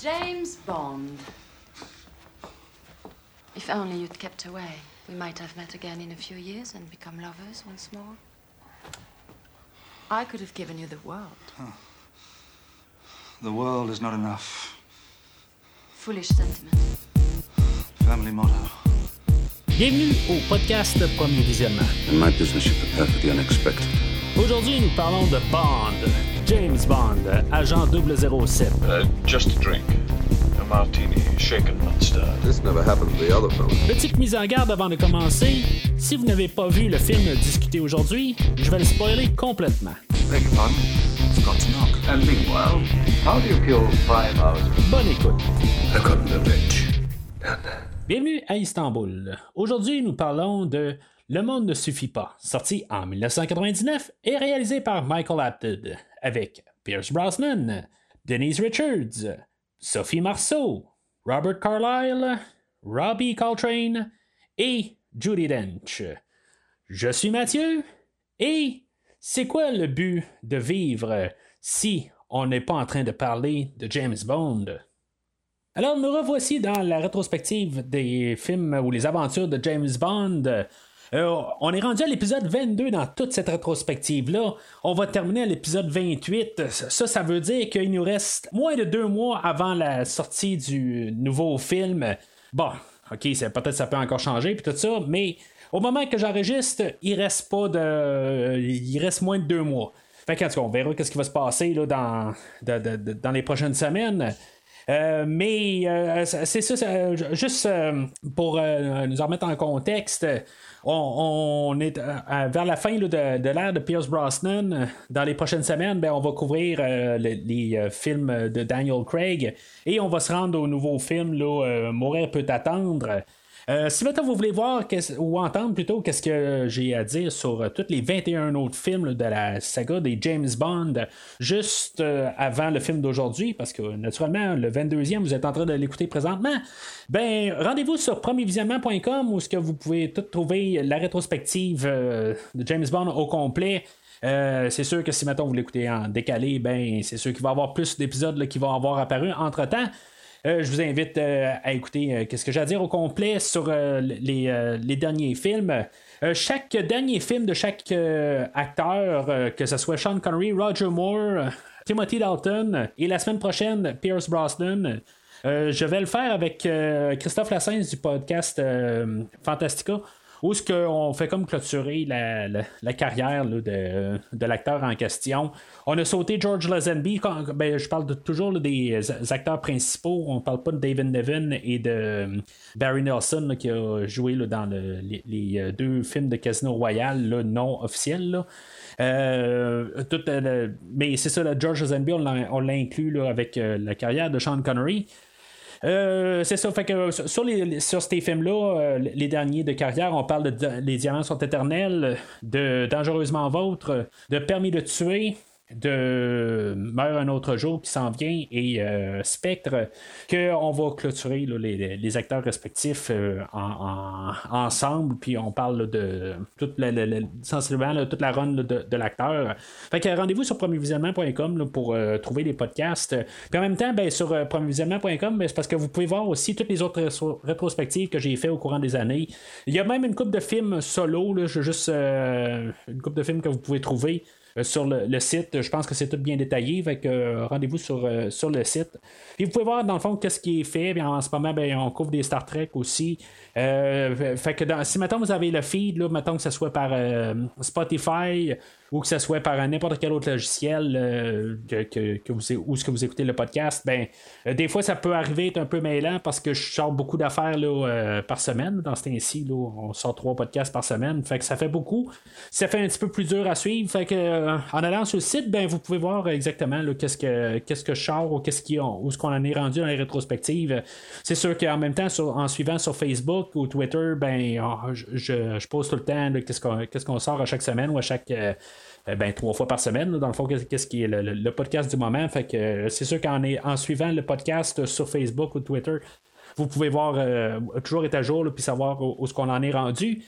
James Bond. If only you'd kept away, we might have met again in a few years and become lovers once more. I could have given you the world. The world is not enough. Foolish sentiment. Family motto. Bienvenue au podcast Premier Visionnement. In my business, you prepare for the unexpected. Aujourd'hui, nous parlons de Bond, James Bond, agent 007. Uh, just a drink. A martini, shaken, not stirred. This never happened to the other fellow. Petite mise en garde avant de commencer. Si vous n'avez pas vu le film discuté aujourd'hui, je vais le spoiler complètement. Beg your pardon? Forgot to knock. And meanwhile, how do you kill five hours? Bonne écoute. Revenge. Bienvenue à Istanbul. Aujourd'hui, nous parlons de Le monde ne suffit pas, sorti en 1999 et réalisé par Michael Apted, avec Pierce Brosnan, Denise Richards, Sophie Marceau, Robert Carlyle, Robbie Coltrane et Judy Dench. Je suis Mathieu et c'est quoi le but de vivre si on n'est pas en train de parler de James Bond? Alors, nous revoici dans la rétrospective des films ou les aventures de James Bond. Euh, on est rendu à l'épisode 22 dans toute cette rétrospective-là. On va terminer à l'épisode 28. Ça, ça veut dire qu'il nous reste moins de deux mois avant la sortie du nouveau film. Bon, ok, peut-être ça peut encore changer, puis tout ça, mais au moment que j'enregistre, il reste pas de. Il reste moins de deux mois. Fait qu'en tout cas, on verra ce qui va se passer dans, les prochaines semaines. Euh, mais euh, c'est ça, juste pour nous en remettre en contexte, on, est euh, à- vers la fin là, de, de l'ère de Pierce Brosnan. Dans les prochaines semaines, ben, on va couvrir euh, le- les euh, films de Daniel Craig et on va se rendre au nouveau film là, euh, Mourir peut attendre. Euh, si maintenant vous voulez voir ou entendre plutôt qu'est-ce que j'ai à dire sur euh, tous les 21 autres films de la saga des James Bond, juste euh, avant le film d'aujourd'hui, parce que naturellement, le 22e, vous êtes en train de l'écouter présentement, ben rendez-vous sur premiervisionnement.com où que vous pouvez tout trouver la rétrospective euh, de James Bond au complet. C'est sûr que si maintenant vous l'écoutez en décalé, ben c'est sûr qu'il va y avoir plus d'épisodes qui vont avoir apparu entre temps. Euh, je vous invite euh, à écouter euh, qu'est-ce que j'ai à dire au complet sur les, derniers films. Chaque dernier film de chaque acteur, que ce soit Sean Connery, Roger Moore, Timothy Dalton et la semaine prochaine Pierce Brosnan. Je vais le faire avec Christophe Lassens du podcast Fantastica. Où est-ce qu'on fait comme clôturer la, la- carrière de, l'acteur en question. On a sauté George Lazenby. ben, je parle toujours des acteurs principaux. On parle pas de David Nevin et de euh, Barry Nelson qui a joué dans le- les, euh, deux films de Casino Royale non officiels. Euh, euh, mais c'est ça, George Lazenby, on l'a inclus avec euh, la carrière de Sean Connery. Euh, c'est ça, fait que euh, sur, les, sur ces films-là, euh, les derniers de carrière, on parle de Les Diamants sont éternels, de Dangereusement Vôtre, de Permis de tuer, de Meurt un autre jour qui s'en vient et euh, Spectre, qu'on va clôturer les, les acteurs respectifs euh, en, en- ensemble, puis on parle de toute la, la- sensiblement toute la run de, de l'acteur. Fait que rendez-vous sur premiervisionnement.com pour euh, trouver les podcasts. Puis en même temps, ben, sur premiervisionnement.com, ben, c'est parce que vous pouvez voir aussi toutes les autres rétro- rétrospectives que j'ai fait au courant des années. Il y a même une coupe de films solo, là, juste une coupe de films que vous pouvez trouver. Euh, sur le, site, je pense que c'est tout bien détaillé. Fait euh, rendez-vous sur, euh, sur le site. Puis vous pouvez voir dans le fond qu'est-ce qui est fait. Puis en ce moment, ben, on couvre des Star Trek aussi. Fait que dans- si maintenant vous avez le feed, là, que ce soit par Spotify ou que ce soit par n'importe quel autre logiciel euh, que, que, que vous, où ce que vous écoutez le podcast, ben euh, des fois ça peut arriver être un peu mêlant parce que je sors beaucoup d'affaires euh, par semaine. Dans ce temps-ci, on sort trois podcasts par semaine. Fait que ça fait beaucoup. Ça fait un petit peu plus dur à suivre. Fait que euh, en allant sur le site, ben vous pouvez voir exactement qu'est-ce que qu'est-ce que je sors ou qu'est-ce ce qu'on en est rendu dans les rétrospectives. C'est sûr qu'en même temps, en suivant sur Facebook ou Twitter, ben oh, je, je- pose tout le temps qu'est-ce qu'on sort à chaque semaine ou à chaque ben, trois fois par semaine, là, dans le fond, qu'est- qu'est-ce qui est le, le- podcast du moment. Fait que euh, c'est sûr qu'en en suivant le podcast sur Facebook ou Twitter, vous pouvez voir euh, toujours être à jour puis savoir où, où ce qu'on en est rendu.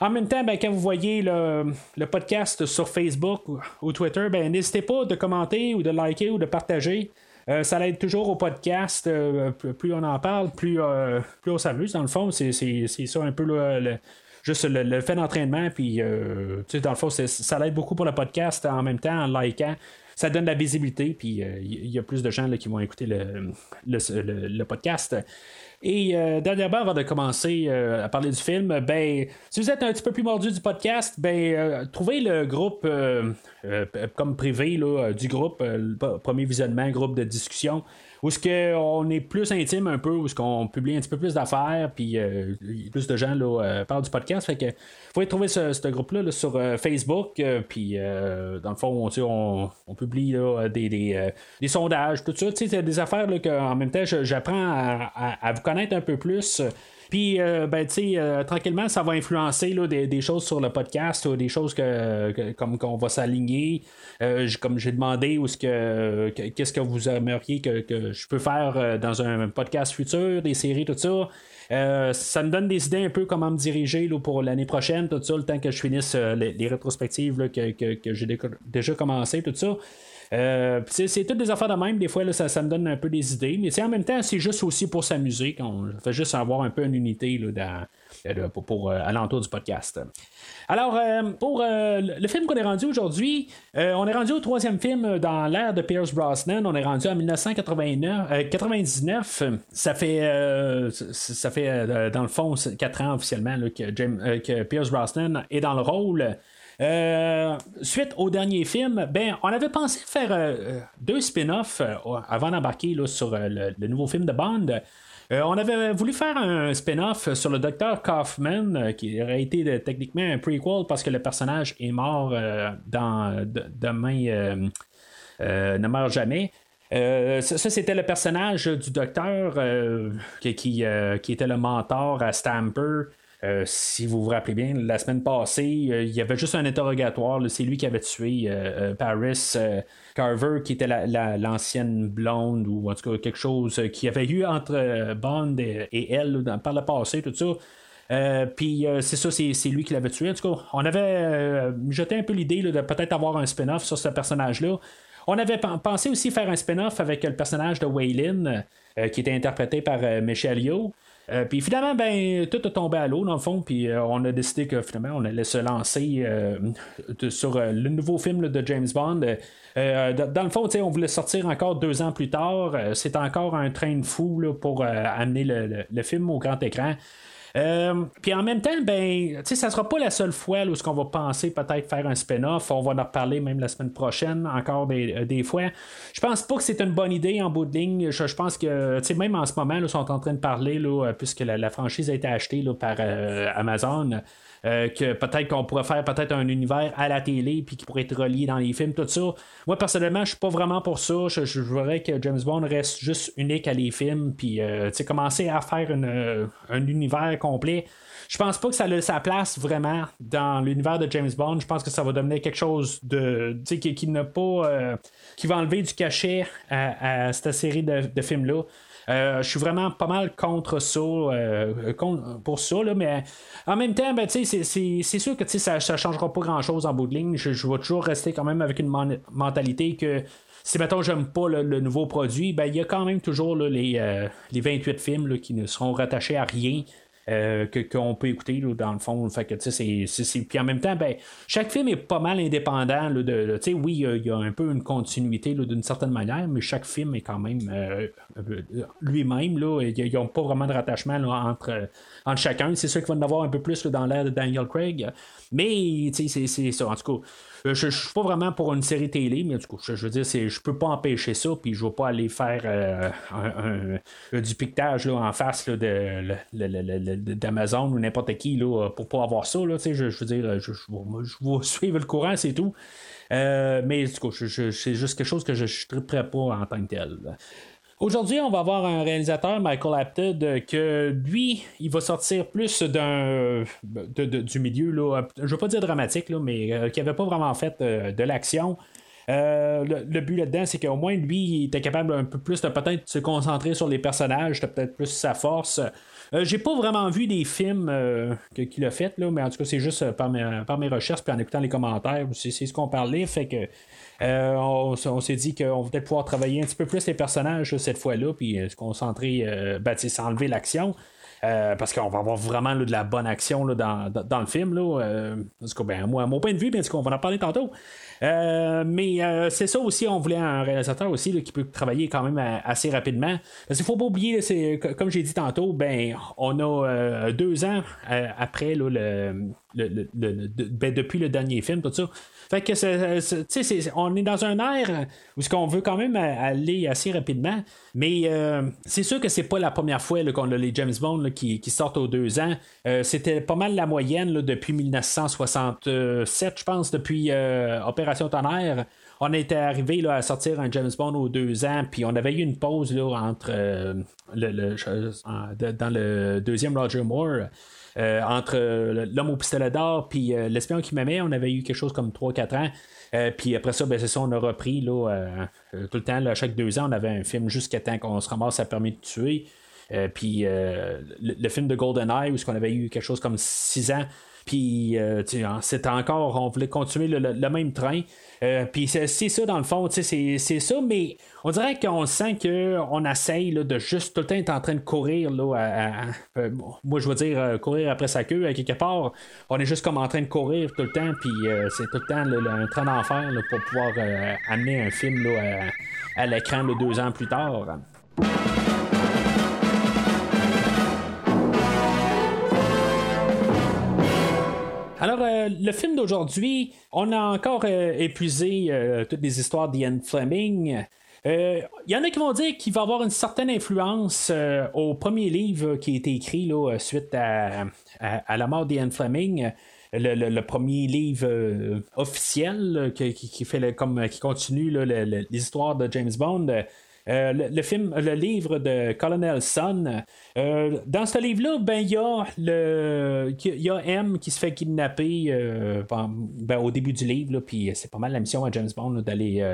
En même temps, ben, quand vous voyez le, le podcast sur Facebook ou, Twitter, ben, n'hésitez pas de commenter ou de liker ou de partager. Euh, ça l'aide toujours au podcast. euh, plus on en parle, plus, euh, plus on s'amuse. Dans le fond, c'est, ça un peu là, le, juste le, fait d'entraînement. Puis, euh, dans le fond, ça l'aide beaucoup pour le podcast en même temps, en likant. Ça donne de la visibilité, puis euh, il y a plus de gens là, qui vont écouter le, le, podcast. Et euh, dernièrement, avant de commencer euh, à parler du film, ben, si vous êtes un petit peu plus mordu du podcast, ben, euh, trouvez le groupe euh, euh, comme privé là, euh, du groupe, euh, le premier visionnement, groupe de discussion, où ce que on est plus intime un peu, où ce qu'on publie un petit peu plus d'affaires, puis euh, plus de gens là, euh, parlent du podcast. Fait que vous pouvez trouver ce, groupe-là là, sur euh, Facebook, puis dans le fond, on, on, publie des, sondages, tout ça. Des affaires là, que, en même temps, j'apprends à vous connaître un peu plus. Puis, euh, ben, tu sais, euh, tranquillement, ça va influencer là, des, des choses sur le podcast, ou des choses que, comme qu'on va s'aligner. Euh, comme j'ai demandé, où ce que, que- qu'est-ce que vous aimeriez que, que je peux faire dans un podcast futur, des séries, tout ça. Ça me donne des idées un peu comment me diriger là, pour l'année prochaine, tout ça, le temps que je finisse les, les rétrospectives que, que- que j'ai déjà commencé, tout ça. Euh, c'est, toutes des affaires de même, des fois ça, me donne un peu des idées, mais en même temps, c'est juste aussi pour s'amuser, qu'on fait juste avoir un peu une unité là, dans, euh, pour, euh, du podcast. Alors, pour le film qu'on est rendu aujourd'hui, on est rendu au troisième film dans l'ère de Pierce Brosnan. On est rendu en 1999. euh, 99. Ça fait, ça- fait dans le fond 4 ans officiellement que, James- que Pierce Brosnan est dans le rôle. Euh, suite au dernier film, ben, on avait pensé faire euh, euh, deux spin-offs avant d'embarquer sur le, nouveau film de Bond. On avait voulu faire un spin-off sur le docteur Kaufman, qui aurait été techniquement un prequel parce que le personnage est mort dans de- Demain ne meurt jamais. Ça, c'était le personnage du docteur qui était le mentor à Stamper. Euh, si vous vous rappelez bien, la semaine passée, euh, il y avait juste un interrogatoire. C'est lui qui avait tué euh, Paris Carver, qui était la- la- l'ancienne blonde, ou en tout cas quelque chose qui avait eu entre Bond et, elle par le passé, tout ça. Puis c'est ça, c'est, lui qui l'avait tué. En tout cas, on avait jeté un peu l'idée de peut-être avoir un spin-off sur ce personnage-là. On avait pen- pensé aussi faire un spin-off avec le personnage de Waylon, euh, qui était interprété par Michelle Yeoh. Euh, puis finalement, ben, tout a tombé à l'eau, dans le fond, puis euh, on a décidé que finalement, on allait se lancer euh, sur le nouveau film de James Bond. Dans le fond, on voulait sortir encore deux ans plus tard. C'est encore un train de fou pour amener le film au grand écran. Euh, puis en même temps, ben, ça sera pas la seule fois où ce qu'on va penser peut-être faire un spin-off. On va en reparler même la semaine prochaine, encore des, euh, fois. Je pense pas que c'est une bonne idée en bout de ligne. Je, pense que, même en ce moment, ils sont en train de parler, là, euh, puisque la, franchise a été achetée par Amazon. Euh, que peut-être qu'on pourrait faire peut-être un univers à la télé puis qui pourrait être relié dans les films, tout ça. Moi, personnellement, je suis pas vraiment pour ça. Je, voudrais que James Bond reste juste unique à les films puis euh, commencer à faire euh, un univers complet. Je pense pas que ça a sa place vraiment dans l'univers de James Bond. Je pense que ça va devenir quelque chose de qui, qui n'a pas qui va enlever du cachet à, cette série de films-là. Euh, je suis vraiment pas mal contre ça, euh, contre- pour ça, là, mais en même temps, ben, c'est- sûr que ça ne changera pas grand-chose en bout de ligne. Je, vais toujours rester quand même avec une mentalité que si, mettons, j'aime pas le, nouveau produit, ben, il y a quand même toujours les, euh, les 28 films qui ne seront rattachés à rien. Euh, qu'on peut écouter là, dans le fond. Fait que, c'est- Puis en même temps, ben, chaque film est pas mal indépendant. Là, de, de- oui, il y a- un peu une continuité d'une certaine manière, mais chaque film est quand même euh, euh, lui-même. là. Ils n'ont pas vraiment de rattachement entre, euh, entre chacun. C'est sûr qu'il va en avoir un peu plus dans l'ère de Daniel Craig. Mais c'est c'est ça. En tout cas, euh, je, je suis pas vraiment pour une série télé, mais du coup, je, veux dire, je peux pas empêcher ça, puis je vais pas aller faire euh, un- du piquetage là, en face de, d'Amazon ou n'importe qui là, pour pas avoir ça. Là, je, veux dire, je, vais- suivre le courant, c'est tout. Euh, mais du coup, c'est juste quelque chose que je ne triperais pas en tant que tel. Aujourd'hui, on va avoir un réalisateur, Michael Apted, euh, que lui, il va sortir plus d'un de- du milieu, là, je ne veux pas dire dramatique, là, mais euh, qui n'avait pas vraiment fait euh, de l'action. Le, but là-dedans, c'est qu'au moins lui, il était capable un peu plus de peut-être se concentrer sur les personnages, c'était peut-être plus sa force. Euh, j'ai pas vraiment vu des films qu'il a fait, là, mais en tout cas, c'est juste par mes, par, mes, recherches puis en écoutant les commentaires, c'est, ce qu'on parlait, fait que on, s'est dit qu'on va peut-être pouvoir travailler un petit peu plus les personnages cette fois-là, puis se concentrer, ben, s'enlever l'action. Euh, parce qu'on va avoir vraiment de la bonne action dans, le film. Là, euh, ben, moi, à mon point de vue, bien, on va en parler tantôt. Euh, mais c'est ça aussi, on voulait un réalisateur aussi qui peut travailler quand même assez rapidement. Parce qu'il faut pas oublier, c'est, comme j'ai dit tantôt, ben on a deux ans après le, le, ben, depuis le dernier film, tout ça. Fait que c'est, on est dans un air où ce qu'on veut quand même aller assez rapidement, mais euh, c'est sûr que c'est pas la première fois qu'on a les James Bond qui, sortent aux deux ans. Euh, c'était pas mal la moyenne depuis 1967, je pense, depuis euh, Opération Tonnerre on était arrivé à sortir un James Bond aux deux ans, puis on avait eu une pause là, entre le, dans le deuxième Roger Moore. Euh, entre euh, l'homme au pistolet d'or puis euh, l'espion qui m'aimait, on avait eu quelque chose comme 3-4 ans. puis après ça, ben, c'est ça, on a repris là, tout le temps, chaque deux ans, on avait un film jusqu'à temps qu'on se ramasse à permis de tuer. puis le, film de GoldenEye, où on avait eu quelque chose comme 6 ans. Puis c'était encore, on voulait continuer le même train. Euh, puis c'est ça, dans le fond, c'est ça, mais on dirait qu'on sent qu'on essaye de juste tout le temps être en train de courir. Là, euh, moi, je veux dire, euh, courir après sa queue, quelque part. On est juste comme en train de courir tout le temps, puis c'est tout le temps un train d'enfer pour pouvoir amener un film à l'écran deux ans plus tard. Alors, euh, le film d'aujourd'hui, on a encore euh, épuisé euh, toutes les histoires d'Ian Fleming. Il y en a qui vont dire qu'il va avoir une certaine influence au premier livre qui a été écrit suite à, la mort d'Ian Fleming. Le, premier livre officiel qui, fait comme qui continue l'histoire de James Bond. Euh, le, film, le livre de Colonel Sun. Euh, dans ce livre-là, ben il y a le, y a M qui se fait kidnapper euh, ben, au début du livre, puis c'est pas mal la mission à James Bond d'aller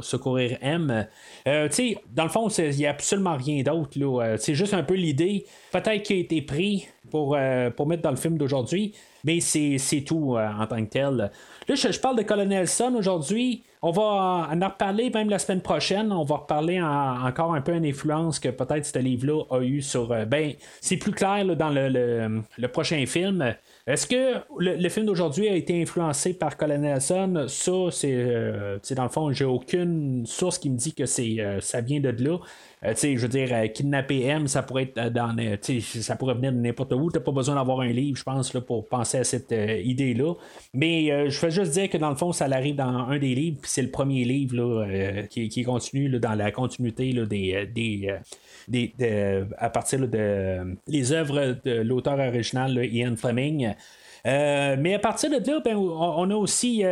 secourir M. dans le fond, il n'y a absolument rien d'autre. c'est juste un peu l'idée, peut-être qui a été pris pour, pour mettre dans le film d'aujourd'hui, mais c'est tout en tant que tel. Là, je, parle de Colonel Sun aujourd'hui. On va en reparler même la semaine prochaine. On va reparler encore un peu une influence que peut-être ce livre-là a eu sur. Euh, ben, c'est plus clair dans le, prochain film. Est-ce que le, film d'aujourd'hui a été influencé par Colonel Sun? Ça, c'est euh, dans le fond, j'ai aucune source qui me dit que euh, ça vient de là. Euh, je veux dire, euh, kidnapper M, ça pourrait être euh, dans. ça pourrait venir de n'importe où. T'as pas besoin d'avoir un livre, je pense, là, pour penser à cette idée-là. Mais je veux juste dire que dans le fond, ça arrive dans un des livres, puis c'est le premier livre là, qui, qui, continue dans la continuité des. des, à partir de les œuvres de l'auteur original, Ian Fleming. mais à partir de là, ben, on, a aussi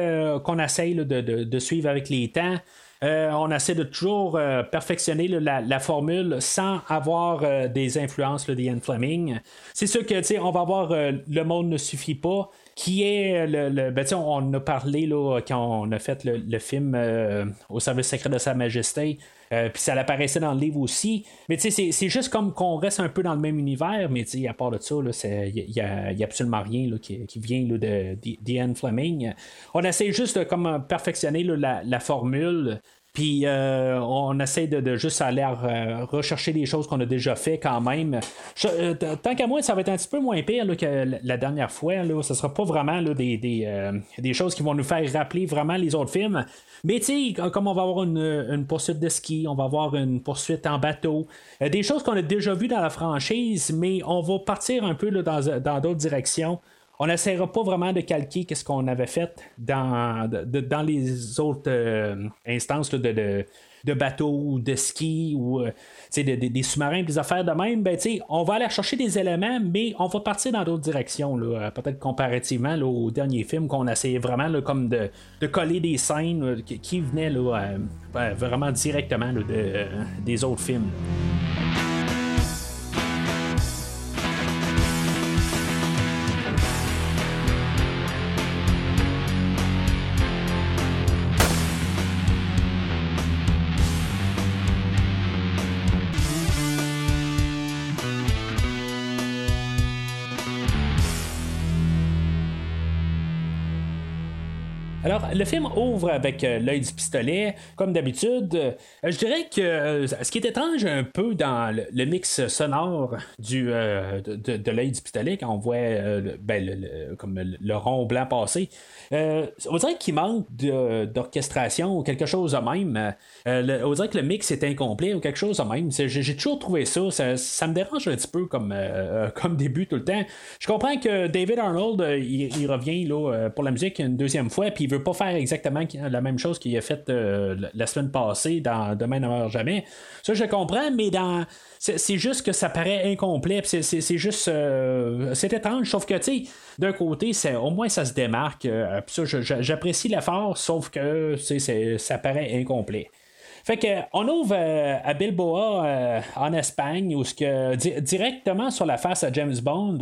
qu'on essaye de, de, suivre avec les temps. Euh, on essaie de toujours euh, perfectionner la, formule sans avoir euh, des influences d'Ian Fleming. C'est sûr que on va avoir Le monde ne suffit pas qui est le. ben, on a parlé là, quand on a fait le, film au service secret de Sa Majesté. Puis ça apparaissait dans le livre aussi. Mais c'est juste comme qu'on reste un peu dans le même univers, mais à part de ça, il n'y a, absolument rien qui, vient de d'Ian Fleming. On essaie juste de comme, perfectionner la, formule. Puis euh, on essaie de, juste aller rechercher des choses qu'on a déjà fait quand même. Euh, tant qu'à moi, ça va être un petit peu moins pire que la dernière fois. Ce ne sera pas vraiment euh, des, choses qui vont nous faire rappeler vraiment les autres films. Mais tu sais, comme on va avoir une, poursuite de ski, on va avoir une poursuite en bateau, des choses qu'on a déjà vues dans la franchise, mais on va partir un peu dans d'autres directions on n'essaiera pas vraiment de calquer ce qu'on avait fait dans, les autres euh, instances de, de, bateaux ou de ski ou euh, des sous-marins, des affaires de même. Ben, on va aller chercher des éléments, mais on va partir dans d'autres directions, euh, peut-être comparativement au dernier film qu'on essayait vraiment comme de, coller des scènes qui, venaient ben, vraiment directement des autres films. Le film ouvre avec euh, l'œil du pistolet, comme d'habitude. Euh, je dirais que euh, ce qui est étrange un peu dans le, mix sonore du, euh, de, de- l'œil du pistolet, quand on voit le- ben, le, comme le, rond blanc passer, on dirait qu'il manque d'orchestration ou quelque chose de même. On dirait que le mix est incomplet ou quelque chose de même. J'ai toujours trouvé ça. ça. me dérange un petit peu comme, comme début tout le temps. Je comprends que David Arnold, il, il revient là, pour la musique une deuxième fois, puis il veut pas faire exactement la même chose qu'il a fait euh, la- semaine passée dans Demain ne meurt jamais. Ça, je comprends, mais dans. C'est juste que ça paraît incomplet, c'est- juste. euh, c'est étrange, sauf que, tu sais, d'un côté, au moins ça se démarque. euh, ça, j'apprécie l'effort, sauf que ça paraît incomplet. Fait que on ouvre euh, à Bilboa euh, en Espagne où ce que di- directement sur la face à James Bond.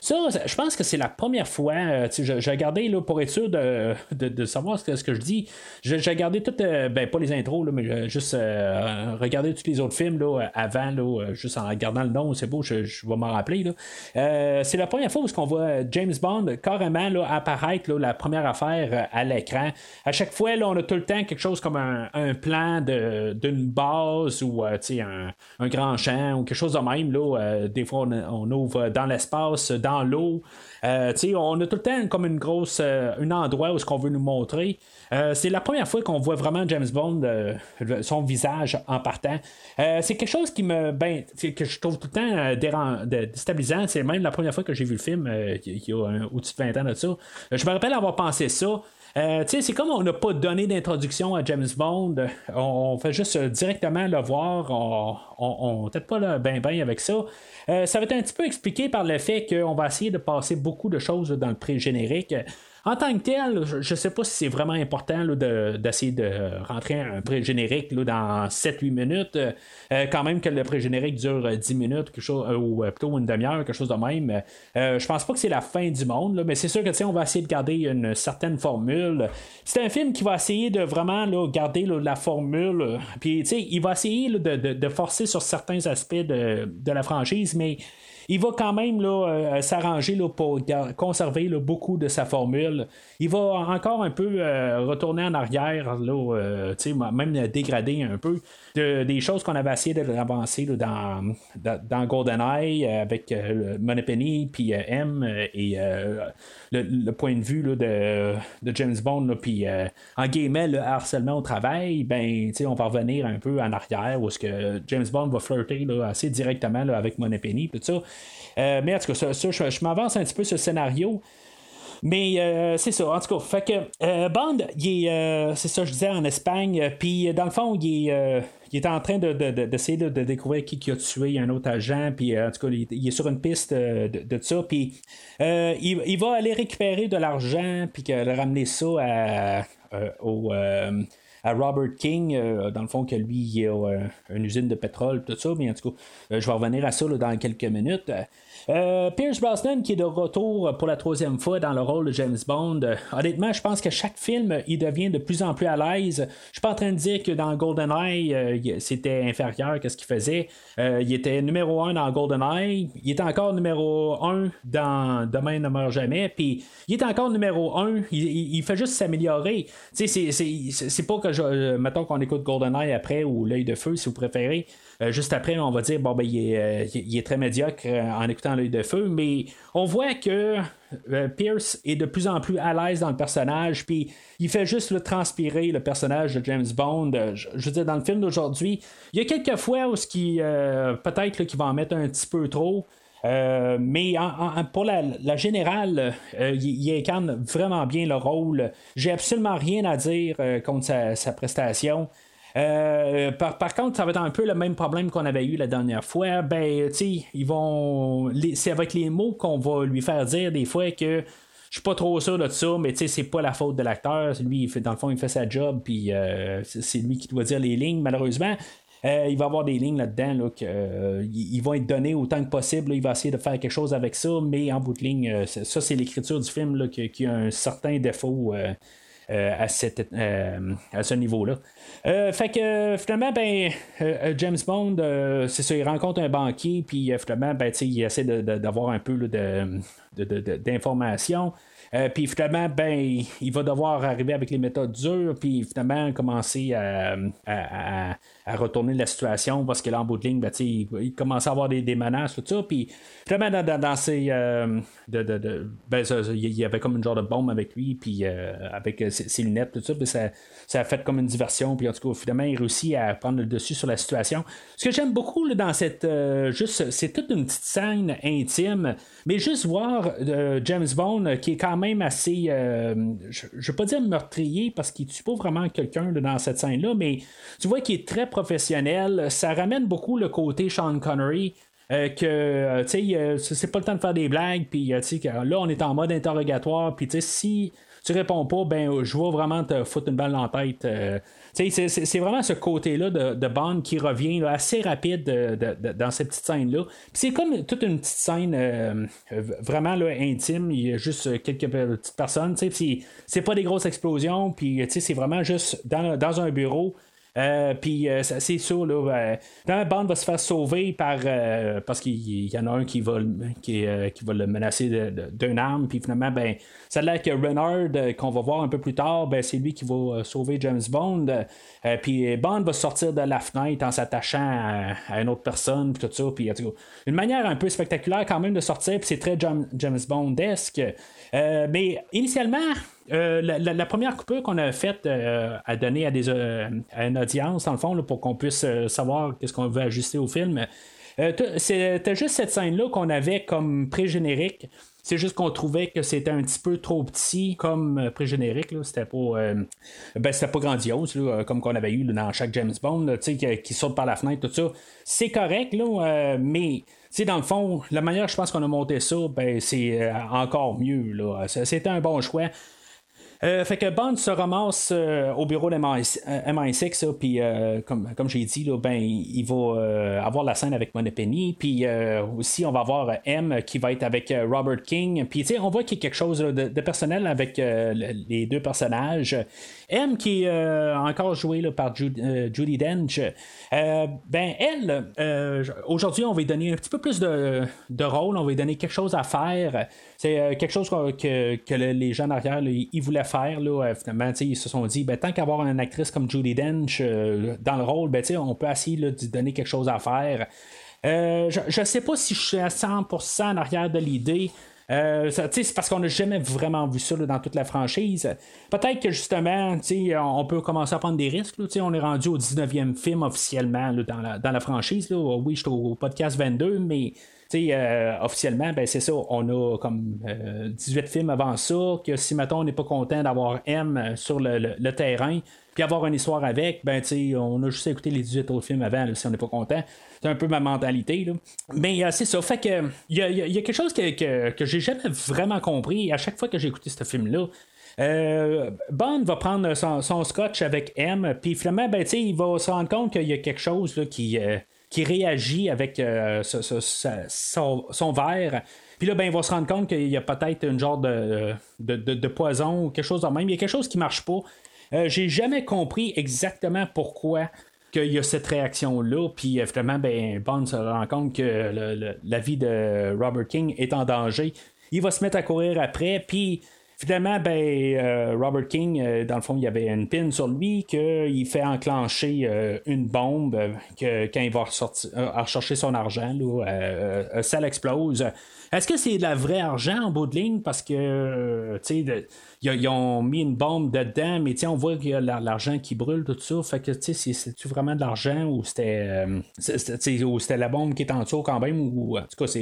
Ça, je pense que c'est la première fois. euh, j'ai regardé là, pour être sûr de, de, savoir ce que, je dis. J'ai regardé toutes, euh, ben pas les intros, là, mais euh, juste euh, regarder tous les autres films là, avant, euh, juste en regardant le nom, c'est beau, je, vais m'en rappeler. Euh, c'est la première fois où on voit James Bond carrément apparaître la première affaire euh, à l'écran. À chaque fois, on a tout le temps quelque chose comme un plan de- d'une base ou euh, un, un grand champ ou quelque chose de même. Là, euh, des fois, on, on ouvre dans l'espace, dans l'eau. Euh, on a tout le temps comme une grosse euh, un endroit où ce qu'on veut nous montrer. Euh, c'est la première fois qu'on voit vraiment James Bond, euh, son visage en partant. Euh, c'est quelque chose qui me, ben, que je trouve tout le temps euh, déstabilisant. C'est même la première fois que j'ai vu le film, euh, il y a un- au-dessus de 20 ans de ça. Euh, Je me rappelle avoir pensé ça. Euh, c'est comme on n'a pas donné d'introduction à James Bond. On, on fait juste euh, directement le voir. On, on peut-être pas le ben ben avec ça. Euh, ça va être un petit peu expliqué par le fait qu'on va essayer de passer beaucoup de choses dans le pré-générique. En tant que tel, je ne sais pas si c'est vraiment important d'essayer de, rentrer un pré-générique dans 7-8 minutes. Euh, quand même que le pré-générique dure euh, 10 minutes, quelque chose, euh, ou euh, plutôt une demi-heure, quelque chose de même. Euh, je pense pas que c'est la fin du monde, mais c'est sûr que on va essayer de garder une certaine formule. C'est un film qui va essayer de vraiment garder la formule. euh, Puis il va essayer de, forcer sur certains aspects de la franchise, mais il va quand même là, euh, s'arranger là, pour conserver là, beaucoup de sa formule. Il va encore un peu euh, retourner en arrière, là, euh, même dégrader un peu de- des choses qu'on avait essayé de avancer là, dans, dans, GoldenEye euh, avec euh, puis euh, M euh, et le, le point de vue là, de, de James Bond puis en guillemets le harcèlement au travail ben on va revenir un peu en arrière où est-ce que James Bond va flirter là, assez directement avec Moneypenny tout ça. Mais en tout cas ça, ça, je, je m'avance un petit peu le scénario mais euh, c'est ça, en tout cas. Fait que euh, Bond, il est, euh, c'est ça, je disais, en Espagne. euh, Puis dans le fond, il est, il est en train de, de- de- d'essayer de, découvrir qui, qui a tué un autre agent. Puis en tout cas, il, est sur une piste de, ça. Puis il, il va aller récupérer de l'argent. Puis ramener ça à, au. à Robert King, dans le fond, que lui, il a une usine de pétrole, tout ça, mais en tout cas, je vais revenir à ça dans quelques minutes. Euh, Pierce Brosnan, qui est de retour pour la troisième fois dans le rôle de James Bond, euh, honnêtement, je pense que chaque film, il devient de plus en plus à l'aise. Je suis pas en train de dire que dans GoldenEye, euh, c'était inférieur à ce qu'il faisait. Euh, il était numéro un dans GoldenEye, il était encore numéro un dans Demain ne meurt jamais, puis il est encore numéro un, il, il- il fait juste s'améliorer. C'est- pas que je. mettons qu'on écoute GoldenEye après ou L'œil de feu, si vous préférez. Juste après, on va dire, bon, ben, il est, il est très médiocre en écoutant De feu, mais on voit que euh, Pierce est de plus en plus à l'aise dans le personnage, puis il fait juste le transpirer le personnage de James Bond. Euh, je, je veux dire, dans le film d'aujourd'hui, il y a quelques fois où ce qui euh, peut-être qu'il va en mettre un petit peu trop. Mais en- pour la, la générale, il, incarne vraiment bien le rôle. J'ai absolument rien à dire contre sa prestation. Euh, par, contre, ça va être un peu le même problème qu'on avait eu la dernière fois. Ben, tu ils vont. C'est avec les mots qu'on va lui faire dire des fois que je suis pas trop sûr de ça, mais tu sais, c'est pas la faute de l'acteur. Lui, il fait, dans le fond, il fait sa job, puis euh, c'est lui qui doit dire les lignes, malheureusement. Euh, il va avoir des lignes là-dedans là, que, euh, vont être donnés autant que possible. il va essayer de faire quelque chose avec ça, mais en bout de ligne, ça, c'est l'écriture du film là, qui, qui a un certain défaut. Euh, euh, à, ce niveau-là. Euh, fait que finalement, ben, James Bond, c'est ça, il rencontre un banquier, puis finalement, ben, il essaie d'avoir un peu là, de, d'informations. Euh, puis finalement, ben, il va devoir arriver avec les méthodes dures, puis finalement commencer à, à, retourner la situation parce que là, en bout de ligne, ben, il, il commençait à avoir des, des menaces, tout ça. Puis finalement, dans, dans, ces. Euh, de, de, ben, il y avait comme une genre de bombe avec lui, puis euh, avec ses, lunettes, tout ça, puis ça, ça a fait comme une diversion, puis en tout cas, finalement, il réussit à prendre le dessus sur la situation. Ce que j'aime beaucoup dans cette. juste, c'est toute une petite scène intime, mais juste voir James Bond qui est quand même assez. je ne veux pas dire meurtrier parce qu'il tue pas vraiment quelqu'un dans cette scène-là, mais tu vois qu'il est très professionnel. Ça ramène beaucoup le côté Sean Connery. Euh, que euh, tu sais euh, c'est pas le temps de faire des blagues puis là on est en mode interrogatoire puis si tu réponds pas ben je vais vraiment te foutre une balle dans la tête c'est vraiment ce côté-là de, Bond qui revient assez rapide dans cette petite scène-là. C'est comme toute une petite scène vraiment là, intime. Il y a juste quelques petites personnes. C'est pas des grosses explosions. Puis c'est vraiment juste dans, dans un bureau. Euh, puis euh, c'est sûr, là, euh, la bande va se faire sauver par parce qu'il y, en a un qui va, qui, qui va le menacer d'une arme, puis finalement, ben, ça a l'air que Renard, qu'on va voir un peu plus tard, ben, c'est lui qui va sauver James Bond. puis Bond va sortir de la fenêtre en s'attachant à, une autre personne, puis tout ça. Puis une manière un peu spectaculaire quand même de sortir, puis c'est très James Bond-esque. mais initialement, euh, la, première coupure qu'on a faite euh, à donner à, des, euh, à une audience, dans le fond, pour qu'on puisse savoir qu'est-ce qu'on veut ajuster au film, c'était juste cette scène-là qu'on avait comme pré-générique. C'est juste qu'on trouvait que c'était un petit peu trop petit comme pré-générique. C'était pas, ben, pas grandiose, comme qu'on avait eu dans chaque James Bond, qui, qui saute par la fenêtre, tout ça. C'est correct, là, mais dans le fond, la manière, je pense qu'on a monté ça, ben, c'est encore mieux. C'était un bon choix. Euh, fait que Bond se ramasse euh, au bureau de MI6, euh, puis comme, comme j'ai dit, là, ben, il va avoir la scène avec Moneypenny, puis aussi on va avoir M qui va être avec Robert King, puis on voit qu'il y a quelque chose de, personnel avec les deux personnages. M qui est encore joué là, par Judy Dench, ben elle, aujourd'hui on va lui donner un petit peu plus de, de rôle, on va lui donner quelque chose à faire. C'est euh, quelque chose que, que, les gens derrière, ils voulaient faire. Là, euh, finalement, ils se sont dit, ben, tant qu'avoir une actrice comme Judy Dench euh, dans le rôle, ben, on peut essayer de donner quelque chose à faire. je ne sais pas si je suis à 100% en arrière de l'idée. C'est parce qu'on n'a jamais vraiment vu ça dans toute la franchise. Peut-être que justement, on peut commencer à prendre des risques. On est rendu au 19e film officiellement dans, la, dans la franchise. Oui, je suis au podcast 22, mais euh, officiellement, ben, c'est ça, on a comme 18 euh, films avant ça, que si, mettons, on n'est pas content d'avoir M euh, sur le, terrain, puis avoir une histoire avec, ben, on a juste écouté les 18 autres films avant, si on n'est pas content. C'est un peu ma mentalité. Là. Mais c'est ça, fait que il y, a, quelque chose que, que, j'ai jamais vraiment compris à chaque fois que j'ai écouté ce film-là. Bond va prendre son, scotch avec M, puis finalement, ben, il va se rendre compte qu'il y a quelque chose là, qui, qui réagit avec euh, son, verre. Puis là, ben, il va se rendre compte qu'il y a peut-être une genre de, de, poison ou quelque chose de même. Il y a quelque chose qui marche pas. Euh, j'ai jamais compris exactement pourquoi qu'il y a cette réaction-là. Puis finalement, ben, Bond se rend compte que la vie de Robert King est en danger. Il va se mettre à courir après. Puis Finalement, ben, euh, Robert King, euh, dans le fond, il y avait une pin sur lui qu'il fait enclencher euh, une bombe que quand il va ressortir, rechercher son argent, là, ça l'explose. Est-ce que c'est de la vraie argent en bout de ligne? Parce que, tu sais, ils ont mis une bombe dedans, mais on voit qu'il y a l'argent qui brûle, tout ça. Fait que, tu sais, c'est-tu vraiment de l'argent ou c'était, c'était la bombe qui est en dessous quand même? Ou, en tout cas,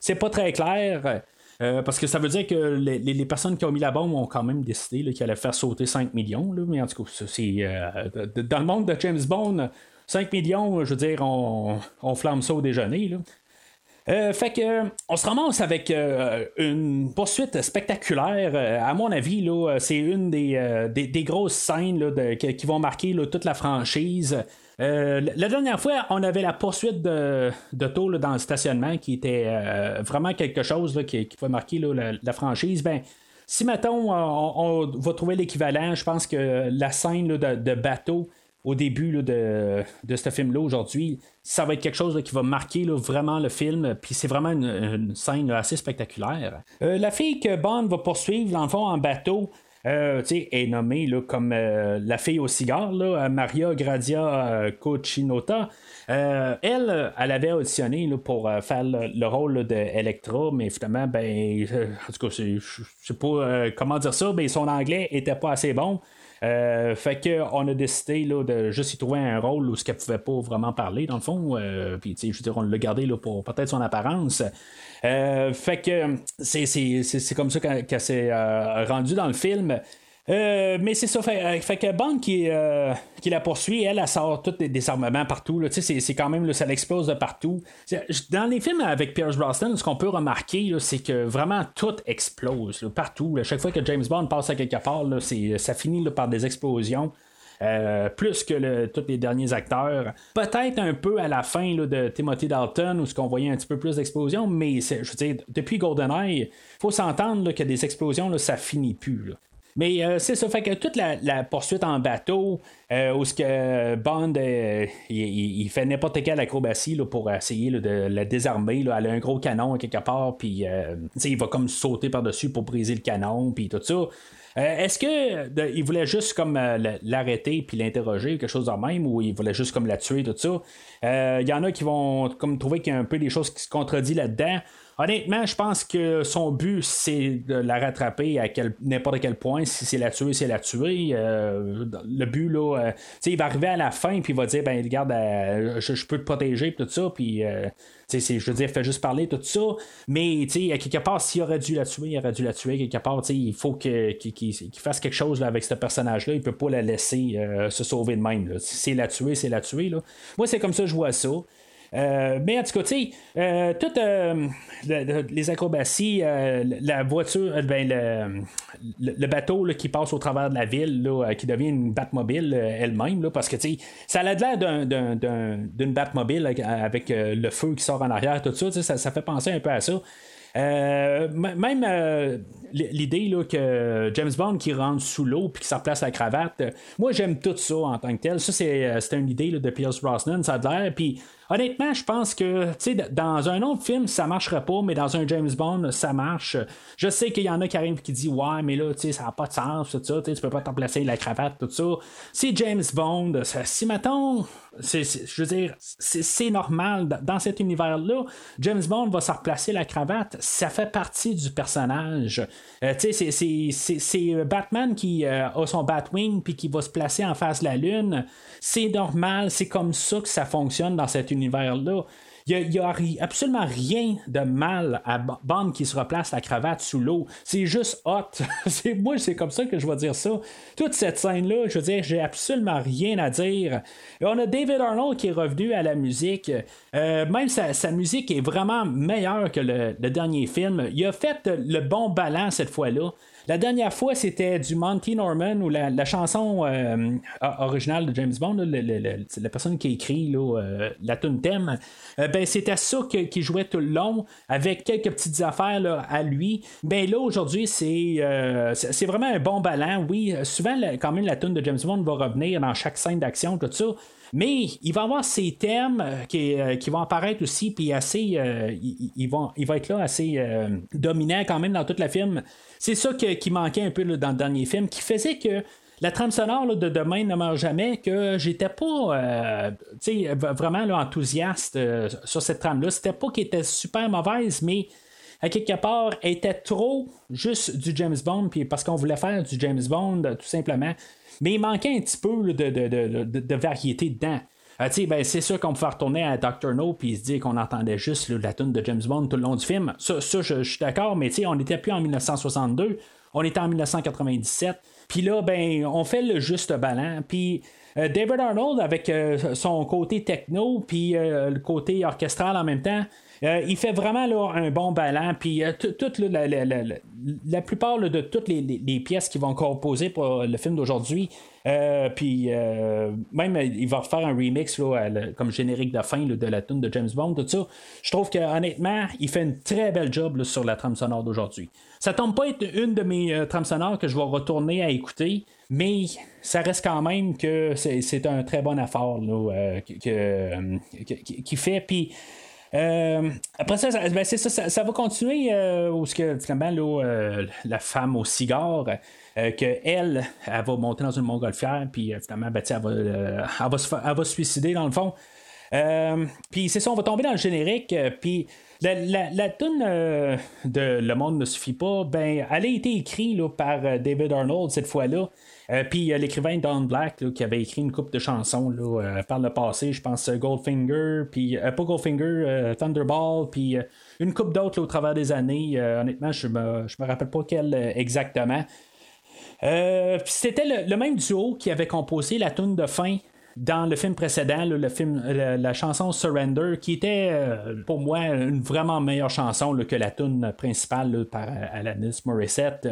c'est pas très clair. Euh, parce que ça veut dire que les, personnes qui ont mis la bombe ont quand même décidé qu'ils allaient faire sauter 5 millions. mais en tout cas, euh, dans le monde de James Bond, 5 millions, je veux dire, on, flamme ça au déjeuner. Euh, fait que on se ramasse avec une poursuite spectaculaire. à mon avis, là, c'est une des, des, grosses scènes qui, vont marquer toute la franchise. Euh, la dernière fois, on avait la poursuite de, de dans le stationnement qui était euh, vraiment quelque chose qui, pouvait marquer la, franchise. Ben, si, mettons, on, va trouver l'équivalent, je pense que la scène de, bateau au début de, ce film-là aujourd'hui, ça va être quelque chose qui va marquer vraiment le film, puis c'est vraiment une, scène assez spectaculaire. Euh, la fille que Bond va poursuivre, dans le fond, en bateau, euh, est nommée là, comme euh, la fille au cigare, là, Maria Gradia euh, Cochinota. Euh, elle, elle avait auditionné là, pour faire le, le rôle d'Electra, mais finalement, ben, en tout cas, je sais pas comment dire ça, mais son anglais était pas assez bon. Euh, fait que on a décidé là, de juste y trouver un rôle où ce qu'elle pouvait pas vraiment parler dans le fond. Euh, puis je veux dire, on l'a gardé là, pour peut-être son apparence. Euh, fait que c'est comme ça qu'elle, qu'elle s'est euh, rendue dans le film. Euh, mais c'est ça, fait, euh, que Bond qui, euh, qui la poursuit, elle, elle sort tous des désarmements partout. Là, c'est, c'est quand même, ça l'explose de partout. Dans les films avec Pierce Brosnan, ce qu'on peut remarquer, c'est que vraiment tout explose là, partout. Chaque fois que James Bond passe à quelque part, c'est, ça finit par des explosions. Plus que tous les derniers acteurs. Peut-être un peu à la fin de Timothy Dalton, où ce qu'on voyait un petit peu plus d'explosions, mais je veux dire, depuis GoldenEye, faut s'entendre que des explosions, là, ça finit plus. Mais euh, c'est ça, fait que toute la, poursuite en bateau, euh, où ce que Bond euh, il, il- fait n'importe quelle acrobatie là, pour essayer de la désarmer. Là. Elle a un gros canon quelque part, puis euh, il va comme sauter par-dessus pour briser le canon, puis tout ça. Est-ce que voulait juste comme l'arrêter puis l'interroger quelque chose de même ou il voulait juste comme la tuer tout ça? Il y en a qui vont comme trouver qu'il y a un peu des choses qui se contredisent là-dedans. Honnêtement, je pense que son but, c'est de la rattraper à quel- n'importe quel point. Si c'est la tuer, c'est la tuer. Euh, le but, là, euh, il va arriver à la fin, puis il va dire, ben, regarde, euh, je, peux te protéger, puis tout ça, puis, euh, je veux dire, fais juste parler, tout ça. Mais, à quelque part, s'il aurait dû la tuer, il aurait dû la tuer. Quelque part, il faut qu'il fasse quelque chose avec ce personnage-là. Il peut pas la laisser se sauver de même. là. C'est la tuer, c'est la tuer. Moi, c'est comme ça que je vois ça. Euh, mais en tout cas, tu sais, euh, toutes euh, le- le- les acrobaties, la voiture, ben, le, bateau là, qui passe au travers de la ville, là, qui devient une Batmobile elle-même, parce que tu sais, ça a l'air d'un- d'un- d'un- d'une Batmobile avec, le feu qui sort en arrière, tout ça, ça, fait penser un peu à ça. Même l'idée que James Bond qui rentre sous l'eau puis qui se replace la cravate, moi j'aime tout ça en tant que tel. Ça, c'est, une idée de Pierce Brosnan, ça a l'air. Puis honnêtement, je pense que dans un autre film, ça marcherait pas, mais dans un James Bond, ça marche. Je sais qu'il y en a qui arrivent qui disent Ouais, mais là, ça n'a pas de sens, tout ça, tu peux pas te remplacer la cravate, tout ça. C'est James Bond. Si mettons, c'est, je veux dire, c'est, normal. Dans cet univers-là, James Bond va se replacer la cravate. Ça fait partie du personnage. Euh, tu sais, c'est, c'est Batman qui euh, a son Batwing puis qui va se placer en face de la Lune. C'est normal. C'est comme ça que ça fonctionne dans cet univers-là. Il n'y a, absolument rien de mal à Bond qui se replace la cravate sous l'eau. C'est juste hot. c'est, moi, c'est comme ça que je vais dire ça. Toute cette scène-là, je veux dire, j'ai absolument rien à dire. On a David Arnold qui est revenu à la musique. Euh, même sa, musique est vraiment meilleure que le, dernier film. Il a fait le bon ballon cette fois-là. La dernière fois, c'était du Monty Norman ou la, chanson euh, originale de James Bond, la personne qui écrit euh, la tune thème. Euh, ben, c'était ça qu'il jouait tout le long, avec quelques petites affaires à lui. Ben là, aujourd'hui, c'est, vraiment un bon ballon. Oui, souvent, quand même, la tune de James Bond va revenir dans chaque scène d'action, tout ça. Mais il va avoir ces thèmes euh, qui, euh, qui vont apparaître aussi, puis assez. euh, il va être là assez dominant quand même dans tout le film. C'est ça qui manquait un peu dans le dernier film, qui faisait que la trame sonore de Demain ne meurt jamais, que j'étais pas vraiment enthousiaste sur cette trame-là. C'était pas qu'elle était super mauvaise, mais à quelque part, elle était trop juste du James Bond, puis parce qu'on voulait faire du James Bond, tout simplement. Mais il manquait un petit peu de, de, de- de- variété dedans. Euh, ben, c'est sûr qu'on pouvait retourner à Dr. No puis se dire qu'on entendait juste là, la tune de James Bond tout le long du film. Ça, ça, je, suis d'accord, mais on n'était plus en 1962, on était en 1997. Puis là, ben, on fait le juste ballon. Puis euh, David Arnold, avec euh, son côté techno, puis euh, le côté orchestral en même temps, il fait vraiment un bon ballon. Puis euh, la, plupart de toutes les, pièces qui vont composer pour le film d'aujourd'hui, euh, puis euh, même euh, il va refaire un remix comme générique de fin de la tune de James Bond, tout ça. Je trouve que honnêtement, il fait une très belle job sur la trame sonore d'aujourd'hui. Ça tombe pas être une de mes euh, trames sonores que je vais retourner à écouter, mais ça reste quand même que c'est un très bon effort là, qui fait. Puis. Après ça, ben, ça, ça, va continuer où ce que finalement la femme au cigare, que elle, elle va monter dans une montgolfière, puis finalement, ben, elle, va, elle, va se, elle va se suicider dans le fond. puis c'est ça, on va tomber dans le générique, puis la, la, la euh, de Le monde ne suffit pas, ben, elle a été écrite par euh, David Arnold cette fois-là. Euh, puis l'écrivain Don Black qui avait écrit une coupe de chansons là, par le passé, je pense Goldfinger, puis pas Goldfinger, Thunderball, puis une coupe d'autres au travers des années. honnêtement, je me, je me rappelle pas quelle exactement. c'était le, même duo qui avait composé la tune de fin dans le film précédent, le film, la, chanson Surrender, qui était euh, pour moi une vraiment meilleure chanson que la tune principale par Alanis Morissette.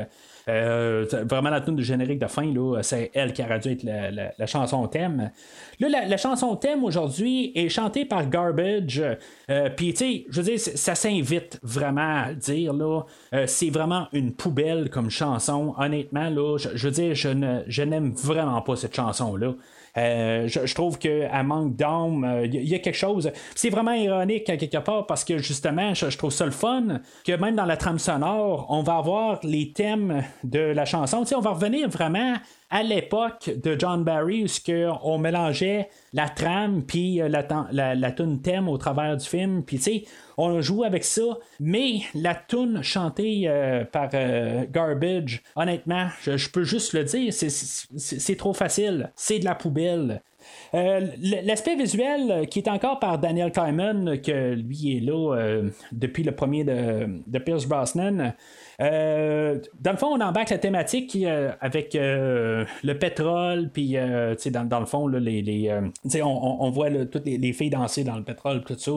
Euh, vraiment la tune du générique de fin, c'est elle qui a dû être la, chanson thème. Là, la, chanson thème aujourd'hui est chantée par Garbage. Euh, puis, tu sais, je veux dire, ça s'invite vraiment à dire, là. c'est vraiment une poubelle comme chanson. Honnêtement, là, je, veux dire, je, je n'aime vraiment pas cette chanson-là. Euh, je, trouve qu'elle manque d'âme. Il euh, y, a quelque chose. C'est vraiment ironique à quelque part parce que justement, je, trouve ça le fun que même dans la trame sonore, on va avoir les thèmes de la chanson. on va revenir vraiment à l'époque de John Barry où on mélangeait la trame puis euh, la, la, tune thème au travers du film. Puis tu sais, on joue avec ça, mais la tune chantée euh, par euh, Garbage, honnêtement, je, peux juste le dire, c'est trop facile. C'est de la poubelle. L'aspect visuel qui est encore par Daniel Kyman, que lui est là depuis le premier de, de Pierce Brosnan, euh, dans le fond, on embarque la thématique euh, avec euh, le pétrole, puis dans, le fond, les on, voit toutes les, filles danser dans le pétrole, tout ça.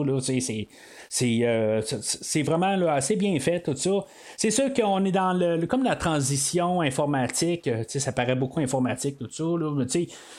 c'est, vraiment assez bien fait, tout ça. C'est sûr qu'on est dans le, comme la transition informatique, ça paraît beaucoup informatique, tout ça. Là,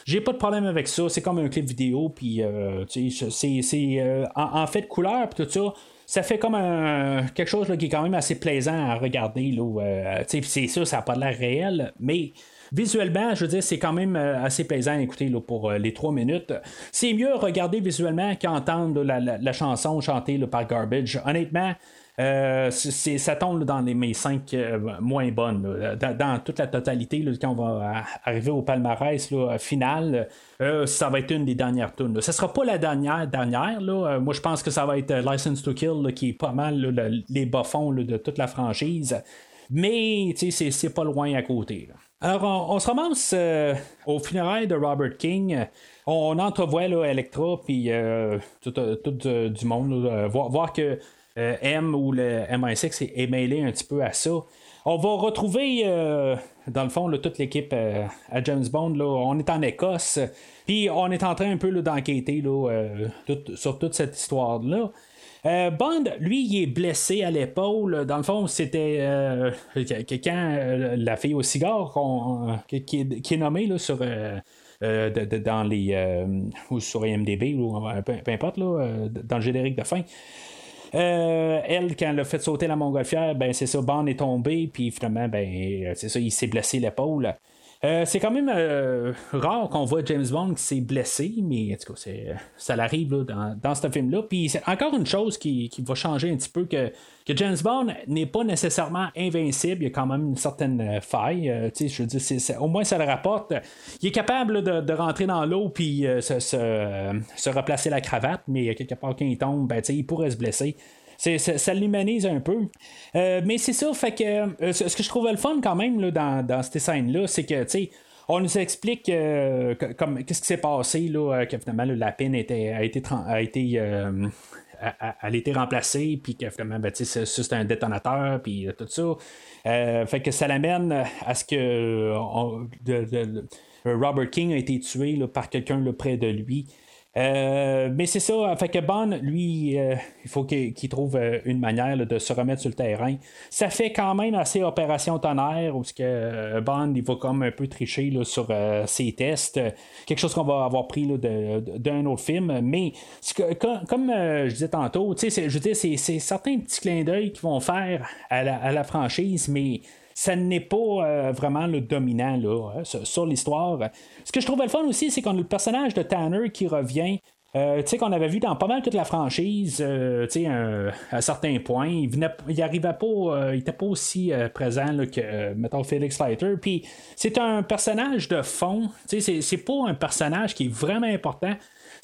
j'ai pas de problème avec ça. C'est comme un clip vidéo, puis c'est, en, en, fait couleur, puis tout ça ça fait comme un, quelque chose qui est quand même assez plaisant à regarder. Là, euh, c'est sûr, ça n'a pas l'air réel, mais visuellement, je veux dire, c'est quand même euh, assez plaisant à écouter là, pour euh, les trois minutes. C'est mieux regarder visuellement qu'entendre la, la, chanson chantée par Garbage. Honnêtement, euh, ça tombe dans les, mes cinq euh, moins bonnes. Dans, toute la totalité, quand on va arriver au palmarès final, euh, ça va être une des dernières tunes. Ce sera pas la dernière dernière. moi, je pense que ça va être License to Kill, qui est pas mal les bas-fonds de toute la franchise. Mais c'est pas loin à côté. Alors, on, se ramasse au funérailles de Robert King. On entrevoit là, Electra, puis tout, du monde, voir, que euh, M ou le MI6 est, mêlé un petit peu à ça. On va retrouver, euh, dans le fond, toute l'équipe euh, à James Bond. Là, on est en Écosse, puis on est en train un peu d'enquêter sur toute cette histoire-là. Bond, lui, il est blessé à l'épaule. Dans le fond, c'était quand la fille au cigare qui, est, nommée là, sur. dans les ou sur IMDB ou peu, importe dans le générique de fin euh, elle, quand elle a fait sauter la montgolfière, ben c'est ça, Bond est tombé, puis finalement, ben c'est ça, il s'est blessé l'épaule. Euh, c'est quand même euh, rare qu'on voit James Bond qui s'est blessé, mais en tout cas, ça l'arrive dans, dans ce film-là. Puis c'est encore une chose qui, va changer un petit peu que, que James Bond n'est pas nécessairement invincible, il y a quand même une certaine euh, faille. je veux dire, au moins ça le rapporte. Il est capable de, rentrer dans l'eau puis se, se, replacer la cravate, mais quelque part quand il tombe, ben, il pourrait se blesser ça, l'humanise un peu. Euh, mais c'est ça, fait que euh, ce que je trouvais le fun quand même là, dans, dans cette scène-là, c'est que, tu sais, on nous explique euh, comme qu'est-ce qui s'est passé là, que finalement la pine était, a été, a été elle été remplacée, puis que finalement, ben, c'est un détonateur, puis tout ça. fait que ça l'amène à ce que Robert King a été tué par quelqu'un près de lui. Euh, mais c'est ça, fait que Bond, lui, euh, il faut qu'il trouve euh, une manière de se remettre sur le terrain. Ça fait quand même assez opération tonnerre, où que Bond, il va comme un peu tricher sur ses tests. Quelque chose qu'on va avoir pris d'un autre film. Mais comme je disais tantôt, je c'est certains petits clins d'œil qu'ils vont faire à la, à la franchise, mais ça n'est pas euh, vraiment le dominant là, hein, sur, l'histoire. Ce que je trouvais le fun aussi, c'est qu'on a le personnage de Tanner qui revient. Euh, qu'on avait vu dans pas mal toute la franchise, euh, à certains points, il venait, il arrivait pas, il était pas aussi présent là, que, mettons, Felix Leiter. Puis c'est un personnage de fond, tu sais, c'est, c'est pas un personnage qui est vraiment important.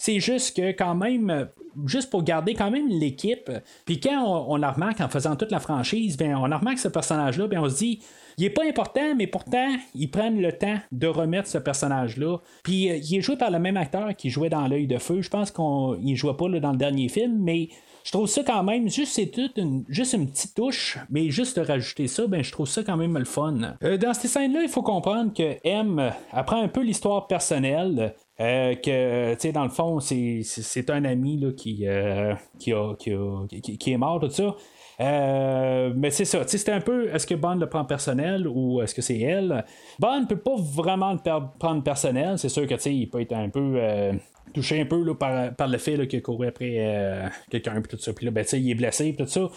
C'est juste que quand même, juste pour garder quand même l'équipe, puis quand on, la remarque en faisant toute la franchise, ben on remarque ce personnage-là, ben on se dit, il est pas important, mais pourtant, ils prennent le temps de remettre ce personnage-là. Puis euh, il est joué par le même acteur qui jouait dans L'œil de feu. Je pense qu'il ne jouait pas dans le dernier film, mais je trouve ça quand même, juste c'est toute une, juste une petite touche, mais juste de rajouter ça, ben je trouve ça quand même le fun. Euh, dans ces scènes-là, il faut comprendre que M apprend un peu l'histoire personnelle. Euh, que, tu sais, dans le fond, c'est, un ami là, qui, euh, qui, a- qui, a- qui- est mort, tout ça. Euh, mais c'est ça, c'était un peu est-ce que Bond le prend personnel ou est-ce que c'est elle? Bond peut pas vraiment le prendre personnel, c'est sûr que il peut être un peu euh, touché un peu là, par, par le fait qu'il couru après euh, quelqu'un puis tout ça, puis là, ben, il est blessé puis tout ça.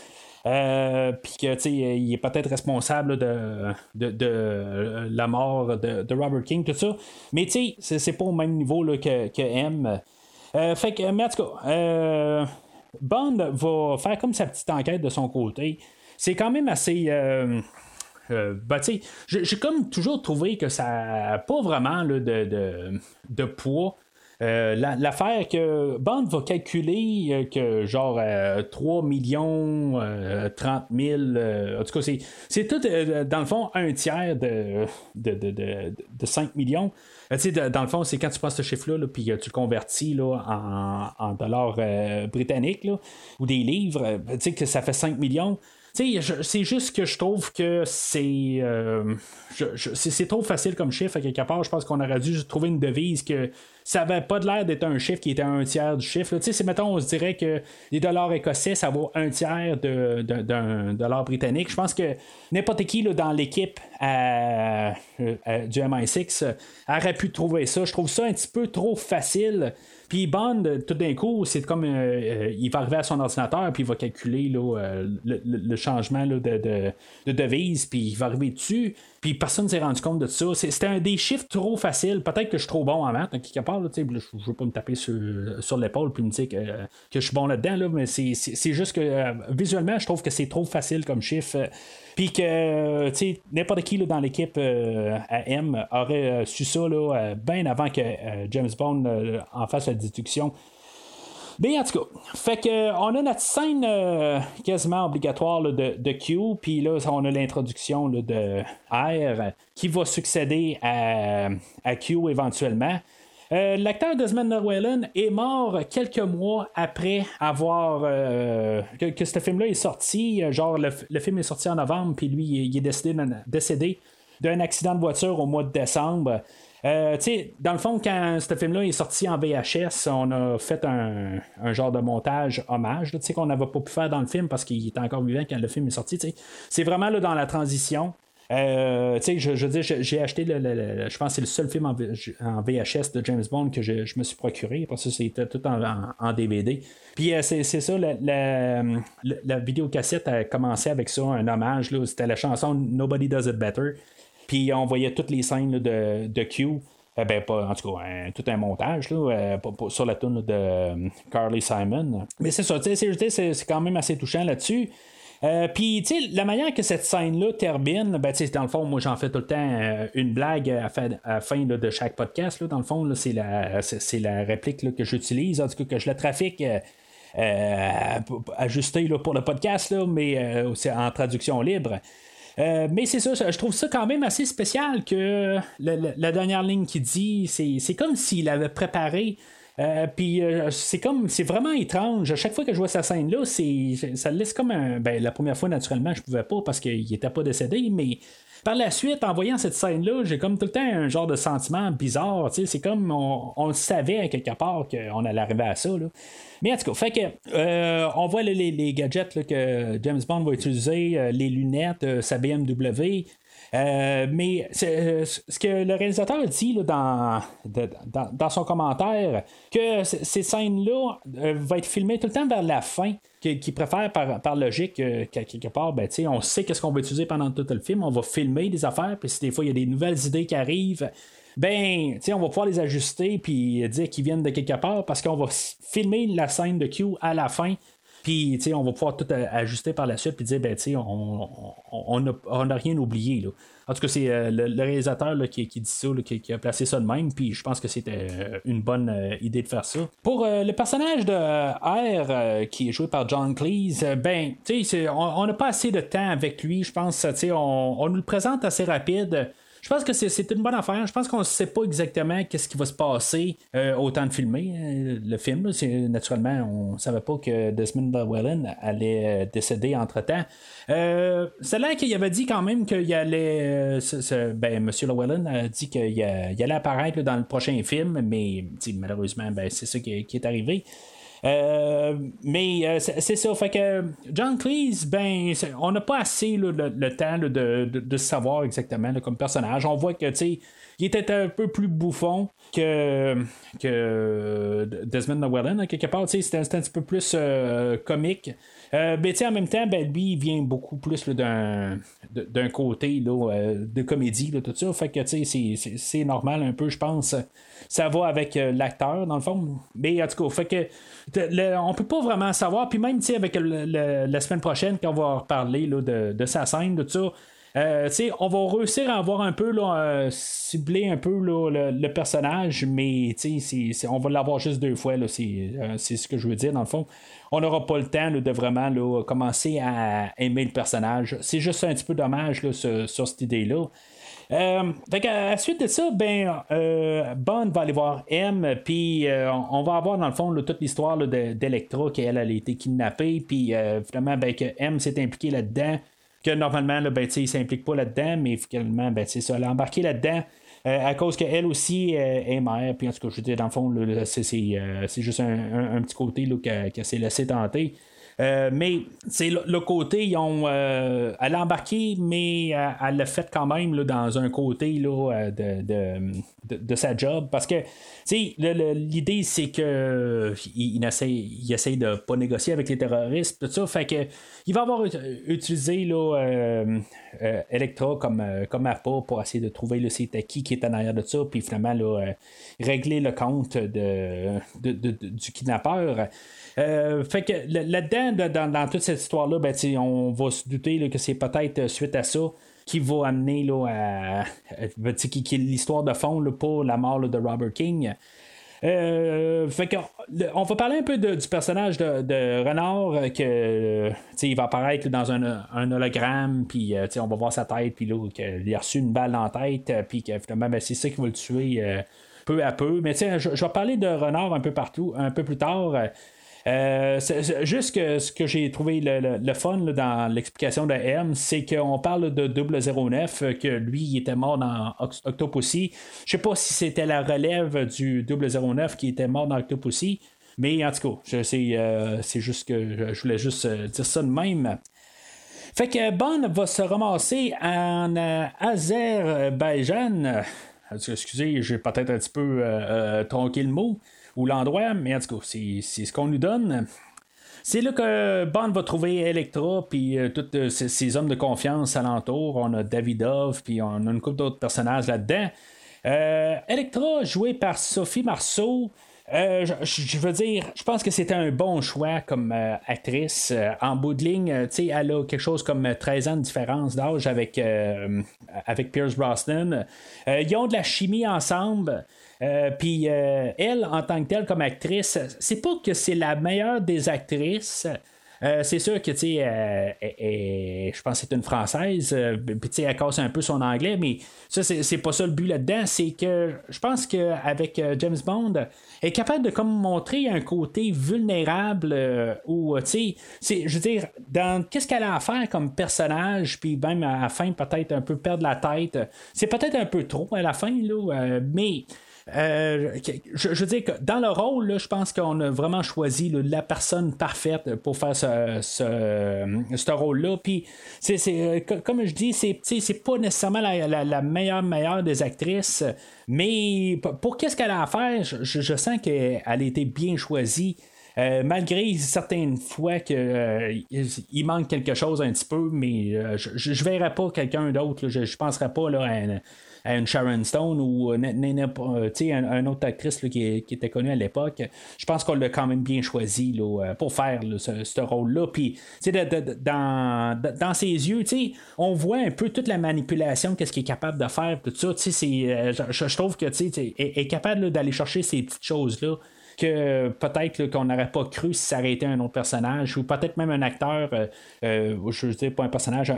Euh, puis que tu sais, il est peut-être responsable de, de, de la mort de, de Robert King, tout ça. Mais tu sais, c'est, pas au même niveau là, que, que M. Euh, fait que, mais en tout cas, euh, Bond va faire comme sa petite enquête de son côté. C'est quand même assez. euh, euh, ben, j'ai comme toujours trouvé que ça n'a pas vraiment là, de, de, de poids. Euh, la- L'affaire que Bond va calculer euh, que genre euh, 3 millions, euh, 30 000, euh, en tout cas, c'est- tout dans le fond un tiers de, de, de, de, de 5 millions. Dans le fond, c'est quand tu prends ce chiffre-là, là, puis tu le convertis en, dollars britanniques ou des livres, tu sais que ça fait 5 millions. C'est juste que je trouve que c'est, euh, c'est trop facile comme chiffre. À quelque part, je pense qu'on aurait dû trouver une devise que ça avait pas de l'air d'être un chiffre qui était un tiers du chiffre. Tu sais, mettons, on se dirait que les dollars écossais, ça vaut un tiers d'un dollar britannique. Je pense que n'importe qui là, dans l'équipe à- du MI6 euh, aurait pu trouver ça. Je trouve ça un petit peu trop facile. Puis Bond, euh, tout d'un coup, c'est comme euh, euh, il va arriver à son ordinateur, puis il va calculer euh, le, le- le changement de, de, de devise, puis il va arriver dessus, puis personne ne s'est rendu compte de ça. C'était un des chiffres trop faciles. Peut-être que je suis trop bon en maths, hein, quelque je ne veux pas me taper sur, sur l'épaule puis me dire que, que je suis bon là-dedans, là, mais c'est juste que euh, visuellement, je trouve que c'est trop facile comme chiffre. Puis que, euh, tu sais, n'importe qui dans l'équipe euh, à M aurait euh, su ça là, bien avant que James Bond en fasse la déduction. Mais en tout cas, fait que on a notre scène euh, quasiment obligatoire de, de Q, puis là on a l'introduction de R qui va succéder à, à Q éventuellement. Euh, L'acteur Desmond Llewellyn est mort quelques mois après avoir euh, que, que ce film-là est sorti. Euh, Genre le, le film est sorti en novembre, puis lui il est décédé décédé d'un accident de voiture au mois de décembre. Euh, dans le fond, quand ce film-là est sorti en VHS, on a fait un, genre de montage hommage, qu'on n'avait pas pu faire dans le film parce qu'il était encore vivant quand le film est sorti. C'est vraiment là, dans la transition. Euh, je, j'ai- acheté, je pense que c'est le seul film en, VHS de James Bond que je, me suis procuré, parce que c'était tout en, DVD. Puis euh, c'est ça, la, la, vidéocassette a commencé avec ça, un hommage, c'était la chanson Nobody Does It Better. Puis on voyait toutes les scènes de, de Q. Euh, ben, pas, en tout cas, tout un montage là, euh, sur la tune de euh, Carly Simon. Mais c'est ça, c'est- quand même assez touchant là-dessus. Puis, tu sais, la manière que cette scène-là termine, ben, tu sais, dans le fond, moi, j'en fais tout le temps une blague à, fa- à fin de chaque podcast. Là, dans le fond, c'est la, la réplique que j'utilise, en tout cas, que je la trafique. euh, ajusté là, pour le podcast, là, mais c'est en traduction libre. Euh, mais c'est ça, je trouve ça quand même assez spécial que la, dernière ligne qui dit, c'est comme s'il avait préparé. Euh, puis euh, c'est comme c'est vraiment étrange. À chaque fois que je vois cette scène là, c'est ça laisse comme un. Ben, la première fois naturellement je pouvais pas parce qu'il était pas décédé, mais par la suite, en voyant cette scène-là, j'ai comme tout le temps un genre de sentiment bizarre. C'est comme on, on le savait à quelque part qu'on allait arriver à ça. Là. Mais en tout cas, fait que, euh, on voit les, les gadgets que James Bond va utiliser, euh, les lunettes, sa BMW. Euh, mais ce que le réalisateur dit dans, dans, dans, son commentaire, que ces scènes-là vont être filmées tout le temps vers la fin, qui, préfère par, par logique qu'à quelque part, ben, on sait qu'est-ce qu'on va utiliser pendant tout le film, on va filmer des affaires, puis si des fois il y a des nouvelles idées qui arrivent, ben, on va pouvoir les ajuster puis dire qu'ils viennent de quelque part parce qu'on va filmer la scène de Q à la fin. Puis, on va pouvoir tout ajuster par la suite puis dire, ben, on n'a on rien oublié. Là. En tout cas, c'est euh, le, réalisateur qui, dit ça, qui, a placé ça de même, puis je pense que c'était euh, une bonne euh, idée de faire ça. Pour le personnage de R, qui est joué par John Cleese, ben, on n'a pas assez de temps avec lui, je pense, on, on nous le présente assez rapide. Je pense que c'est une bonne affaire. Je pense qu'on ne sait pas exactement qu'est-ce qui va se passer euh, au temps de filmer euh, le film. Naturellement, on ne savait pas que Desmond Llewellyn allait euh, décéder entre-temps. c'est là qu'il avait dit quand même qu'il allait. ben, M. Llewellyn a dit qu'il allait apparaître dans le prochain film, mais malheureusement, ben, c'est ça qui est arrivé. Euh, mais euh, c'est ça. Fait que John Cleese, ben, on n'a pas assez le, temps de, savoir exactement comme personnage. On voit que, tu il était un peu plus bouffon que, Desmond Llewellyn, quelque part. C'était un petit peu plus euh, comique. Euh, ben, en même temps, ben, lui, il vient beaucoup plus d'un, d'un côté là, de comédie, là, tout ça. Fait que c'est, normal un peu, je pense. Ça va avec l'acteur, dans le fond. Mais en tout cas, fait que on peut pas vraiment savoir. Puis même avec la semaine prochaine, quand on va reparler de, de, sa scène, tout ça. Euh, on va réussir à avoir un peu là, euh, un peu le, personnage, mais on va l'avoir juste deux fois. Euh, c'est, ce que je veux dire dans le fond. On n'aura pas le temps de vraiment commencer à aimer le personnage. C'est juste un petit peu dommage sur cette idée-là. Euh, à la suite de ça, ben, euh, Bond va aller voir M, puis euh, on va avoir dans le fond toute l'histoire d'Electra, qu'elle a été kidnappée, puis finalement ben, que M s'est impliqué là-dedans, que normalement, là, ben, il s'implique pas là-dedans, mais finalement, ben, ça, elle a embarqué là-dedans. À cause qu'elle aussi est mère, puis en tout cas, je veux dire, dans le fond, c'est, juste un, petit côté qu'elle s'est laissé tenter. Euh, mais c'est le, côté, ils ont, euh, elle a embarqué, mais euh, elle l'a fait quand même là, dans un côté là, de, de, de, sa job. Parce que l'idée, c'est que il, il essaye de pas négocier avec les terroristes, tout ça. Fait que il va avoir utilisé là, Electra comme, comme appât pour essayer de trouver le c'est qui qui est en arrière de ça, puis finalement régler le compte de, du kidnappeur. Euh, fait que là-dedans, dans, toute cette histoire-là, ben, on va se douter que c'est peut-être euh, suite à ça qui va amener là, à, ben, qui, l'histoire de fond pour la mort de Robert King. Euh, fait que, on va parler un peu du personnage de, Renard que il va apparaître dans un, hologramme puis on va voir sa tête puis qu'il a reçu une balle dans la tête puis que finalement ben, c'est ça qui va le tuer peu à peu mais je, je, vais parler de Renard un peu partout un peu plus tard euh, juste que ce que j'ai trouvé le, fun dans l'explication de M, c'est qu'on parle de 009, euh, que lui, il était mort dans Octopussy. Je sais pas si c'était la relève du 009 qui était mort dans Octopussy, mais en tout cas, euh, c'est, juste que je voulais juste dire ça de même. Fait que Bond va se ramasser en Azerbaïdjan. Excusez, j'ai peut-être un petit peu tronqué le mot ou l'endroit, mais en tout cas, c'est ce qu'on nous donne. C'est là que Bond va trouver Electra, puis euh, tous euh, ces, hommes de confiance alentour. On a Davidov, puis on a une couple d'autres personnages là-dedans. Euh, Electra, jouée par Sophie Marceau, je, veux dire, je pense que c'était un bon choix comme actrice. en bout de ligne, elle a quelque chose comme 13 ans de différence d'âge avec, avec Pierce Brosnan. ils ont de la chimie ensemble. Euh, puis euh, elle, en tant que telle, comme actrice, c'est pas que c'est la meilleure des actrices. Euh, c'est sûr que, tu sais, je pense que c'est une Française, puis tu sais, elle casse un peu son anglais, mais ça, c'est pas ça le but là-dedans. C'est que je pense qu'avec James Bond, elle est capable de comme montrer un côté vulnérable ou, tu sais, je veux dire, dans qu'est-ce qu'elle a à faire comme personnage, puis même à la fin, peut-être un peu perdre la tête. C'est peut-être un peu trop à la fin, là, mais euh, je, je veux dire que dans le rôle, je pense qu'on a vraiment choisi la personne parfaite pour faire ce, rôle-là. Puis, euh, co- comme je dis, c'est, c'est pas nécessairement la, meilleure, des actrices, mais pour qu'est-ce qu'elle a à faire, je, sens qu'elle a été bien choisie. Euh, malgré certaines fois que euh, il, il manque quelque chose un petit peu, mais je, je verrais pas quelqu'un d'autre. Je, je penserais pas là, à, une Sharon Stone ou euh, euh, tu sais, un, un autre actrice qui, était connue à l'époque. Je pense qu'on l'a quand même bien choisi euh, pour faire ce, rôle-là. Puis, dans, dans ses yeux, on voit un peu toute la manipulation, qu'est-ce qu'il est capable de faire, tout ça. Je, je trouve que est, est capable d'aller chercher ces petites choses-là que peut-être qu'on n'aurait pas cru si ça aurait été un autre personnage, ou peut-être même un acteur, euh, euh, je veux dire pas un personnage,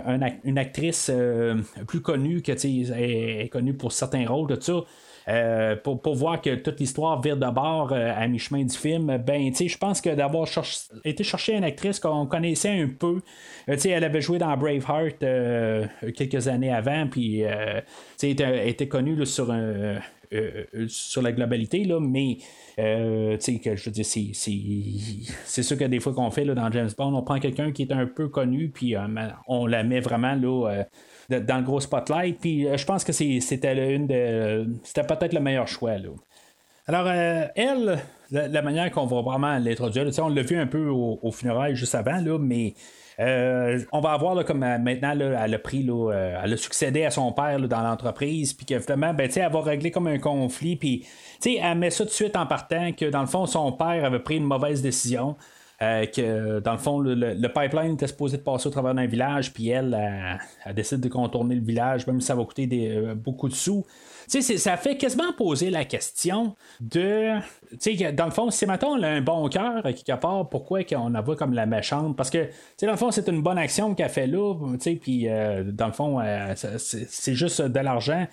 une actrice euh, plus connue, que est, connue pour certains rôles, tout ça. pour, pour voir que toute l'histoire vire de bord à mi-chemin du film, ben, tu sais, je pense que d'avoir été chercher une actrice qu'on connaissait un peu, tu sais, elle avait joué dans Braveheart quelques années avant, puis, tu sais, était, connue sur un, sur la globalité, là, mais euh, que je veux dire, c'est, sûr que des fois qu'on fait dans James Bond, on prend quelqu'un qui est un peu connu, puis euh, on la met vraiment là, euh, dans le gros spotlight, puis euh, je pense que c'était une c'était peut-être le meilleur choix. Alors, euh, elle, la, manière qu'on va vraiment l'introduire, on l'a vu un peu au, funérailles juste avant, là, mais euh, on va avoir là, comme euh, maintenant, là, elle a pris, euh, elle a succédé à son père dans l'entreprise, puis que ben, elle va régler comme un conflit, puis elle met ça tout de suite en partant que dans le fond, son père avait pris une mauvaise décision. que dans le fond, le, pipeline était supposé de passer au travers d'un village, puis elle, elle, elle décide de contourner le village, même si ça va coûter des, beaucoup de sous. Sais, ça fait quasiment poser la question de. Tu sais, dans le fond, si mettons, elle a un bon cœur, à quelque part, pourquoi qu'on la voit comme la méchante? Parce que, tu sais, dans le fond, c'est une bonne action qu'elle fait là, tu sais, puis euh, dans le fond, euh, c'est- juste de l'argent.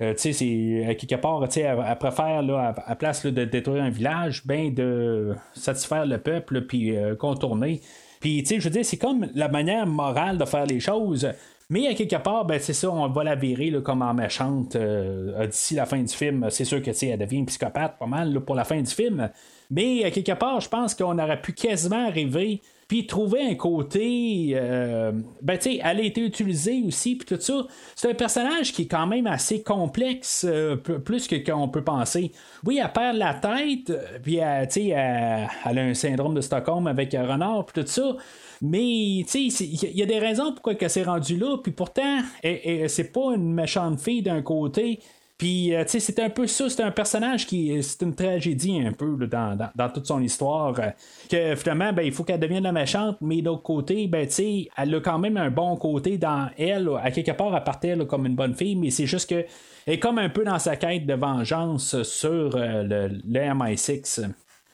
Euh, tu sais, à quelque part, tu sais, elle, préfère, là, à, place de détruire un village, ben de satisfaire le peuple, puis euh, contourner. Puis, tu sais, je veux dire, c'est comme la manière morale de faire les choses. Mais à quelque part, ben, c'est ça, on va la virer comme en méchante euh, d'ici la fin du film. C'est sûr que elle devient psychopathe pas mal pour la fin du film. Mais à quelque part, je pense qu'on aurait pu quasiment arriver puis trouver un côté euh, ben tu sais elle a été utilisée aussi puis tout ça c'est un personnage qui est quand même assez complexe euh, plus que qu'on peut penser oui elle perd la tête euh, puis tu sais elle, elle a un syndrome de Stockholm avec euh, Renard puis tout ça mais tu sais il y, a des raisons pourquoi elle s'est rendue là puis pourtant c'est pas une méchante fille d'un côté puis, euh, tu sais, c'est un peu ça, c'est un personnage qui. C'est une tragédie un peu dans, toute son histoire. euh, que finalement, ben, il faut qu'elle devienne la méchante, mais d'autre côté, ben, tu sais, elle a quand même un bon côté dans elle. À quelque part, elle partait comme une bonne fille, mais c'est juste que. Elle est comme un peu dans sa quête de vengeance sur euh, le, le MI6.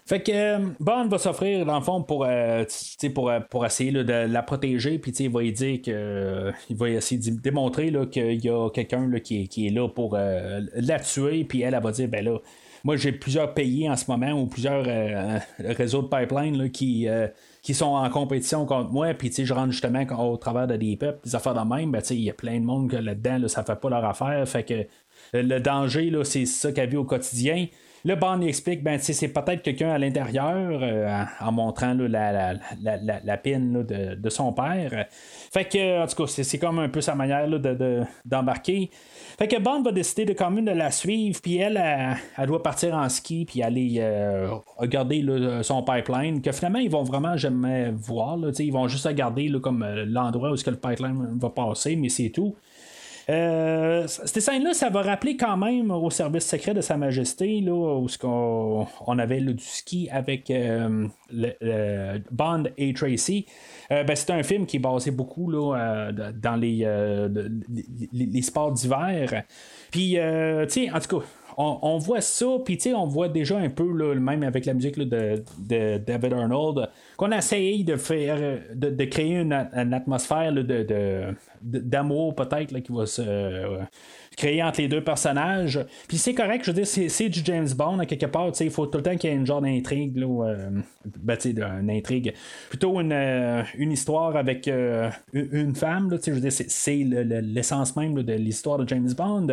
Fait que euh, Bond va s'offrir, dans le fond, pour, euh, pour, euh, pour essayer de la protéger, puis il va lui dire que il va essayer de démontrer qu'il y a quelqu'un qui, est- là pour la tuer, puis elle, elle va dire ben là, moi j'ai plusieurs pays en ce moment ou plusieurs réseaux de pipeline qui, qui sont en compétition contre moi, puis je rentre justement au travers de des peuples, des affaires de même, ben il y a plein de monde que là-dedans, là, ça fait pas leur affaire, fait que le danger, c'est ça qu'elle vit au quotidien. Le Bond explique, ben, c'est peut-être quelqu'un à l'intérieur, euh, en, montrant la, la, la, la, pine de, de son père. Fait que, en tout cas, c'est, comme un peu sa manière là, de, de- d'embarquer. Fait que Bond va décider de quand même de la suivre, puis elle, elle, doit partir en ski, puis aller euh, regarder son pipeline, que finalement, ils vont vraiment jamais voir. Ils vont juste regarder comme euh, l'endroit où est-ce que le pipeline va passer, mais c'est tout. Euh, cette scène-là, ça va rappeler quand même au service secret de Sa Majesté, là, où qu'on on avait du ski avec euh, le, le Bond et Tracy. Euh, ben, c'est un film qui est basé beaucoup là, dans les, les, les sports d'hiver. Puis, tu sais, en tout cas, on, voit ça, puis on voit déjà un peu, là, même avec la musique de, David Arnold, qu'on a essayé de faire, de, créer une, atmosphère de, d'amour peut-être qui va se euh, créer entre les deux personnages. Puis c'est correct, je veux dire, c'est, du James Bond à quelque part, il faut tout le temps qu'il y ait une genre d'intrigue, là, euh, ben, une intrigue, plutôt une, euh, une histoire avec euh, une femme, je veux dire, c'est, le- le- l'essence même de l'histoire de James Bond.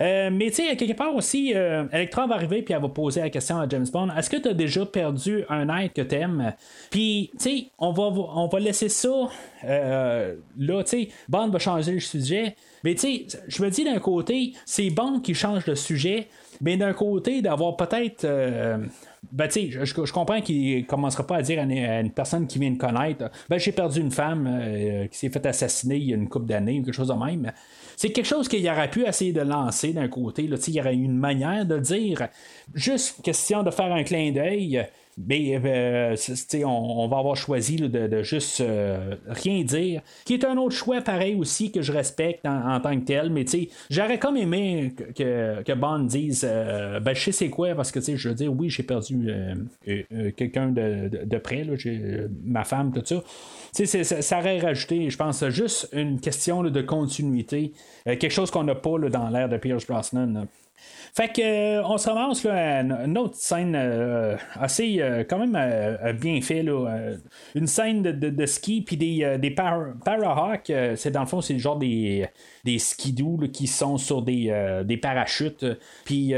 Euh, mais tu sais, quelque part aussi, euh, Electra va arriver puis elle va poser la question à James Bond est-ce que tu as déjà perdu un être que t'aimes? Puis, tu sais, on va, on va laisser ça. Euh, là, tu sais, Bond va changer le sujet. Mais tu sais, je me dis d'un côté, c'est Bond qui change le sujet. Mais d'un côté, d'avoir peut-être. Euh, ben, tu sais, je, comprends qu'il commencera pas à dire à une, personne qui vient de connaître Ben, j'ai perdu une femme euh, qui s'est fait assassiner il y a une couple d'années ou quelque chose de même. C'est quelque chose qu'il aurait pu essayer de lancer d'un côté. Là, il y aurait une manière de dire. Juste question de faire un clin d'œil. Mais euh, on, on va avoir choisi de, de juste euh, rien dire. Qui est un autre choix pareil aussi que je respecte en, tant que tel. Mais j'aurais comme aimé que, que, Bond dise euh, Ben je sais c'est quoi parce que je veux dire, oui, j'ai perdu quelqu'un de, de, près, là, ma femme, tout ça. Ça, ça aurait rajouté, je pense, juste une question de continuité. Quelque chose qu'on n'a pas dans l'ère de Pierce Brosnan. Fait que euh, on se ramasse à une- autre scène euh, assez euh, quand même bien fait là, une scène de, ski puis des, des par- parahawks c'est dans le fond c'est genre des des qui sont sur des, des parachutes. Puis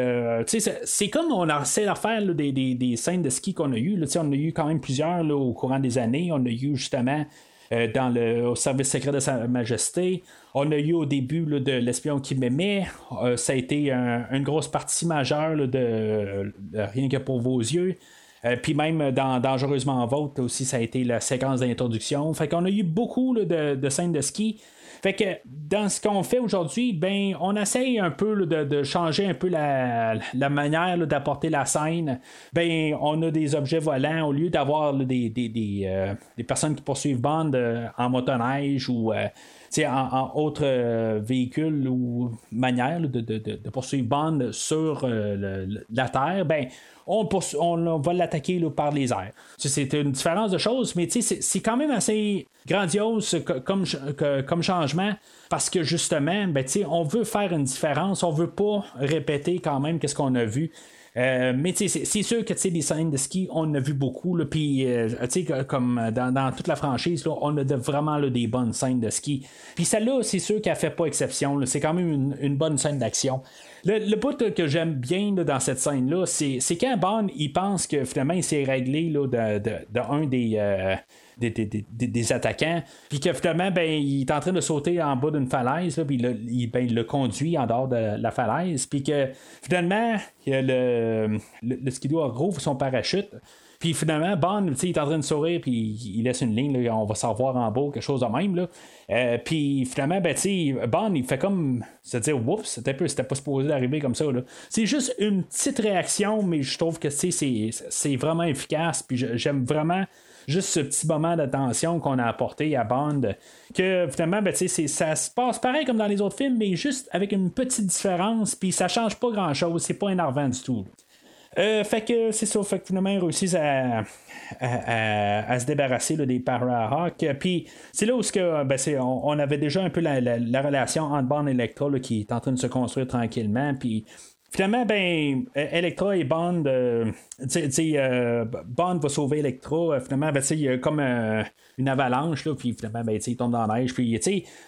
c'est- comme on essaie de faire des, des, des scènes de ski qu'on a eu là, Tu sais, on a eu quand même plusieurs au courant des années. On a eu justement dans le au service secret de Sa Majesté. On a eu au début de l'espion qui m'aimait. Euh, ça a été un- une grosse partie majeure de, Rien que pour vos yeux. Euh, Puis même dans Dangereusement Vôtre aussi, ça a été la séquence d'introduction. Fait qu'on a eu beaucoup de, scènes de ski. Fait que dans ce qu'on fait aujourd'hui, ben on essaye un peu de, changer un peu la, manière d'apporter la scène. Ben on a des objets volants au lieu d'avoir des, euh, des personnes qui poursuivent Bond euh, en motoneige ou en, en autre euh, véhicule ou manière de, de- de- poursuivre Bond sur euh, la Terre, ben on, on, va l'attaquer par les airs. C'est une différence de choses, mais c'est c'est quand même assez grandiose co- comme, comme changement parce que justement, ben, on veut faire une différence, on veut pas répéter quand même qu'est-ce qu'on a vu. Euh, mais c'est sûr que des scènes de ski, on a vu beaucoup. Puis, euh, comme dans, dans toute la franchise, là, on a vraiment des bonnes scènes de ski. Puis celle-là, c'est sûr qu'elle fait pas exception. C'est quand même une, bonne scène d'action. Le, le que j'aime bien dans cette scène-là, c'est quand Bond, il pense que finalement, il s'est réglé là, de, de- un des. euh, des, des- des- des- attaquants, puis que finalement, ben, il est en train de sauter en bas d'une falaise, puis il, ben, il le conduit en dehors de la falaise, puis que finalement, a le, le, le skidoo rouvre son parachute, puis finalement, Bond, il est en train de sourire, puis il laisse une ligne, là, on va s'en voir en bas, quelque chose de même. Là. Euh, puis finalement, ben, Bond, il fait comme se dire, oups, c'était, peu- c'était pas supposé d'arriver comme ça. C'est juste une petite réaction, mais je trouve que c'est, c'est vraiment efficace, puis j'aime vraiment juste ce petit moment d'attention qu'on a apporté à Bond, que finalement, ben, ça se passe pareil comme dans les autres films, mais juste avec une petite différence, puis ça change pas grand-chose, c'est pas énervant du tout. Euh, fait que c'est ça, fait que finalement ils réussissent à, à- se débarrasser là, des Parahawks. Puis c'est là où que, ben, on, on avait déjà un peu la, la- la relation entre Bond et Electra qui est en train de se construire tranquillement. Puis Finalement, ben, euh, Electra et Bond, euh, tu sais- tu sais, euh, Bond va sauver Electra. euh, finalement, ben, il y a comme euh, une avalanche, là, puis finalement, ben, il tombe dans la neige. Puis,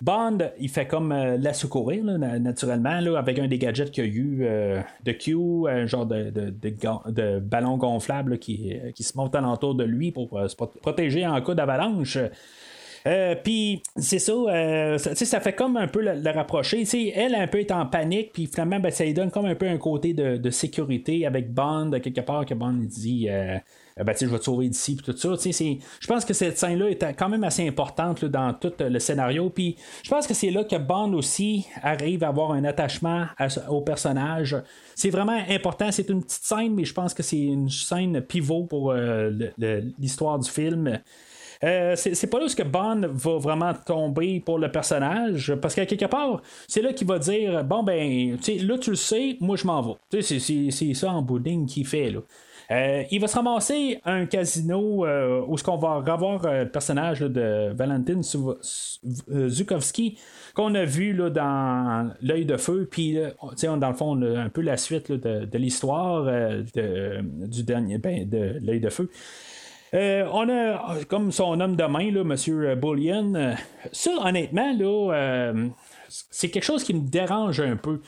Bond, il fait comme la secourir, là, na- naturellement, là, avec un des gadgets qu'il y a eu de Q, un genre de, de, de de ballon gonflable qui, qui se monte alentour de lui pour se pro- protéger en cas d'avalanche. Euh, puis c'est ça, euh, ça, ça fait comme un peu le, rapprocher. Tu sais, elle un peu est en panique, puis finalement, ben, ça lui donne comme un peu un côté de, sécurité avec Bond, quelque part que Bond dit. Euh, ben, je vais te sauver d'ici, puis tout ça. Je pense que cette scène-là est quand même assez importante dans tout le scénario. Puis je pense que c'est là que Bond aussi arrive à avoir un attachement au personnage. C'est vraiment important. C'est une petite scène, mais je pense que c'est une scène pivot pour l'histoire du film. Euh, c'est pas là où que Bond va vraiment tomber pour le personnage, parce qu'à quelque part, c'est là qu'il va dire Bon, ben, là, tu le sais, moi, je m'en vais. C'est- ça en boudding qu'il fait, là. Euh, il va se ramasser un casino euh, où ce qu'on va revoir euh, le personnage de Valentin Zukovsky qu'on a vu là, dans l'œil de feu puis dans le fond on a un peu la suite là, de, de l'histoire de- du dernier ben, de l'œil de feu euh, on a comme son homme de main, là, M. Bullion. euh, Ça, honnêtement, euh, c'est quelque chose qui me dérange un peu.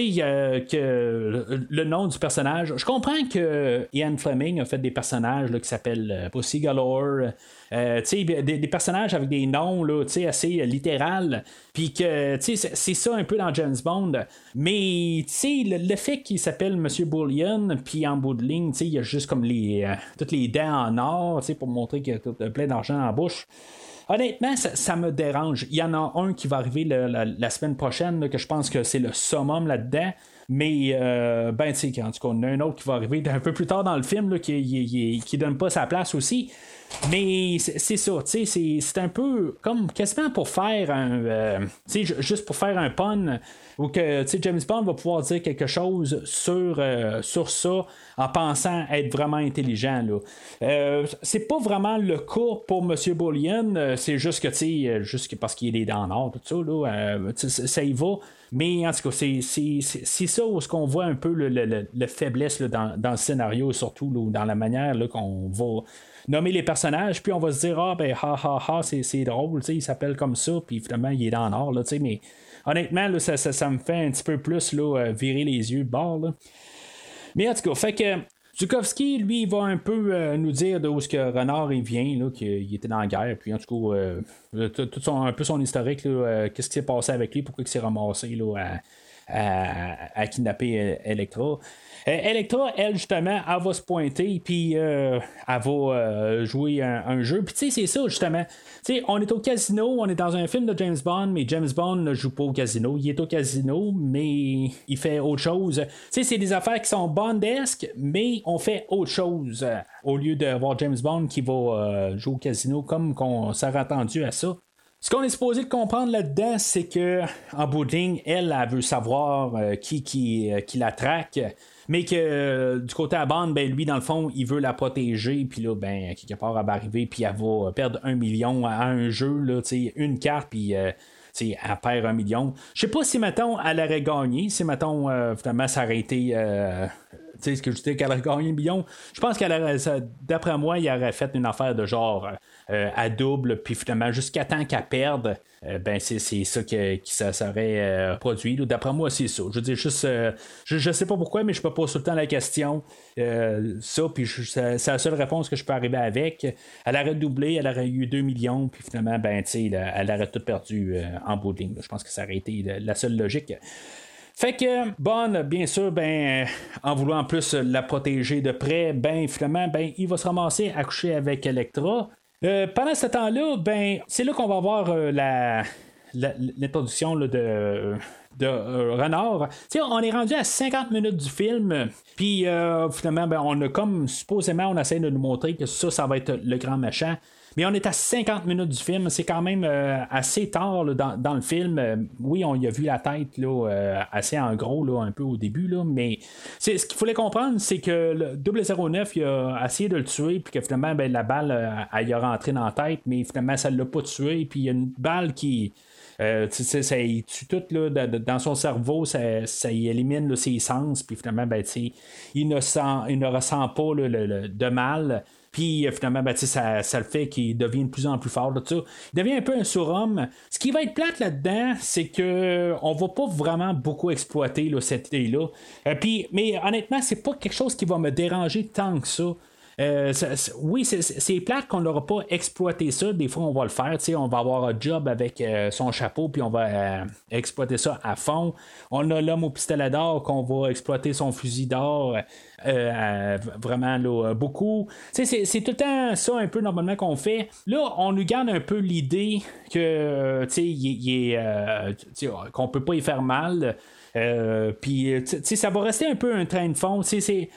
Sais, que le, nom du personnage. Je comprends que Ian Fleming a fait des personnages là, qui s'appellent euh, Pussy Galore. euh, des, des personnages avec des noms là, assez euh, littérales. Puis que, c'est- ça un peu dans James Bond. Mais, le, le fait qu'il s'appelle Monsieur Bullion, puis en bout de ligne, il y a juste comme les, toutes les dents en or, pour montrer qu'il y a plein d'argent en bouche. Honnêtement, ça, me dérange. Il y en a un qui va arriver la, semaine prochaine, que je pense que c'est le summum là-dedans. Mais, euh, ben, tu sais, en tout cas, on a un autre qui va arriver un peu plus tard dans le film, qui, qui, qui donne pas sa place aussi. Mais c'est ça, tu sais, c'est- un peu comme quasiment pour faire un. euh, tu sais, ju- juste pour faire un pun, ou que James Bond va pouvoir dire quelque chose sur, euh, sur ça en pensant être vraiment intelligent. Là. Euh, c'est pas vraiment le cas pour M. Bullion, euh, c'est juste que, tu sais, euh, juste parce qu'il est en or, tout ça, là, ça y va. Mais en tout cas, c'est, c'est, c'est- ça où ce qu'on voit un peu le, le- le- le faiblesse là, dans, dans le scénario, surtout là, dans la manière là, qu'on va nommer les personnages, puis on va se dire, ah ben, ha ha ha, c'est, drôle, il s'appelle comme ça, puis finalement, il est dans l'or, là, tu sais, mais honnêtement, là, ça, ça, ça me fait un petit peu plus euh, virer les yeux de bord. Mais en tout cas, fait que Zukovski, lui, il va un peu euh, nous dire d'où ce que Renard il vient, qu'il était dans la guerre, puis en tout cas, euh, tout un peu son historique, euh, qu'est-ce qui s'est passé avec lui, pourquoi il s'est ramassé là, à, à, kidnapper euh, Electra. Euh, Electra, elle, justement, elle va se pointer, puis euh, elle va jouer un, jeu. Puis, tu sais, c'est ça, justement. Tu sais, on est au casino, on est dans un film de James Bond, mais James Bond ne joue pas au casino. Il est au casino, mais il fait autre chose. Tu sais, c'est des affaires qui sont bondesques, mais on fait autre chose. Au lieu d'avoir James Bond qui va jouer au casino comme qu'on s'est attendu à ça. Ce qu'on est supposé comprendre là-dedans, c'est que en elle, elle veut savoir euh, euh, qui la traque. Mais que euh, du côté à bande, ben lui, dans le fond, il veut la protéger. Puis là, ben, quelque part, elle va arriver. Puis elle va perdre un million à un jeu. Là, une carte. Puis. elle perd un million. Je sais pas si, mettons, elle aurait gagné. Si, mettons, euh, finalement, ça aurait été. tu sais, ce que je dis qu'elle aurait gagné un million. Je pense qu'elle aurait. D'après moi, il aurait fait une affaire de genre euh, à double. Puis finalement, jusqu'à temps qu'elle perde, euh, ben, c'est, ça que, qui ça serait euh, produit. D'après moi, c'est ça. Je veux juste. euh, je, je sais pas pourquoi, mais je me pose tout le temps la question. Ça, puis c'est la seule réponse que je peux arriver avec. Elle aurait doublé, elle aurait eu 2 millions, puis finalement, ben, elle, aurait tout perdu en bout de ligne. Je pense que ça aurait été la, la seule logique. Fait que Bonne, bien sûr, ben, en voulant en plus la protéger de près, ben, finalement, ben, il va se ramasser à coucher avec Electra. Euh, pendant ce temps-là, ben, c'est là qu'on va voir euh, la, l'introduction de, de euh, Renard. On est rendu à 50 minutes du film, puis euh, finalement, ben, on a comme supposément, on essaie de nous montrer que ça, ça va être le grand méchant. Mais on est à 50 minutes du film. C'est quand même euh, assez tard dans, dans le film. Euh, oui, on y a vu la tête là, euh, assez en gros là, un peu au début. Là, mais c'est, ce qu'il fallait comprendre, c'est que le 009 il a essayé de le tuer, puis que finalement, ben, la balle, elle y a rentré dans la tête, mais finalement, ça ne l'a pas tué. Puis il y a une balle qui. euh, ça tue tout là, dans son cerveau, ça, ça y élimine ses sens, puis finalement, ben, il, ne sent, il ne ressent pas le- le- de mal. Puis euh, finalement, ben, ça, ça le fait qu'il devient de plus en plus fort. Là. Il devient un peu un surhomme. Ce qui va être plate là-dedans, c'est que on va pas vraiment beaucoup exploiter là, cette idée-là. Euh, mais honnêtement, c'est pas quelque chose qui va me déranger tant que ça. Euh, oui, c'est- plate qu'on n'aura pas exploité ça. Des fois, on va le faire. On va avoir un job avec euh, son chapeau, puis on va euh, exploiter ça à fond. On a l'homme au pistolet d'or qu'on va exploiter son fusil d'or. vraiment beaucoup. C'est tout le temps ça un peu normalement qu'on fait. Là, on nous garde un peu l'idée que sais, qu'on peut pas y faire mal. Euh, puis, euh, tu sais, ça va rester un peu un train de fond. C'est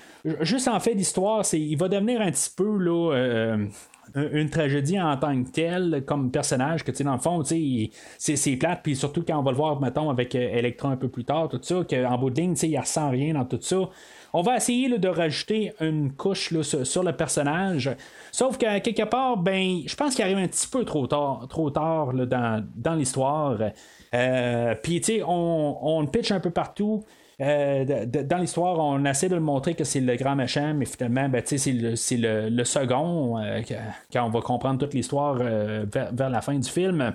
juste en fait d'histoire, c'est il va devenir un petit peu là. euh, une tragédie en tant que telle comme personnage que tu sais dans le fond tu sais c'est, plate puis surtout quand on va le voir mettons avec Electra un peu plus tard tout ça qu'en bout de ligne tu sais il ressent rien dans tout ça on va essayer de rajouter une couche sur, le personnage sauf qu'à quelque part ben je pense qu'il arrive un petit peu trop tard trop tard dans l'histoire euh, puis tu sais on, on le pitch un peu partout Euh, dans l'histoire, on essaie de le montrer que c'est le grand méchant, mais finalement, ben, c'est le, le, second, euh, quand on va comprendre toute l'histoire vers, la fin du film.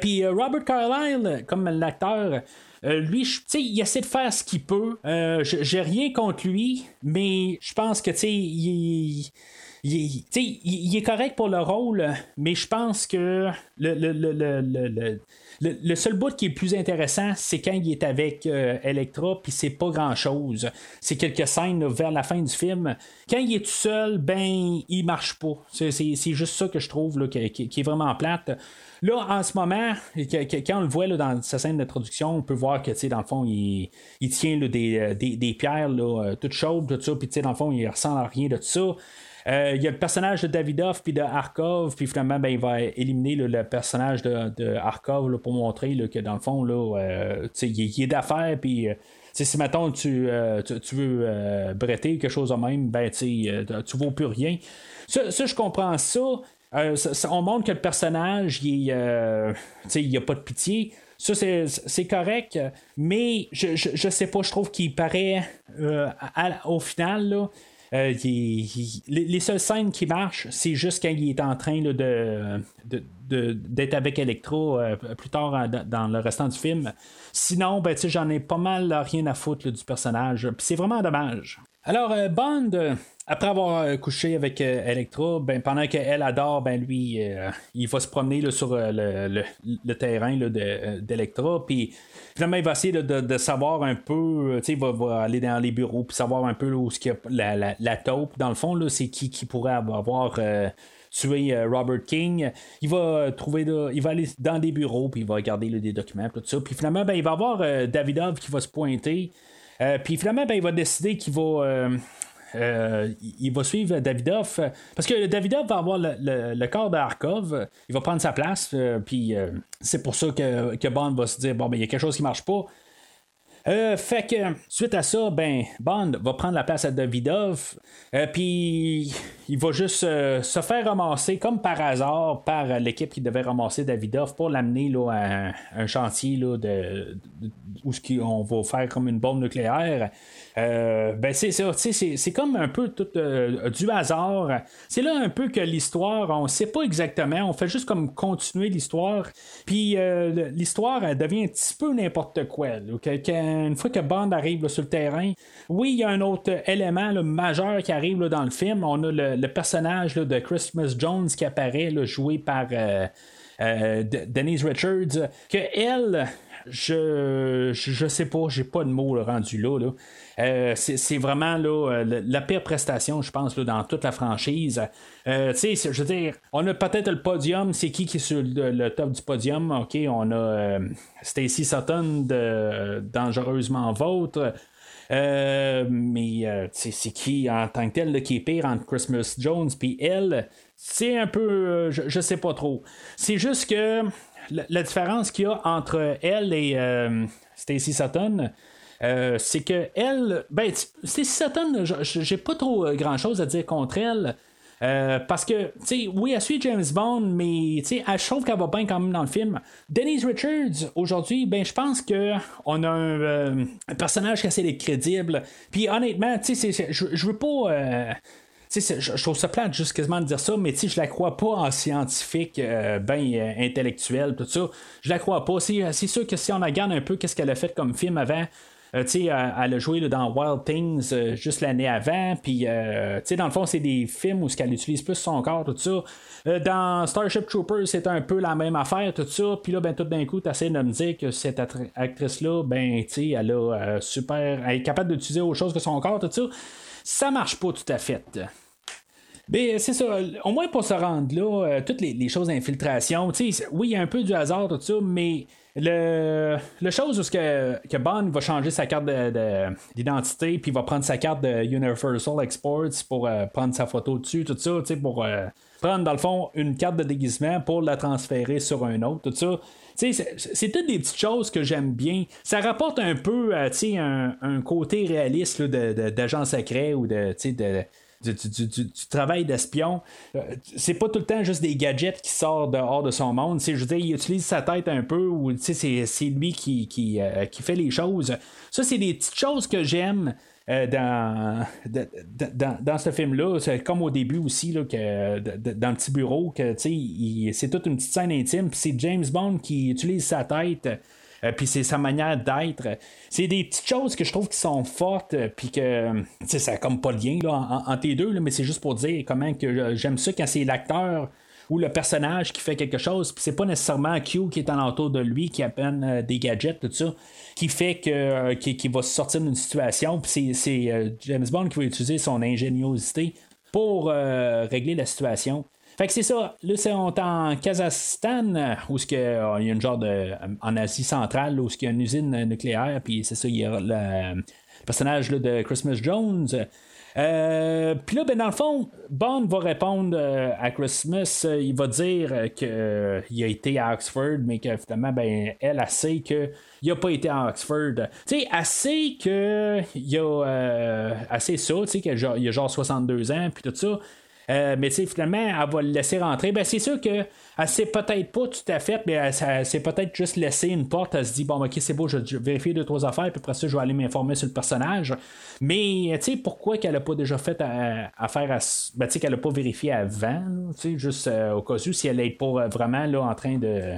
Puis Robert Carlyle, comme l'acteur, lui, il essaie de faire ce qu'il peut. J'ai rien contre lui, mais je pense que, tu sais, il il, est correct pour le rôle, mais je pense que le, le, seul bout qui est plus intéressant, c'est quand il est avec euh, Electra, puis c'est pas grand chose. C'est quelques scènes vers la fin du film. Quand il est tout seul, ben, il marche pas. C'est, juste ça que je trouve là, qui, est vraiment plate. Là, en ce moment, quand on le voit dans sa scène d'introduction, on peut voir que, dans le fond, il, tient euh, des, pierres là, toutes chaudes, tout ça, puis dans le fond, il ressent rien de tout ça. Euh, il y a le personnage de Davidoff puis de Arkov, puis finalement, ben, il va éliminer le personnage de, de Arkov pour montrer que dans le fond, là, euh, il, est d'affaires, puis. Euh, si mettons tu, tu, veux bretter quelque chose de même, ben tu tu vaux plus rien. Ça, je comprends ça. on montre que le personnage, il, il n'y a pas de pitié. Ça, c'est correct, mais je, je, sais pas, je trouve qu'il paraît au final, là, euh, les, seules scènes qui marchent, c'est juste quand il est en train de, d'être avec Electro euh, plus tard dans le restant du film. Sinon, ben, j'en ai pas mal rien à foutre du personnage. c'est vraiment dommage. Alors, euh, Bond, après avoir couché avec Electra, ben, pendant qu'elle adore, ben, lui, il va se promener sur le, terrain d'Electra. Puis Finalement, il va essayer de, savoir un peu, il va, aller dans les bureaux puis savoir un peu où ce y a la, la, taupe. Dans le fond, là, c'est qui qui pourrait avoir euh, tué euh, Robert King. Il va trouver il va aller dans des bureaux puis il va regarder des documents tout ça. Puis finalement, ben, il va avoir euh, Davidov qui va se pointer. puis finalement, ben, il va décider qu'il va euh, il va suivre Davidoff. Parce que Davidoff va avoir le, corps d'Arkov. Il va prendre sa place. Euh, puis euh, c'est pour ça que, que, Bond va se dire bon, ben, il y a quelque chose qui marche pas. fait que suite à ça, ben Bond va prendre la place à Davidov, puis il va juste se faire ramasser comme par hasard par l'équipe qui devait ramasser Davidov pour l'amener à un, chantier là, de, où on va faire comme une bombe nucléaire. Euh, ben c'est c'est comme un peu tout euh, du hasard. C'est là un peu que l'histoire, on sait pas exactement, on fait juste comme continuer l'histoire. Puis euh, l'histoire, devient un petit peu n'importe quoi. une fois que Bond arrive sur le terrain, oui, il y a un autre élément majeur qui arrive dans le film. On a le, personnage de Christmas Jones qui apparaît, joué par Denise Richards, que elle, je, je, sais pas, j'ai pas de mots rendu là. Euh, c'est vraiment là, euh, la pire prestation, je pense, dans toute la franchise. Euh, je veux dire, on a peut-être le podium. C'est qui qui est sur le, top du podium? OK, on a Stacy Sutton de Dangereusement Vôtre. Mais c'est qui en tant que tel qui est pire entre Christmas Jones puis elle? C'est un peu. Je, je, sais pas trop. C'est juste que la, différence qu'il y a entre elle et Stacy Sutton, euh, c'est que elle, ben, c'est Sutton, j'ai pas trop euh, grand chose à dire contre elle. Euh, parce que, tu sais, oui, elle suit James Bond, mais tu sais, je trouve qu'elle va bien quand même dans le film. Denise Richards, aujourd'hui, ben, je pense que on a un, personnage qui est assez crédible. Puis honnêtement, tu sais, je veux pas. Je, je trouve ça plate juste quasiment de dire ça, mais je la crois pas en scientifique, ben intellectuel, tout ça. Je la crois pas. C'est sûr que si on regarde un peu qu'est-ce qu'elle a fait comme film avant, euh, sais, elle, a joué dans Wild Things euh, juste l'année avant. Puis, euh, dans le fond, c'est des films où elle utilise plus son corps, tout ça. dans Starship Troopers, c'est un peu la même affaire, tout ça. Puis là, ben, tout d'un coup, tu essaies de me dire que cette actrice-là, ben, tu sais, elle a super. Elle est capable d'utiliser autre chose que son corps, tout ça. Ça marche pas tout à fait. Ben, c'est ça. Au moins pour se rendre là, toutes les, les choses d'infiltration, oui, il y a un peu du hasard, tout ça, mais le, le chose où que, que Bond va changer sa carte d'identité, puis va prendre sa carte de Universal Exports pour euh, prendre sa photo dessus, tout ça, pour euh, prendre dans le fond une carte de déguisement pour la transférer sur un autre, tout ça. C'est toutes des petites choses que j'aime bien. Ça rapporte un peu un, un côté réaliste d'agent secret ou de, de du, du- du- du travail d'espion. Euh, c'est pas tout le temps juste des gadgets qui sortent dehors de son monde. Tu je veux il utilise sa tête un peu ou tu c'est, lui qui, qui, euh, qui fait les choses. Ça, c'est des petites choses que j'aime. euh, dans, dans, dans ce film-là, c'est comme au début aussi, là, que, dans le petit bureau, que tu c'est toute une petite scène intime, c'est James Bond qui utilise sa tête. Euh, puis c'est sa manière d'être. C'est des petites choses que je trouve qui sont fortes, euh, puis que sais, ça n'a comme pas de lien là, en- entre les deux, mais c'est juste pour dire comment que euh, j'aime ça quand c'est l'acteur ou le personnage qui fait quelque chose, puis c'est pas nécessairement Q qui est alentour de lui, qui appelle euh, des gadgets, tout ça, qui fait que euh, qui, qui va sortir d'une situation, puis c'est, euh, James Bond qui va utiliser son ingéniosité pour euh, régler la situation. Fait que c'est ça. Là, c'est en Kazakhstan, euh, où ce que, euh, il y a une genre de. En Asie centrale, où ce qu'il y a une usine euh, nucléaire, puis c'est ça, il y a le, personnage là, de Christmas Jones. Euh, puis là, ben, dans le fond, Bond va répondre euh, à Christmas. euh, il va dire qu'il a été à Oxford, mais que finalement, ben, elle, elle sait qu'il n'a pas été à Oxford. Tu sais, elle sait a euh, assez ça, tu sais, qu'il a a genre 62 ans, puis tout ça. Euh, mais finalement, elle va le laisser rentrer. Ben, c'est sûr que elle sait peut-être pas tout à fait, mais elle, s'est peut-être juste laissé une porte. Elle se dit, bon, ok, c'est beau, je vais vérifier deux, trois affaires, puis après ça, je vais aller m'informer sur le personnage. Mais, tu sais, pourquoi qu'elle a pas déjà fait à- affaire à. Ben, tu sais, qu'elle a pas vérifié avant, tu sais, juste euh, au cas où, si elle n'est pas euh, vraiment là en train de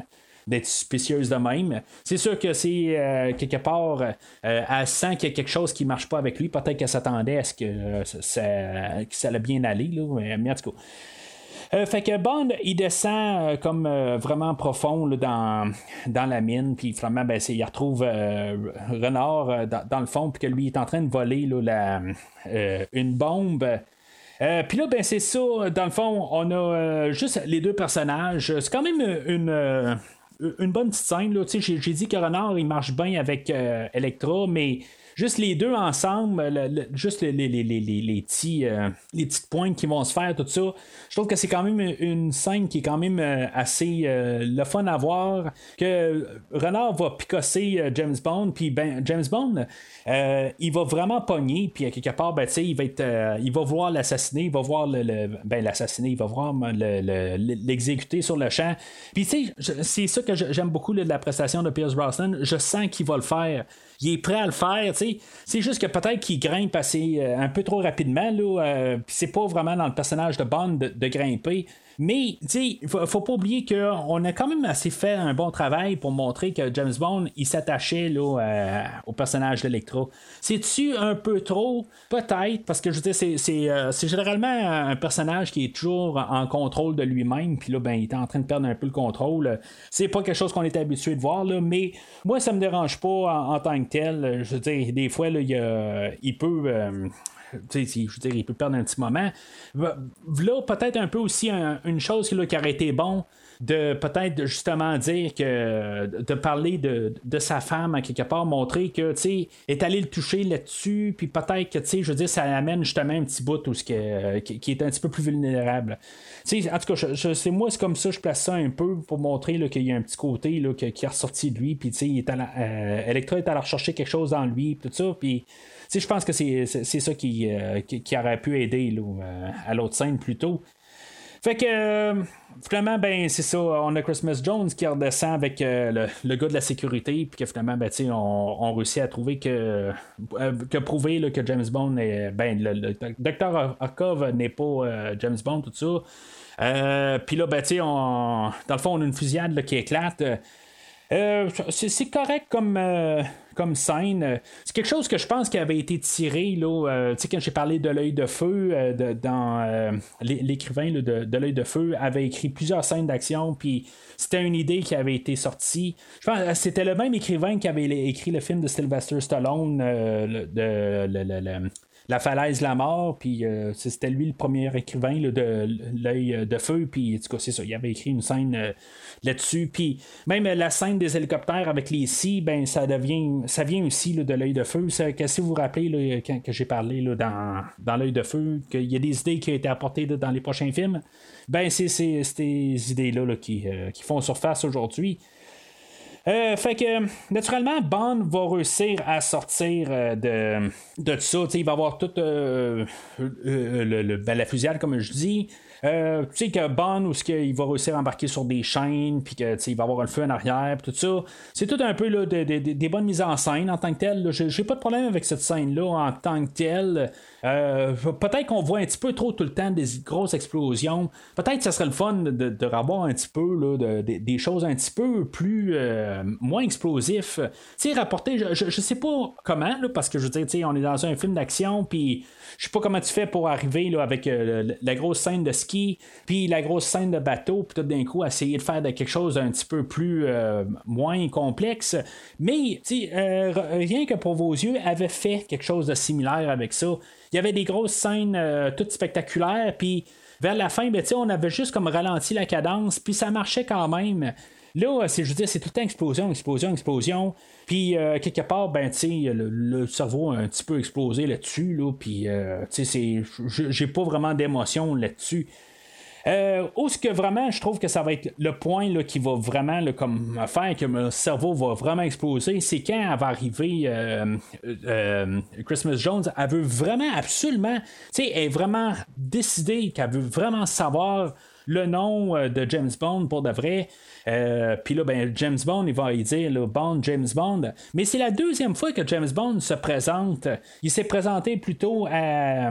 d'être suspicieuse de même. C'est sûr que c'est euh, quelque part, euh, elle sent qu'il y a quelque chose qui marche pas avec lui. Peut-être qu'elle s'attendait à ce que, euh, ça, allait bien aller. Là, mais, en tout cas. Fait que Bond, il descend comme vraiment profond dans, dans la mine, puis finalement, ben, il retrouve Renard dans, dans le fond, puis que lui est en train de voler là, une bombe. Puis là, ben c'est ça. Dans le fond, on a juste les deux personnages. C'est quand même une, une bonne petite scène. J'ai dit que Renard, il marche bien avec euh, Electra, mais juste les deux ensemble, le- le- juste les, les, les, les, petits, euh, les petites pointes qui vont se faire, tout ça, je trouve que c'est quand même une scène qui est quand même euh, assez euh, le fun à voir. Que Renard va picosser James Bond, puis ben, James Bond, il va vraiment pogner, puis quelque part, ben, il va il va voir l'assassiner, il va voir le, ben, l'assassiner, il va voir le- l'exécuter sur le champ. Puis tu sais, c'est ça que j'aime beaucoup de la prestation de Pierce Brosnan. Je sens qu'il va le faire. Il est prêt à le faire, tu sais. C'est juste que peut-être qu'il grimpe assez euh, un peu trop rapidement, là. euh, c'est pas vraiment dans le personnage de Bond de grimper. Mais, tu sais, il faut, faut pas oublier qu'on a quand même assez fait un bon travail pour montrer que James Bond, il s'attachait là, euh, au personnage d'Electra. C'est-tu un peu trop? Peut-être, parce que je veux dire, euh, c'est généralement un personnage qui est toujours en contrôle de lui-même, puis là, ben, il est en train de perdre un peu le contrôle. C'est pas quelque chose qu'on est habitué de voir, là, mais moi, ça me dérange pas en, tant que tel. Je veux dire, des fois, là, il, il peut. Je veux dire, il peut perdre un petit moment. Là, peut-être un peu aussi un- une chose là, qui aurait été bon de peut-être justement dire que de parler de, de sa femme à quelque part, montrer que tu sais, est allé le toucher là-dessus, puis peut-être que tu sais, je veux dire, ça amène justement un petit bout où ce qui, qui est un petit peu plus vulnérable. Tu sais, en tout cas, c'est moi, c'est comme ça, je place ça un peu pour montrer qu'il y a un petit côté là, qui est ressorti de lui, puis tu sais, il est euh, Electra est allé rechercher quelque chose dans lui, puis tout ça, puis je pense que c'est, ça qui, euh, qui, qui aurait pu aider là, euh, à l'autre scène plus tôt. Fait que euh, finalement, ben c'est ça, on a Christmas Jones qui redescend avec le, le gars de la sécurité, puis que finalement, ben, on, on réussit à trouver que, que prouver que James Bond est. Ben, le, docteur Arkov n'est pas James Bond, tout ça. Puis là, ben, on- dans le fond, on a une fusillade qui éclate. C'est, correct comme, comme scène. Euh, C'est quelque chose que je pense qui avait été tiré. Là, euh, tu sais, quand j'ai parlé de l'œil de feu, euh, de- dans l'é- l'écrivain de, de l'œil de feu avait écrit plusieurs scènes d'action, puis c'était une idée qui avait été sortie. Je pense c'était le même écrivain qui avait écrit le film de Sylvester Stallone, le- le- le- la falaise, la mort, puis euh, c'était lui le premier écrivain là, de l'œil de feu, puis en tout cas, c'est ça, il avait écrit une scène euh, là-dessus, puis même euh, la scène des hélicoptères avec les scies, ben ça devient, ça vient aussi de l'œil de feu. Ça, que si vous vous rappelez là, que j'ai parlé dans, dans l'œil de feu, qu'il y a des idées qui ont été apportées dans les prochains films, ben c'est ces idées-là là, qui, euh, qui font surface aujourd'hui. Euh, fait que, naturellement, Bond va réussir à sortir euh, de, de ça. Il va avoir toute euh, le, ben, la fusillade, comme je dis. Tu sais que Bond, où qu'il va réussir à embarquer sur des chaînes, puis que tu sais, il va avoir le feu en arrière, tout ça. C'est tout un peu là, de- de- de- des bonnes mises en scène en tant que tel. là. J'ai pas de problème avec cette scène-là en tant que telle. Peut-être qu'on voit un petit peu trop tout le temps des grosses explosions. Peut-être que ça serait le fun de, revoir un petit peu là, de- de- des choses un petit peu plus moins explosifs. Tu sais, rapporter, je, je, sais pas comment, parce que je veux dire, on est dans un film d'action, puis je sais pas comment tu fais pour arriver là, avec euh, la grosse scène de ski, puis la grosse scène de bateau, puis tout d'un coup essayer de faire quelque chose d'un petit peu plus euh, moins complexe. Mais euh, rien que pour vos yeux, avait fait quelque chose de similaire avec ça. Il y avait des grosses scènes euh, toutes spectaculaires, puis vers la fin, ben, on avait juste comme ralenti la cadence, puis ça marchait quand même. Là, c'est, je veux dire, c'est tout le temps explosion, explosion, explosion. Puis, euh, quelque part, ben, tu le, le cerveau a un petit peu explosé là-dessus, là. Puis, euh, tu sais, j'ai pas vraiment d'émotion là-dessus. Euh, où ce que vraiment, je trouve que ça va être le point là, qui va vraiment comme faire que mon cerveau va vraiment exploser, c'est quand elle va arriver euh, euh, Christmas Jones, elle veut vraiment absolument, tu sais, elle est vraiment décidée qu'elle veut vraiment savoir le nom euh, de James Bond pour de vrai. Euh, Puis là, ben, James Bond, il va y dire là, Bond, James Bond. Mais c'est la deuxième fois que James Bond se présente. Il s'est présenté plutôt à,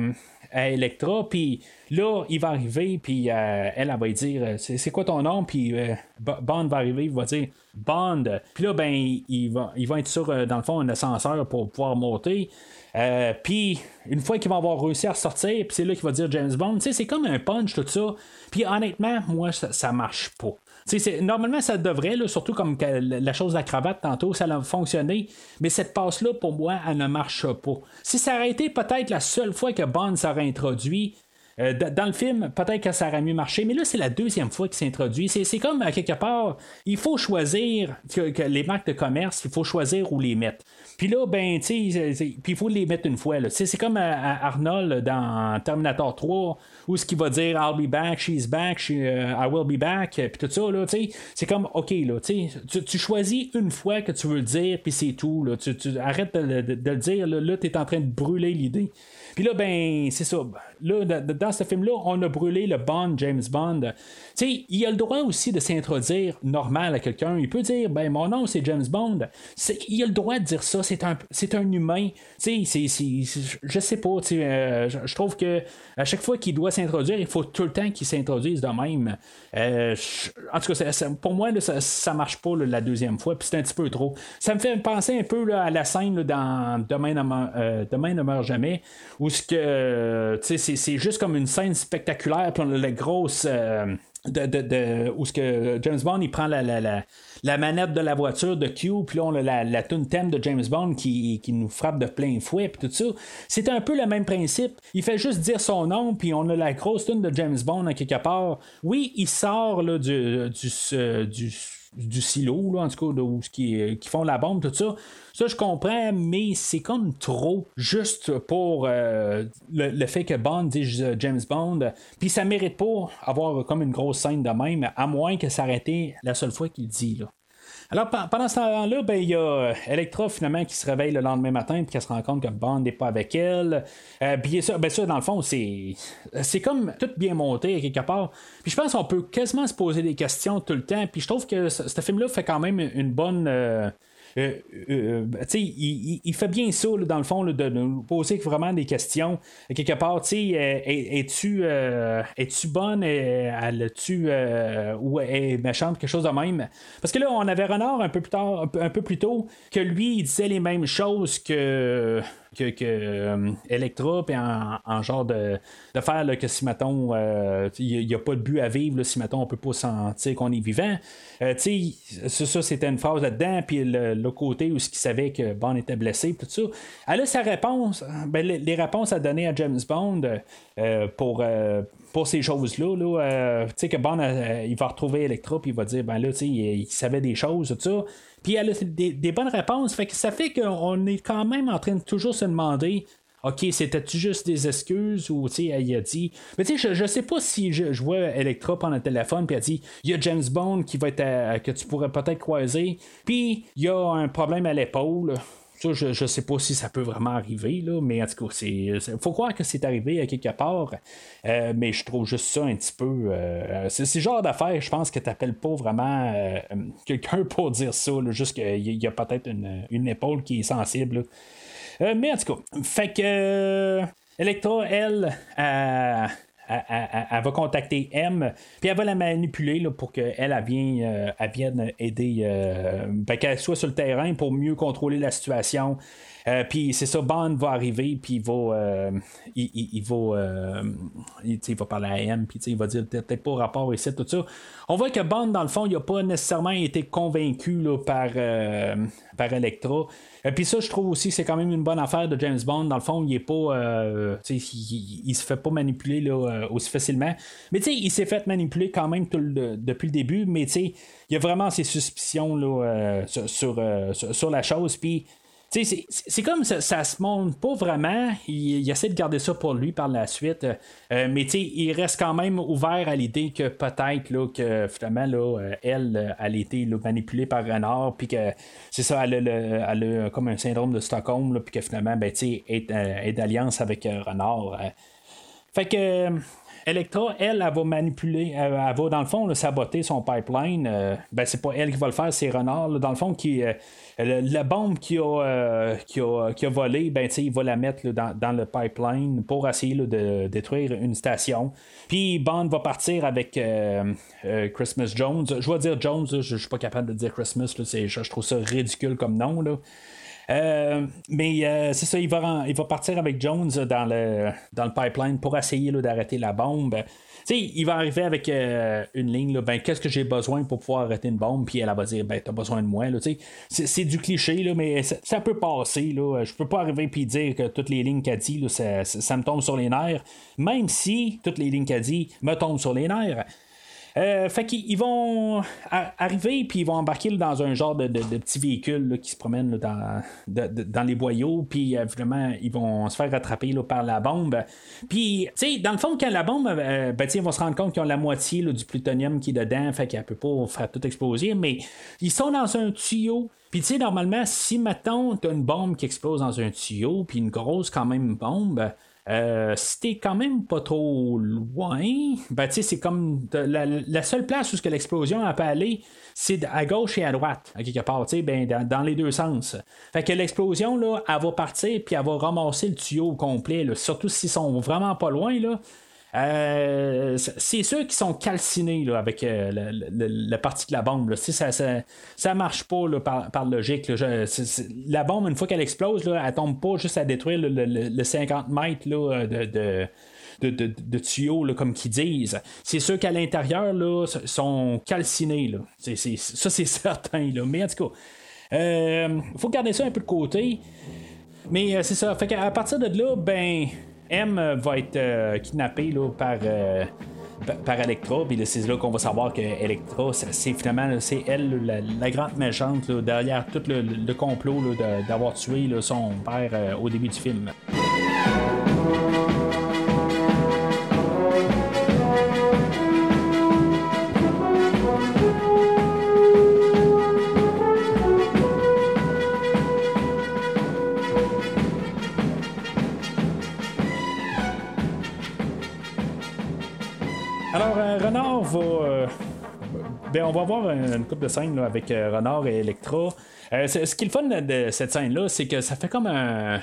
Electra, puis là, il va arriver, puis euh, elle, elle va lui dire c'est, quoi ton nom, puis Bond va arriver, il va dire Bond. Puis là, ben, il va, il va être sur, dans le fond, un ascenseur pour pouvoir monter. Euh, puis une fois qu'il va avoir réussi à sortir, puis c'est là qu'il va dire James Bond, c'est comme un punch tout ça. Puis honnêtement, moi, ça, ça marche pas. Normalement, ça devrait, surtout comme la chose de la cravate tantôt, ça a fonctionné. Mais cette passe-là, pour moi, elle ne marche pas. Si ça aurait été peut-être la seule fois que Bond s'aurait introduit, euh, dans le film, peut-être que ça aurait mieux marché, mais là, c'est la deuxième fois qu'il s'introduit. C'est, c'est comme, quelque part, il faut choisir que les marques de commerce, il faut choisir où les mettre. Puis là, ben, tu sais, il faut les mettre une fois. C'est comme à Arnold dans Terminator 3, où ce qu'il va dire I'll be back, she's back, she- euh, I will be back, puis tout ça, là, tu sais, c'est comme, OK, là, tu tu, choisis une fois que tu veux le dire, puis c'est tout, là, tu, tu arrêtes de, de- de le dire, là, là tu es en train de brûler l'idée. Puis là, ben, c'est ça. Là, dans ce film-là, on a brûlé le Bond, James Bond. Sais, il a le droit aussi de s'introduire normal à quelqu'un. Il peut dire, ben, mon nom, c'est James Bond. Il a le droit de dire ça. C'est un, c'est un humain. Tu sais, je sais pas. euh, je, trouve que à chaque fois qu'il doit s'introduire, il faut tout le temps qu'il s'introduise de même. Euh, en tout cas, pour moi, ça, ça marche pas la deuxième fois. Puis c'est un petit peu trop. Ça me fait penser un peu à la scène dans Demain ne, meurt, euh, Demain ne meurt jamais, où ce que, euh, tu c'est, juste comme une scène spectaculaire, puis on a la grosse. euh, de, de, où ce que James Bond il prend la, la, la, la manette de la voiture de Q puis là on a la, la tune thème de James Bond qui, qui nous frappe de plein fouet puis tout ça c'est un peu le même principe il fait juste dire son nom puis on a la grosse tune de James Bond à quelque part oui il sort là, du, du, euh, du du silo, là, en tout cas, où, ce qui, font la bombe, tout ça. Ça, je comprends, mais c'est comme trop, juste pour euh, le, fait que Bond dise euh, James Bond. Puis ça mérite pas avoir comme une grosse scène de même, à moins que été la seule fois qu'il dit. Là. Alors, pe- pendant ce temps-là, ben, il y a euh, Electra finalement qui se réveille le lendemain matin et qui se rend compte que Bond n'est pas avec elle. Euh, puis ça, ben, ça, dans le fond, c'est, c'est comme tout bien monté à quelque part. Puis je pense qu'on peut quasiment se poser des questions tout le temps. Puis je trouve que ce, ce film-là fait quand même une bonne. euh, euh, euh, tu sais, il, il- fait bien ça, là, dans le fond, là, de nous poser vraiment des questions. Quelque part, tu euh, es- es-tu euh, es-tu bonne, euh, ou est méchante, quelque chose de même? Parce que là, on avait Renard un peu plus tard, un peu, un peu plus tôt, que lui, il disait les mêmes choses que que, euh, Electra, puis en, en genre de, de faire que si, mettons, euh, il n'y a pas de but à vivre, là, si, mettons, on peut pas sentir qu'on est vivant. Euh, tu sais, ça, c'était une phrase là-dedans, puis le, côté où il savait que Bond était blessé, tout ça. Elle a sa réponse, ben, les, les réponses à donner à James Bond pour. Euh, pour ces choses-là, là, euh, tu sais que Bond, euh, il va retrouver Electra, puis il va dire, ben là, tu sais, il, savait des choses, tout ça. Puis elle a des, bonnes réponses, fait que ça fait qu'on est quand même en train de toujours se demander, OK, c'était-tu juste des excuses ou, tu sais, elle a dit. Mais tu sais, je, je sais pas si je, vois Electra prendre le téléphone, puis elle dit il y a James Bond qui va être que tu pourrais peut-être croiser, puis il y a un problème à l'épaule. Ça, je, je sais pas si ça peut vraiment arriver, là, mais en tout cas, c'est, faut croire que c'est arrivé à quelque part. Euh, mais je trouve juste ça un petit peu. Euh, c'est ce genre d'affaire, je pense que t'appelles pas vraiment euh, quelqu'un pour dire ça, juste qu'il y a peut-être une, une, épaule qui est sensible. mais en tout cas, fait que. Electra, elle, elle, va contacter M, puis elle va la manipuler là, pour qu'elle elle vienne, euh, elle vienne aider, euh, ben, qu'elle soit sur le terrain pour mieux contrôler la situation. Euh, puis c'est ça, Bond va arriver, puis il va, il, il, va, parler à M, puis il va dire peut-être pas rapport ici, tout ça. On voit que Bond, dans le fond, il n'a pas nécessairement été convaincu par, par Electra. Et puis ça, je trouve aussi que c'est quand même une bonne affaire de James Bond. Dans le fond, il est pas, il, il, se fait pas manipuler là, aussi facilement. Mais tu sais, il s'est fait manipuler quand même depuis le début. Mais tu sais, il y a vraiment ses suspicions là, sur, sur, sur, la chose. Puis c'est comme ça, ça se montre pas vraiment. Il, essaie de garder ça pour lui par la suite. Euh, mais il reste quand même ouvert à l'idée que peut-être que finalement là, euh, elle, elle a été manipulée par Renard, puis que c'est ça, elle a, comme un syndrome de Stockholm, puis que finalement, ben, est, euh, est d'alliance avec Renard. Fait que Electra, elle, elle va manipuler, elle, va dans le fond saboter son pipeline. Euh, ben, c'est pas elle qui va le faire, c'est Renard, dans le fond, qui. Euh, la bombe qui a, euh, qui a, a volé, ben, il va la mettre dans, dans, le pipeline pour essayer de détruire une station. Puis Bond va partir avec Christmas Jones. Je vais dire Jones, je, suis pas capable de dire Christmas, je, je, trouve ça ridicule comme nom. Là. Euh, mais euh, c'est ça, il va, il va partir avec Jones dans le, dans le pipeline pour essayer d'arrêter la bombe. sais il va arriver avec euh, une ligne, ben, qu'est-ce que j'ai besoin pour pouvoir arrêter une bombe, puis elle, va dire, ben, t'as besoin de moi. C'est, du cliché, là, mais ça, peut passer. Là. Je peux pas arriver et dire que toutes les lignes qu'elle dit, là, ça, ça, me tombe sur les nerfs, même si toutes les lignes qu'elle dit me tombent sur les nerfs. Euh, fait qu'ils vont arriver puis ils vont embarquer dans un genre de, de, petit véhicule qui se promène dans, dans les boyaux puis euh, vraiment ils vont se faire rattraper par la bombe. Puis tu sais dans le fond quand la bombe euh, ben, ils vont se rendre compte qu'ils ont la moitié du plutonium qui est dedans fait qu'elle peut pas faire tout exploser mais ils sont dans un tuyau puis tu sais, normalement, si maintenant tu as une bombe qui explose dans un tuyau, puis une grosse quand même bombe, euh, si t'es quand même pas trop loin, ben tu sais, c'est comme la, seule place où l'explosion peut aller, c'est à gauche et à droite, à quelque part, ben, dans, les deux sens. Fait que l'explosion, là, elle va partir puis elle va ramasser le tuyau au complet, surtout s'ils sont vraiment pas loin, là. Euh, c'est ceux qui sont calcinés avec euh, la, partie de la bombe. Ça, ça, marche pas par, logique. la bombe, une fois qu'elle explose, elle tombe pas juste à détruire le, 50 mètres de, de tuyaux, comme qu'ils disent. C'est ceux qu'à l'intérieur là, sont calcinés. Là. ça, c'est certain. Là. Mais en tout cas, il euh, faut garder ça un peu de côté. Mais c'est ça. Fait qu'à partir de là, ben. M va être euh, kidnappé là, par, euh, par Electra. Puis c'est là qu'on va savoir que Electra, c'est finalement c'est elle la, grande méchante derrière tout le, complot d'avoir tué son père euh, au début du film. Ben, on va avoir une coupe de scène avec euh, Renard et Electra. Euh, ce qui est le fun de cette scène-là, c'est que ça fait comme un,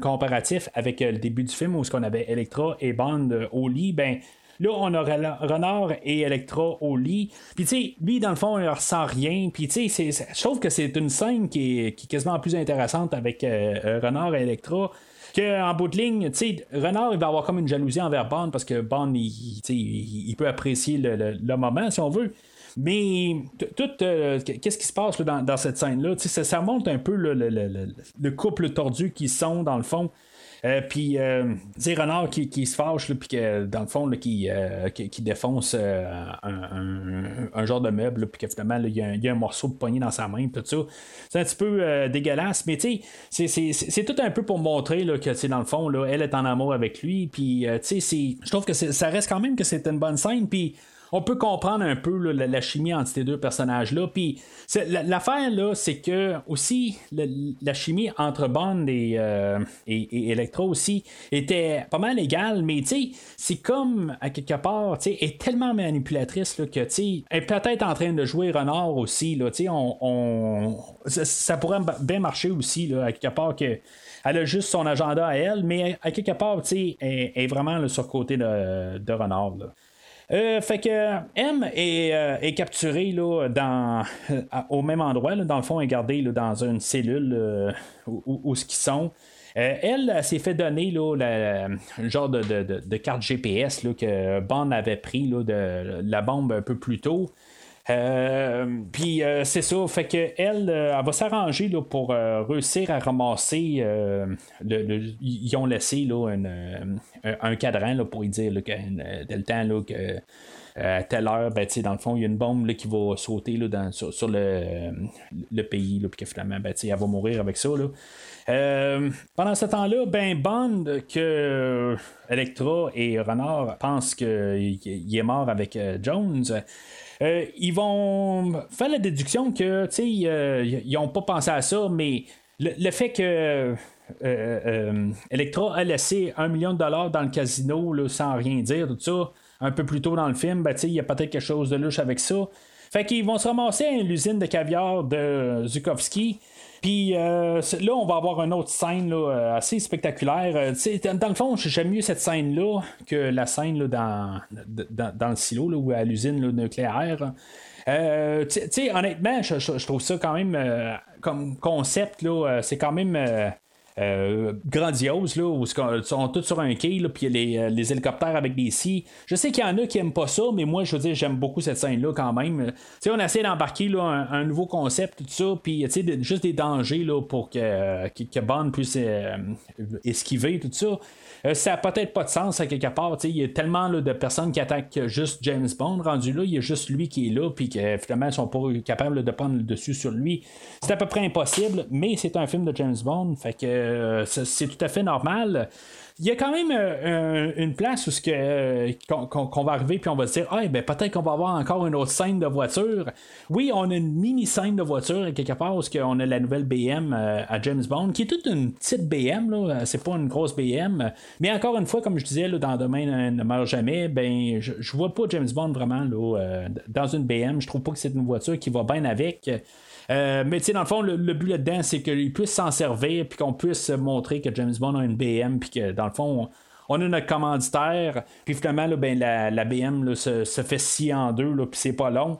comparatif avec euh, le début du film où on avait Electra et Bond au lit. Ben, Là, on aurait Renard et Electra au lit. Puis, tu sais, lui, dans le fond, il ne ressent rien. Puis, tu sais, je trouve que c'est une scène qui est, quasiment plus intéressante avec Renard et Electra en bout de ligne, Renard, il va avoir comme une jalousie envers Bond parce que Bond, il, peut apprécier le, moment, si on veut. Mais tout, euh, qu'est-ce qui se passe dans, cette scène-là? Ça, ça, montre un peu le, couple tordu qu'ils sont, dans le fond. Euh, puis, euh, tu Renard qui, qui, se fâche, puis dans le fond, là, qui, euh, qui, défonce un, un, genre de meuble, puis que finalement, il y, y, a un morceau de poignée dans sa main, tout ça. C'est un petit peu dégueulasse, mais tu sais, c'est tout un peu pour montrer là, que, dans le fond, là, elle est en amour avec lui, puis, tu sais, je trouve que ça reste quand même que c'est une bonne scène, puis on peut comprendre un peu la, chimie entre ces deux personnages-là. Puis l'affaire, là, c'est que aussi la chimie entre Bond et, euh, et, Electro aussi était pas mal égale, mais tu c'est comme à quelque part, tu est tellement manipulatrice là, que tu sais, est peut-être en train de jouer Renard aussi. Là, tu on, ça, pourrait bien marcher aussi, là, à quelque part que elle a juste son agenda à elle, mais à quelque part, tu sais, elle, est vraiment le sur-côté de, de Renard. Là. Euh, fait que M est, euh, capturé là, euh, au même endroit. dans le fond, est gardée dans une cellule où, où, ce qu'ils sont. elle, s'est fait donner là, le genre de, de, carte GPS là, que Bond avait pris là, de la bombe un peu plus tôt. Puis c'est ça, fait que elle, elle va s'arranger pour réussir à ramasser. Le, ils ont laissé là, une, un, cadran là, pour y dire que, euh, le temps là, que euh, à telle heure, ben, dans le fond, il y a une bombe là, qui va sauter là, sur, le, le, pays, puis que finalement, ben, elle va mourir avec ça. Là. Euh, pendant ce temps-là, ben Bond, que Electra et Renard pensent qu'il est mort avec Jones. Ils vont faire la déduction que ils n'ont pas pensé à ça, mais le fait que euh, euh, Electra a laissé un million de dollars dans le casino sans rien dire, tout ça. Un peu plus tôt dans le film, ben, il y a peut-être quelque chose de louche avec ça. Fait qu'ils vont se ramasser à l'usine de caviar de Zukovski. Puis euh, là, on va avoir une autre scène là, assez spectaculaire. dans le fond, j'aime mieux cette scène-là que la scène là, dans, dans, le silo ou à l'usine nucléaire. Euh, honnêtement, je, trouve ça quand même comme concept, c'est quand même euh, grandiose, là, où ils sont tous sur un quai, puis les, euh, les hélicoptères avec des scies. Je sais qu'il y en a qui aiment pas ça, mais moi, je veux dire, j'aime beaucoup cette scène-là quand même. sais on essaie d'embarquer un, nouveau concept, tout ça, puis juste des dangers là, pour que, que, que Bond puisse euh, esquiver, tout ça. Euh, ça n'a peut-être pas de sens à quelque part. Il y a tellement de personnes qui attaquent juste James Bond. Rendu là, il y a juste lui qui est là, puis que finalement, ils sont pas capables de prendre le dessus sur lui. C'est à peu près impossible, mais c'est un film de James Bond, fait que euh, c'est tout à fait normal il y a quand même euh, une place où ce que, euh, qu'on, va arriver puis on va se dire ah ben peut-être qu'on va avoir encore une autre scène de voiture. Oui, on a une mini scène de voiture quelque part où on a la nouvelle BM euh, à James Bond qui est toute une petite BM là, c'est pas une grosse BM, mais encore une fois comme je disais là, dans le domaine ne meurt jamais, ben je, je vois pas James Bond vraiment là, dans une BM. Je trouve pas que c'est une voiture qui va bien avec. Euh, mais tu sais, dans le fond, le, but là-dedans, c'est qu'il puisse s'en servir, puis qu'on puisse montrer que James Bond a une BM, puis que dans le fond, on, a notre commanditaire, puis finalement, ben, la, BM se, fait scier en deux, puis c'est pas long.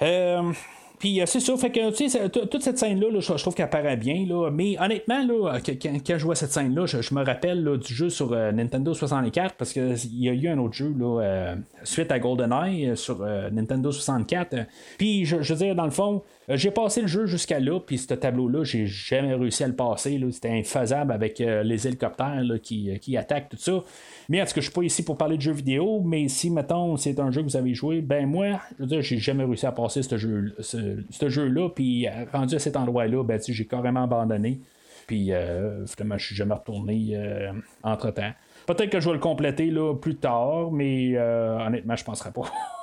Euh, puis euh, c'est ça, fait que tu sais, toute cette scène-là, je, trouve qu'elle paraît bien. Là, mais honnêtement, là, quand, je vois cette scène-là, je, me rappelle du jeu sur Nintendo 64 parce qu'il y a eu un autre jeu là, suite à GoldenEye sur Nintendo 64. Puis je, je veux dire, dans le fond, j'ai passé le jeu jusqu'à là, puis ce tableau-là, j'ai jamais réussi à le passer. C'était infaisable avec euh, les hélicoptères qui, euh, qui, attaquent, tout ça. Mais en tout cas, je suis pas ici pour parler de jeux vidéo, mais si, mettons, c'est un jeu que vous avez joué, ben moi, je veux dire, j'ai jamais réussi à passer ce, jeu, ce, jeu-là, puis rendu à cet endroit-là, ben, j'ai carrément abandonné. Puis, euh, finalement, je suis jamais retourné entre-temps. Peut-être que je vais le compléter là, plus tard, mais honnêtement, je ne penserai pas.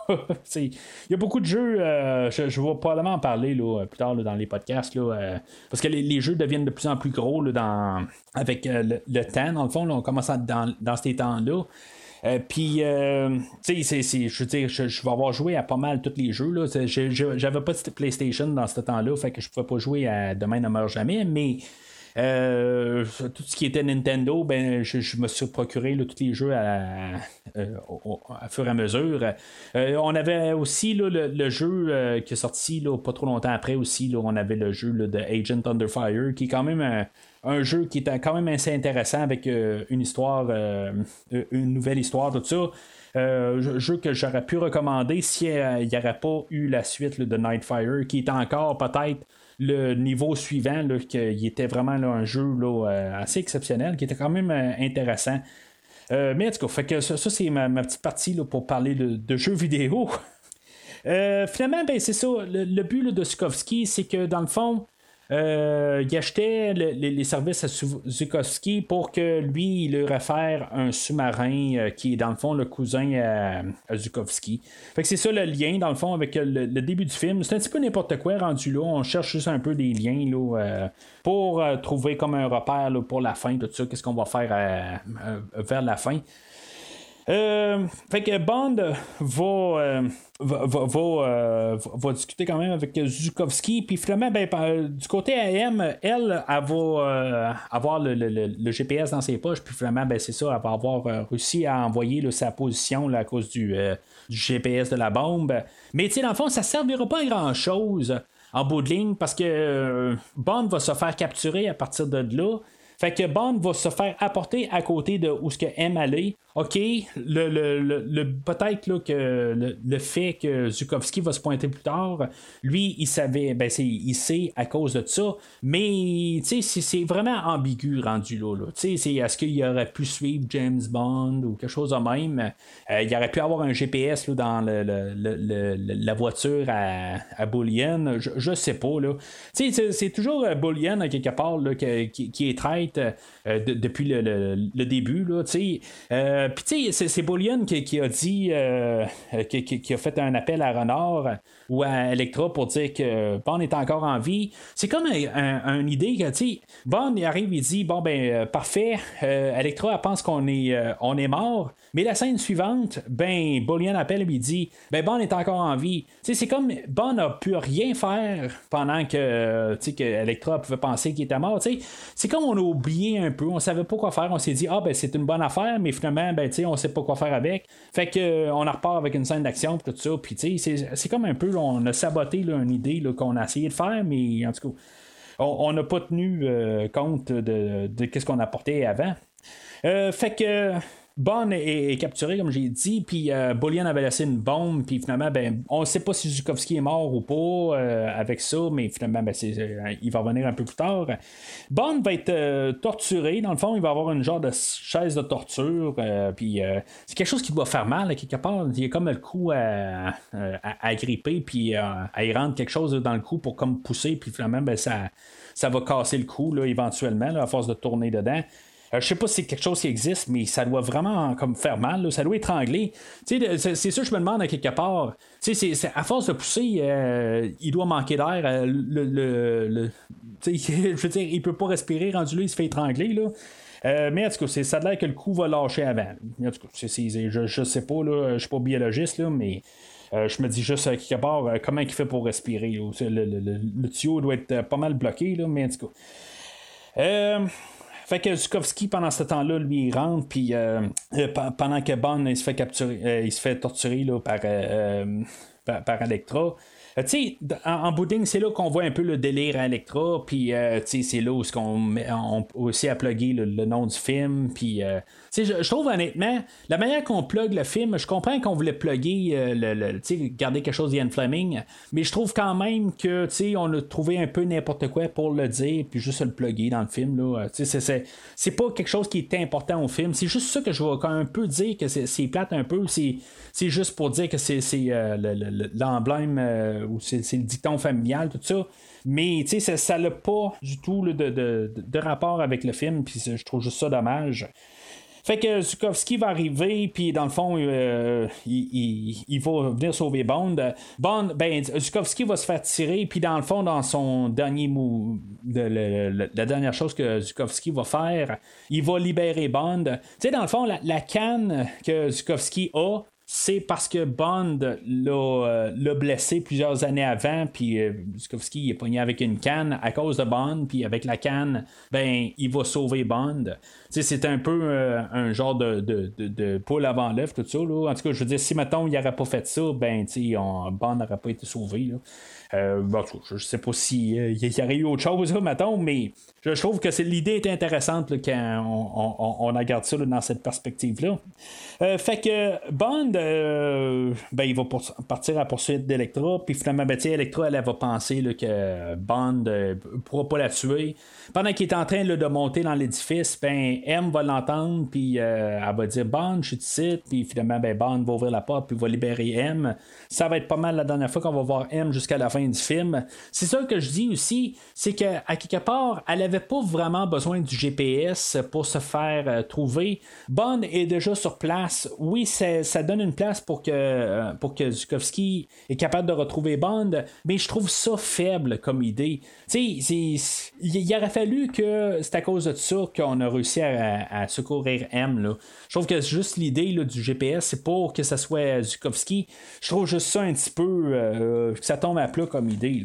Il y a beaucoup de jeux, euh, je, je, vais probablement en parler là, plus tard dans les podcasts, là, euh, parce que les, jeux deviennent de plus en plus gros là, dans, avec euh, le, temps. Dans le fond, on commence dans, dans ces temps-là. puis, tu sais, je veux dire, je, vais avoir joué à pas mal tous les jeux. J'avais pas de PlayStation dans ce temps-là, fait que je pouvais pas jouer à Demain ne meurt jamais, mais euh, tout ce qui était Nintendo, ben, je, me suis procuré tous les jeux à, euh, à, fur et à mesure. Euh, on avait aussi le, jeu qui est sorti pas trop longtemps après aussi. on avait le jeu de Agent Under Fire, qui est quand même un jeu qui est quand même assez intéressant avec une histoire, une nouvelle histoire, tout ça. un jeu que j'aurais pu recommander s'il n'y aurait pas eu la suite de Nightfire, qui est encore peut-être le niveau suivant, là, était vraiment un jeu assez exceptionnel, qui était quand même intéressant. mais en tout cas, fait que ça, c'est ma, petite partie pour parler de jeux vidéo. Euh, finalement, ben, c'est ça. Le, but de Sukovski, c'est que dans le fond, euh, il achetait les services à Zukovski pour que lui, il lui réfère un sous-marin euh, qui est dans le fond le cousin à, à Zukovski. Fait que c'est ça le lien, dans le fond, avec le, début du film. C'est un petit peu n'importe quoi rendu là. On cherche juste un peu des liens là, pour trouver comme un repère pour la fin, tout ça. Qu'est-ce qu'on va faire vers la fin. Euh, fait que Bond va, euh, euh, va, discuter quand même avec Zukovski. Puis finalement, ben, du côté AM, elle, elle va avoir le, GPS dans ses poches. Puis finalement, ben, c'est ça, elle va avoir réussi à envoyer sa position à cause du, GPS de la bombe. Mais tu sais, dans le fond, ça servira pas à grand chose en bout de ligne parce que Bond va se faire capturer à partir de là. Fait que Bond va se faire apporter à côté de où ce que M allait. OK, le, le, peut-être que le, fait que Zukovski va se pointer plus tard, lui, il savait, ben il sait à cause de ça, mais c'est vraiment ambigu rendu là. Est-ce qu'il aurait pu suivre James Bond ou quelque chose de même? Euh, il aurait pu avoir un GPS là, dans la voiture à, à Bullion, je, je sais pas. C'est toujours euh, Bullion, quelque part, là, qui, qui, est traite euh, depuis le, début. Là, Puis tu sais, c'est Bullion qui, a dit, euh, qui, a fait un appel à Renard ou à Electra pour dire que Bond est encore en vie. C'est comme une idée que, tu sais, Bond arrive, il dit, bon ben parfait, Electra pense qu'on est, on est mort. Mais la scène suivante, ben, Bullion appelle et lui dit Ben, Bond est encore en vie. c'est comme Bond n'a pu rien faire pendant que, que Electra pouvait penser qu'il était mort. C'est comme on a oublié un peu, on savait pas quoi faire. On s'est dit Ah, ben, c'est une bonne affaire, mais finalement, ben, on sait pas quoi faire avec. Fait que euh, on en repart avec une scène d'action, tout ça. Puis, c'est comme un peu, on a saboté une idée qu'on a essayé de faire, mais en tout cas, on n'a pas tenu euh, compte de, de, ce qu'on apportait avant. Euh, fait que Bond est, capturé, comme j'ai dit, puis euh, avait laissé une bombe, puis finalement, ben, on ne sait pas si Zukovski est mort ou pas euh, avec ça, mais finalement, ben, euh, il va revenir un peu plus tard. Bond va être euh, torturé, dans le fond, il va avoir une genre de chaise de torture, puis c'est quelque chose qui doit faire mal, quelque part. Il y a comme le coup à, à, gripper, puis à y rendre quelque chose dans le cou pour comme pousser, puis finalement, ben, ça, ça va casser le cou là, éventuellement, à force de tourner dedans. Euh, je sais pas si c'est quelque chose qui existe, mais ça doit vraiment comme faire mal, ça doit étrangler. C'est, ça que je me demande à quelque part. C'est, à force de pousser, euh, il doit manquer d'air. Euh, je veux dire, il peut pas respirer, rendu là, il se fait étrangler. Là. mais en tout cas, ça a l'air que le coup va lâcher avant. En tout cas, je, je sais pas, là, je suis pas biologiste, là, mais je me dis juste à quelque part comment il fait pour respirer. Le, tuyau doit être pas mal bloqué, là, mais en tout cas. Fait que Zukovski, pendant ce temps-là, lui, il rentre, puis euh, euh, pendant que Bond, il se fait capturer, euh, il se fait torturer là, par, par, par Electra. Euh, tu sais, en, en c'est là qu'on voit un peu le délire à Electra, puis euh, c'est là où on met aussi à plugger le, nom du film, puis euh, je, je, trouve honnêtement, la manière qu'on plug le film, je comprends qu'on voulait plugger, le, le garder quelque chose d'Ian Fleming, mais je trouve quand même que on a trouvé un peu n'importe quoi pour le dire, puis juste le plugger dans le film. Là, c'est, pas quelque chose qui est important au film, c'est juste ça que je vais quand même un peu dire que c'est, plate un peu, c'est, juste pour dire que c'est, l'emblème ou c'est, le dicton familial, tout ça. Mais tu sais, ça n'a pas du tout de, rapport avec le film, puis je trouve juste ça dommage. Fait que Zukovski va arriver, puis dans le fond, euh, il, va venir sauver Bond. Bond, ben, Zukovski va se faire tirer, puis dans le fond, dans son dernier mot, la dernière chose que Zukovski va faire, il va libérer Bond. Tu sais, dans le fond, la, la canne que Zukovski a, c'est parce que Bond l'a, euh, l'a blessé plusieurs années avant, puis euh, est pogné avec une canne à cause de Bond, puis avec la canne, ben, il va sauver Bond. c'est un peu euh, un genre de, de, de, poule avant l'œuf, tout ça. Là. En tout cas, je veux dire, si maintenant il n'aurait pas fait ça, ben, on, Bond n'aurait pas été sauvé. Là. Euh, je sais pas si il y aurait eu autre chose, là, mettons, mais je, trouve que l'idée est intéressante quand on, regarde ça dans cette perspective-là. fait que Bond, euh, ben, il va partir à la poursuite d'Electra, puis finalement, ben, Electra, elle, va penser que Bond ne euh, pourra pas la tuer. Pendant qu'il est en train de monter dans l'édifice, ben, M va l'entendre, puis euh, elle va dire Bond, je suis ici, puis finalement, ben, Bond va ouvrir la porte, puis va libérer M. Ça va être pas mal la dernière fois qu'on va voir M jusqu'à la fin du film. C'est ça que je dis aussi, c'est qu'à quelque part, elle pas vraiment besoin du GPS pour se faire trouver. Bond est déjà sur place. Oui, ça donne une place pour que, euh, pour que Zukovsky est capable de retrouver Bond, mais je trouve ça faible comme idée. Il aurait fallu que c'est à cause de ça qu'on a réussi à, secourir M. Là. Je trouve que juste l'idée du GPS, c'est pour que ça soit Zukovsky. Je trouve juste ça un petit peu euh, ça tombe à plat comme idée.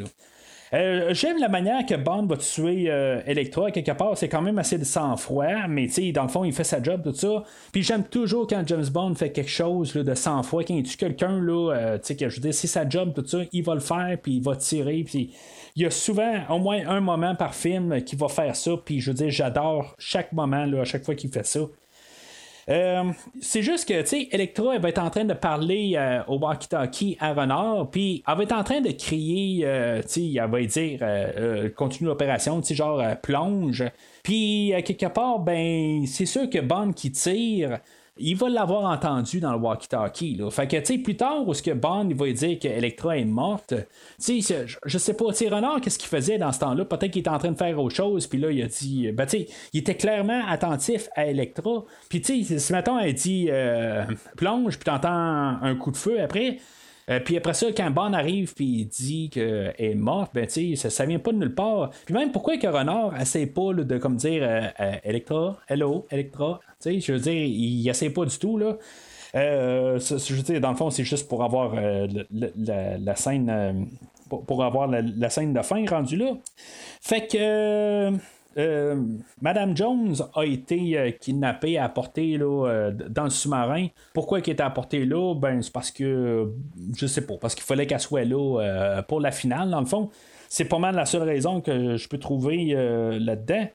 Euh, j'aime la manière que Bond va tuer euh, Electra. Quelque part, c'est quand même assez de sang-froid, mais dans le fond, il fait sa job, tout ça. Puis j'aime toujours quand James Bond fait quelque chose de sang-froid, quand il tue quelqu'un, là, euh, que je veux dire, c'est sa job, tout ça, il va le faire, puis il va tirer, puis il y a souvent au moins un moment par film qui va faire ça, puis je veux dire, j'adore chaque moment, là, à chaque fois qu'il fait ça. Euh, c'est juste que, tu sais, Electra, elle va être en train de parler euh, au walkie-talkie à Renard, puis elle va être en train de crier, euh, tu sais, elle va dire, continue l'opération, tu sais, genre plonge. Puis, quelque part, ben, c'est sûr que Bond qui tire, il va l'avoir entendu dans le walkie-talkie. Fait que, tu sais, plus tard, où ce que Bond il va dire qu'Electra est morte, tu sais, je, sais pas, tu Renard, qu'est-ce qu'il faisait dans ce temps-là? Peut-être qu'il était en train de faire autre chose, puis là, il a dit, ben, tu sais, il était clairement attentif à Electra. Puis, tu sais, ce matin, elle dit, euh, plonge, puis t'entends un coup de feu après. Euh, puis après ça, quand Bond arrive puis il dit qu'elle est morte, ben tu ça, ça vient pas de nulle part. Puis même pourquoi que Renard essaie pas de comme dire euh, Electra, hello, Electra, je veux dire, il essaie pas du tout, là. Euh, je veux dire, dans le fond, c'est juste pour avoir euh, la, scène. Euh, pour, avoir la, scène de fin rendue là. Fait que. Madame Jones a été kidnappée, apportée là, dans le sous-marin. Pourquoi elle était apportée là? Ben, c'est parce que, je sais pas, parce qu'il fallait qu'elle soit là pour la finale, dans le fond. C'est pas mal la seule raison que je peux trouver là-dedans.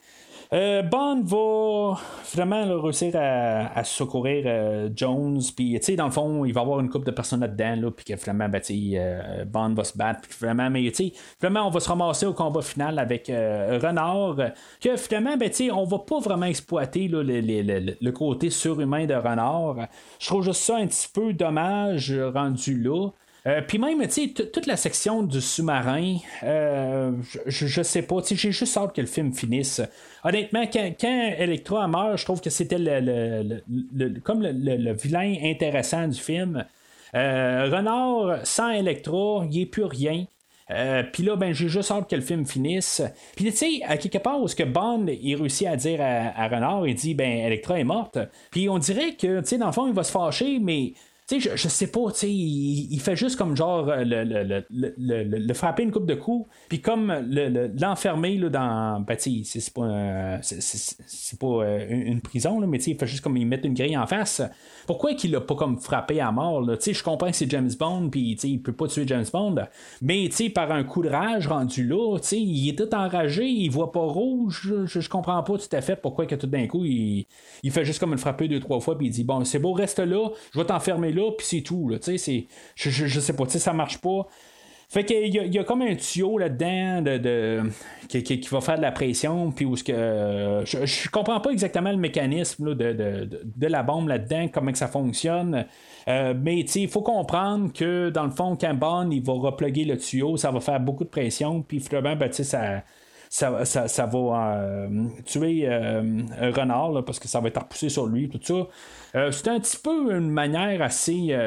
Euh, Bond va vraiment réussir à, secourir euh, Jones. Puis, tu sais, dans le fond, il va avoir une couple de personnes là-dedans. puis que finalement, ben, euh, Bond va se battre. Puis vraiment, mais tu sais, vraiment, on va se ramasser au combat final avec Renard. Que finalement, ben, tu on va pas vraiment exploiter le, côté surhumain de Renard. Je trouve juste ça un petit peu dommage rendu là. Euh, puis même, tu toute la section du sous-marin, euh, je, sais pas, j'ai juste hâte que le film finisse. Honnêtement, quand, quand Electra meurt, je trouve que c'était le, comme le, vilain intéressant du film. Euh, Renard, sans Electra, il n'est plus rien. puis là, ben, j'ai juste hâte que le film finisse. Puis tu sais, à quelque part où ce que Bond il réussit à dire à, Renard, il dit ben Electra est morte. Puis on dirait que tu sais dans le fond il va se fâcher, mais sais, je, sais pas, sais, il, fait juste comme genre euh, le, le, frapper une coupe de coups, puis comme l'enfermer là, dans. Ben, tu sais, c'est pas, c'est, pas euh, une prison, là, mais tu sais, il fait juste comme il met une grille en face. Pourquoi qu'il l'a pas comme frappé à mort, Tu sais, je comprends que c'est James Bond, puis tu sais, il peut pas tuer James Bond, mais tu sais, par un coup de rage rendu là, tu sais, il est tout enragé, il voit pas rouge, je, je comprends pas tout à fait pourquoi que tout d'un coup, il, il fait juste comme le frapper deux, trois fois, puis il dit, bon, c'est beau, reste là, je vais t'enfermer là puis c'est tout. Là, c'est, je, je, sais pas, ça marche pas. Fait qu'il y, y, a comme un tuyau là-dedans de, de qui, qui, va faire de la pression, puis où ce que. je, je, comprends pas exactement le mécanisme de, de, de, la bombe là-dedans, comment que ça fonctionne. Euh, mais il faut comprendre que dans le fond, quand il va repluguer le tuyau, ça va faire beaucoup de pression, puis finalement, ben, ça ça, ça, ça va euh, tuer euh, un renard parce que ça va être repoussé sur lui, tout ça. Euh, c'est un petit peu une manière assez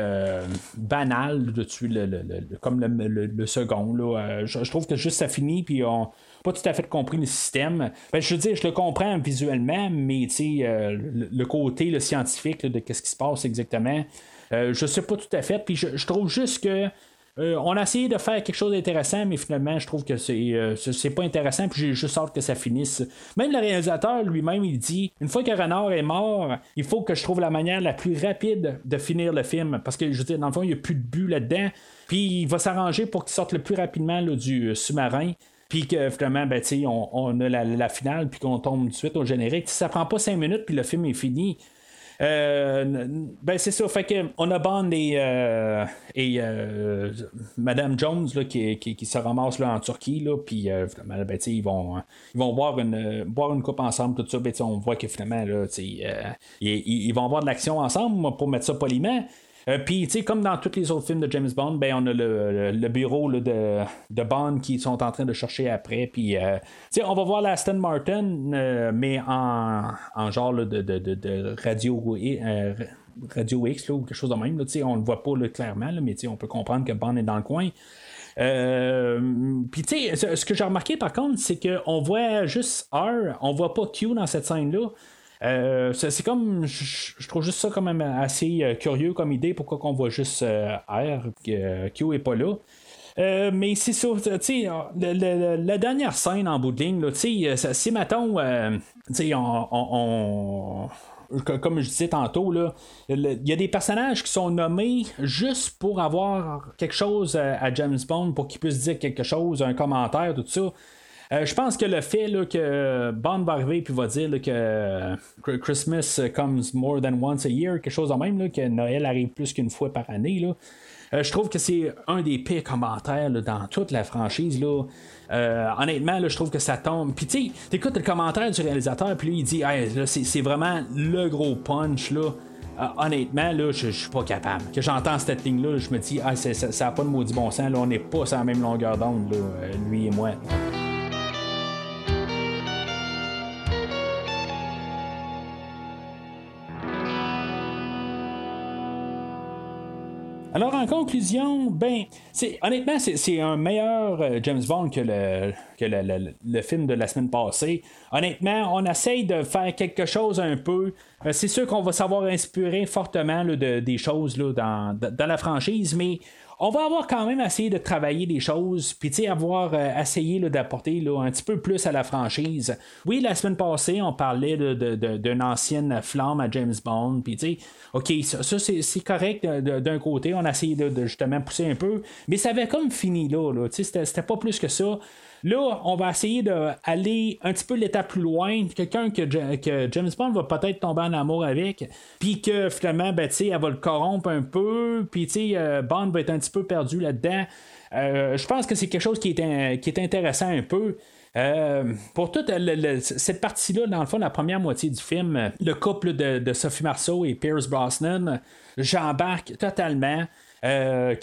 banale de tuer le, comme le, second. Là. Je, trouve que juste ça finit, puis on pas tout à fait compris le système. Ben, je veux dire, je le comprends visuellement, mais le, le côté le scientifique de ce qui se passe exactement. Euh, je sais pas tout à fait, puis je, je trouve juste que euh, on a essayé de faire quelque chose d'intéressant, mais finalement, je trouve que c'est, euh, pas intéressant, puis j'ai juste hâte que ça finisse. Même le réalisateur lui-même, il dit une fois que Renard est mort, il faut que je trouve la manière la plus rapide de finir le film, parce que je veux dire, dans le fond, il n'y a plus de but là-dedans, puis il va s'arranger pour qu'il sorte le plus rapidement du euh, sous-marin. Puis que finalement, ben, on, on a la, finale, puis qu'on tombe tout de suite au générique. Ça prend pas cinq minutes, puis le film est fini. Euh, ben c'est ça, fait que on a Bond et, euh, et euh, Madame Jones là, qui, qui, se ramassent là, en Turquie, là, puis ben, ils vont ils vont boire une une coupe ensemble, tout ça, ben, on voit que finalement là, ils, ils vont avoir de l'action ensemble pour mettre ça poliment. Euh, Puis, tu sais, comme dans tous les autres films de James Bond, ben, on a le, le- bureau de, de Bond qui sont en train de chercher après. Puis, euh, tu sais, on va voir la Aston Martin, euh, mais en, en genre de, de, de, radio. Radio X ou quelque chose de même, là, on le voit pas clairement, là, mais on peut comprendre que Bond est dans le coin. Puis ce que j'ai remarqué par contre, c'est qu'on voit juste R, on voit pas Q dans cette scène-là. Euh, c'est comme, je trouve juste ça quand même assez euh, curieux comme idée, pourquoi qu'on voit juste euh, R, Q est pas là. Mais c'est ça, tu la dernière scène en bout de ligne, tu sais, si mettons, euh, on, on- comme je disais tantôt, il y a des personnages qui sont nommés juste pour avoir quelque chose à, à James Bond, pour qu'il puisse dire quelque chose, un commentaire, tout ça. Euh, je pense que le fait que Bond va arriver puis va dire que euh, Christmas comes more than once a year, quelque chose de même, que Noël arrive plus qu'une fois par année, euh, je trouve que c'est un des pires commentaires dans toute la franchise. Honnêtement, je trouve que ça tombe. Puis tu sais, t'écoutes le commentaire du réalisateur, puis lui il dit c'est, vraiment le gros punch. Honnêtement, je, je suis pas capable. Que j'entends cette ligne-là, je me dis ah, ça, ça a pas de maudit bon sens. Là, on n'est pas sur la même longueur d'onde, lui et moi. Alors, en conclusion, ben, honnêtement, c'est, un meilleur euh, James Bond que, le, que le, le- film de la semaine passée. Honnêtement, on essaye de faire quelque chose un peu. Euh, c'est sûr qu'on va savoir inspirer fortement de- des choses là, dans, dans la franchise, mais on va avoir quand même essayé de travailler des choses, puis avoir euh, essayé d'apporter un petit peu plus à la franchise. Oui, la semaine passée, on parlait d'une ancienne flamme à James Bond, puis ok, ça, c'est, correct d'un côté, on a essayé de, justement pousser un peu, mais ça avait comme fini là, là c'était pas plus que ça. Là, on va essayer d'aller un petit peu l'étape plus loin. Quelqu'un que, Ja- que James Bond va peut-être tomber en amour avec, puis que finalement, ben, elle va le corrompre un peu, puis euh, Bond va être un petit peu perdu là-dedans. Euh, je pense que c'est quelque chose qui est, qui est intéressant un peu. Euh, pour toute cette partie-là, dans le fond, la première moitié du film, le couple de Sophie Marceau et Pierce Brosnan, j'embarque totalement. Euh,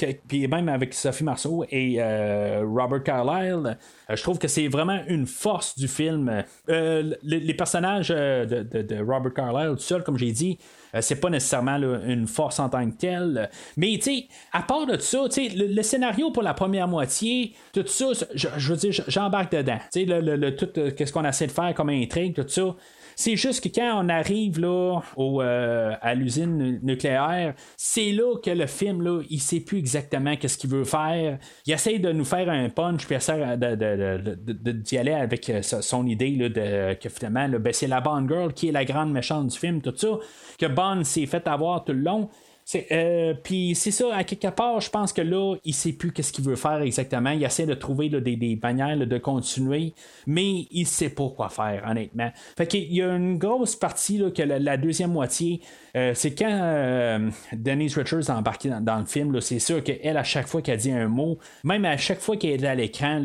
même avec Sophie Marceau et euh, Robert Carlyle, euh, je trouve que c'est vraiment une force du film. Euh, les, personnages de, Robert Carlyle, tout seul, comme j'ai dit, c'est pas nécessairement une force en tant que telle. Mais tu sais, à part de ça, le, le scénario pour la première moitié, tout ça, je, veux dire, j'embarque dedans. Tu sais, le, le- tout qu'est-ce qu'on essaie de faire comme intrigue, tout ça. C'est juste que quand on arrive là euh, à l'usine nu- nucléaire, c'est là que le film là, il sait plus exactement qu'est-ce qu'il veut faire. Il essaie de nous faire un punch puis essaie de, de- d'y aller avec euh, son idée là, de, que finalement ben, c'est la Bond Girl qui est la grande méchante du film, tout ça, que Bond s'est fait avoir tout le long. Euh, puis c'est ça, à quelque part, je pense que là, il sait plus qu'est-ce qu'il veut faire exactement. Il essaie de trouver des, manières de continuer, mais il sait pas quoi faire, honnêtement. Fait qu'il y a une grosse partie là, que la, deuxième moitié, euh, c'est quand euh, Denise Richards a embarqué dans, le film, c'est sûr qu'elle, à chaque fois qu'elle dit un mot, même à chaque fois qu'elle est à l'écran,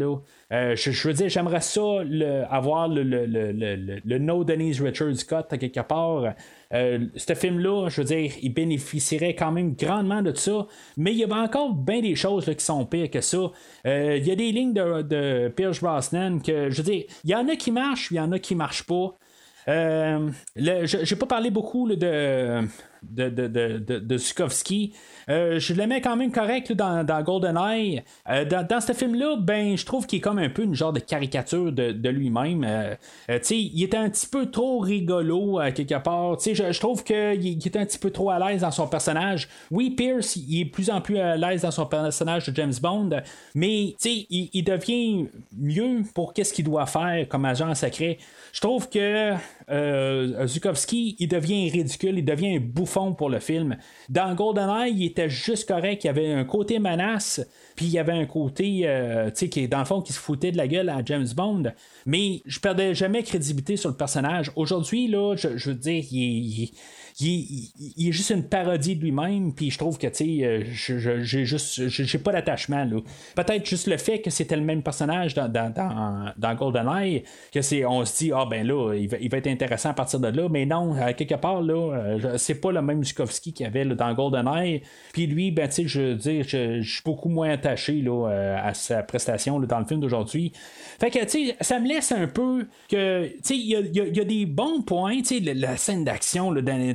je, veux dire, j'aimerais ça le- avoir le, le- le No Denise Richards cut à quelque part. Euh, ce film-là, je veux dire, il bénéficierait quand même grandement de ça, mais il y a encore bien des choses là, qui sont pires que ça. Euh, il y a des lignes de, Pierce Brosnan que, je veux dire, il y en a qui marchent, il y en a qui marchent pas. Euh, j'ai pas parlé beaucoup de, de, de, de, de, Zukovsky. Euh, je quand même correct dans, dans GoldenEye. Euh, dans, dans ce film-là, ben, je trouve qu'il est comme un peu une genre de caricature de, de lui-même. Euh, euh, il était un petit peu trop rigolo à quelque part. Je, je trouve qu'il il était un petit peu trop à l'aise dans son personnage. Oui, Pierce, il est de plus en plus à l'aise dans son personnage de James Bond, mais il, il devient mieux pour qu'est-ce qu'il doit faire comme agent secret. Je trouve que euh, Zukovsky, il devient ridicule, il devient un bouffon pour le film. Dans GoldenEye, il était juste correct, il y avait un côté menace, puis il y avait un côté, euh, tu sais, qui dans le fond, qui se foutait de la gueule à James Bond. Mais je perdais jamais crédibilité sur le personnage. Aujourd'hui, là, je, veux dire, il, il, est juste une parodie de lui-même, puis je trouve que, tu sais, euh, j'ai juste, j'ai pas d'attachement. Peut-être juste le fait que c'était le même personnage dans, dans, dans, dans GoldenEye, que c'est, on se dit, ah ben là, il va, il va être intéressant à partir de là, mais non, à quelque part, là, euh, c'est pas le même Zukovsky qu'il y avait là, dans GoldenEye, puis lui, ben, tu sais, je veux dire, je, suis beaucoup moins attaché, là, euh, à sa prestation, dans le film d'aujourd'hui. Fait que, tu sais, ça me laisse un peu que, tu sais, il y a, y a- des bons points, tu sais, la, scène d'action, là, dans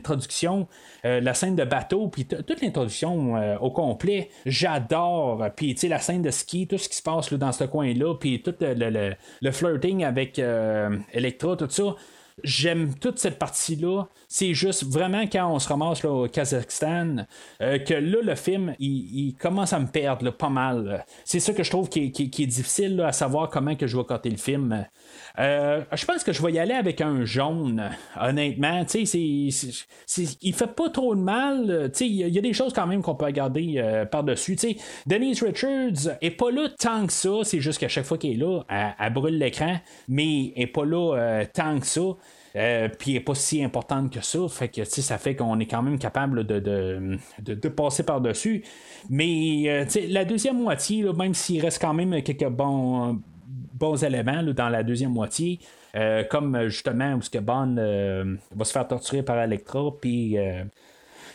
euh, la scène de bateau, puis toute l'introduction euh, au complet, j'adore. Puis, tu sais, la scène de ski, tout ce qui se passe là, dans ce coin-là, puis tout le, le- le- le flirting avec euh, Electra, tout ça. J'aime toute cette partie-là. C'est juste vraiment quand on se ramasse au Kazakhstan euh, que là, le film, il, commence à me perdre pas mal. C'est ça que je trouve qui est, difficile à savoir comment que je vais coter le film. Euh, je pense que je vais y aller avec un jaune, honnêtement. Tu sais, il fait pas trop de mal. Sais, il y, a- des choses quand même qu'on peut regarder euh, par-dessus. Denise Richards est pas là tant que ça. C'est juste qu'à chaque fois qu'elle est là, elle, brûle l'écran, mais elle est pas là euh, tant que ça. Euh, puis n'est pas si importante que ça. Fait que ça fait qu'on est quand même capable de, de, de- passer par-dessus. Mais euh, la deuxième moitié, même s'il reste quand même quelques bons, bons éléments dans la deuxième moitié, euh, comme justement où ce que euh, va se faire torturer par Electra, puis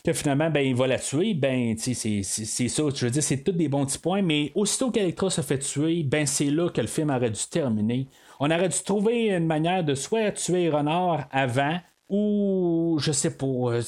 que finalement, ben, il va la tuer, ben, c'est ça. Je veux dire, c'est tous des bons petits points, mais aussitôt qu'Electra se fait tuer, ben, c'est là que le film aurait dû terminer. On aurait dû trouver une manière de soit tuer Renard avant, ou je sais pas, euh,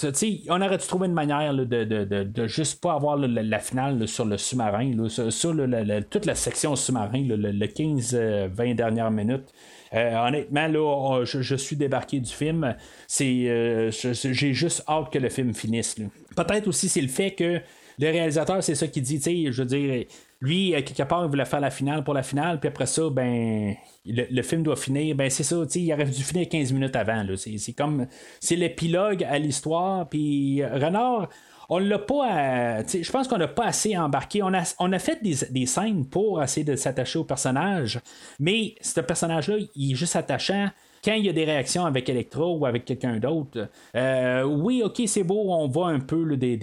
on aurait dû trouver une manière de, de, de, juste pas avoir la, finale sur le sous-marin, la- toute la section sous-marin, le, le 15-20 dernières minutes. Euh, honnêtement, là, on- je, suis débarqué du film. C'est, euh, j'ai juste hâte que le film finisse. Peut-être aussi c'est le fait que le réalisateur, c'est ça qu'il dit, tu sais, je veux dire, lui, à quelque part, il voulait faire la finale pour la finale, puis après ça, ben, le, film doit finir, ben, c'est ça, il aurait dû finir 15 minutes avant. C'est, comme, c'est l'épilogue à l'histoire, puis Renard, on l'a pas sais, je pense qu'on n'a pas assez embarqué. On a, on a fait des, des scènes pour essayer de s'attacher au personnage mais ce personnage là il est juste attachant quand il y a des réactions avec Electra ou avec quelqu'un d'autre, euh, oui, ok, c'est beau, on voit un peu euh, des-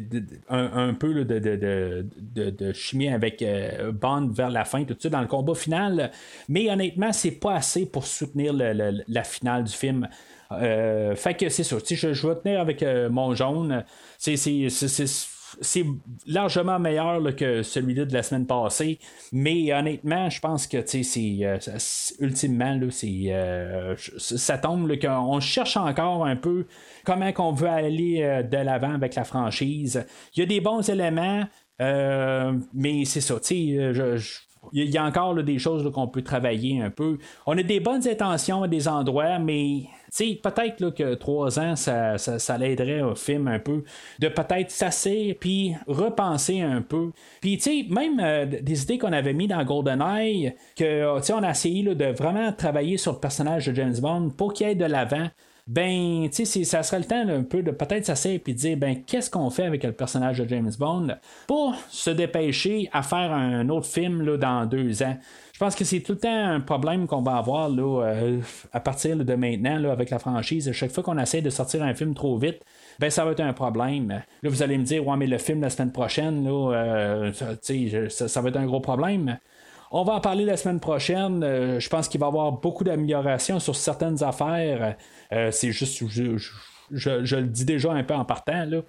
des- un, un peu de, de, de, de- chimie avec euh, Bond vers la fin, tout ça, dans le combat final. Mais honnêtement, c'est pas assez pour soutenir la finale du film. Fait que c'est ça. Je, je vais tenir avec mon jaune. C'est, c'est, largement meilleur que celui-là de la semaine passée. Mais honnêtement, je pense que euh, c'est- ultimement, là, euh, ça tombe qu'on cherche encore un peu comment qu'on veut aller euh, de l'avant avec la franchise. Il y a des bons éléments, euh, mais c'est ça. il y a encore des choses qu'on peut travailler un peu. On a des bonnes intentions à des endroits, mais peut-être que trois ans, ça, ça, l'aiderait au film un peu de peut-être s'asseoir puis repenser un peu. Puis même euh, des idées qu'on avait mis dans GoldenEye, que sais, on a essayé de vraiment travailler sur le personnage de James Bond pour qu'il aille de l'avant. Ben, ça serait le temps un peu de peut-être s'asseoir et dire, ben, qu'est-ce qu'on fait avec le personnage de James Bond pour se dépêcher à faire un autre film là, dans deux ans? Je pense que c'est tout le temps un problème qu'on va avoir là, euh, à partir de maintenant avec la franchise. Chaque fois qu'on essaie de sortir un film trop vite, ben ça va être un problème. Là, vous allez me dire, ouais, mais le film la semaine prochaine, là, euh, ça, ça, va être un gros problème. On va en parler la semaine prochaine. Euh, je pense qu'il va y avoir beaucoup d'améliorations sur certaines affaires. C'est juste. Je, le dis déjà un peu en partant. Là.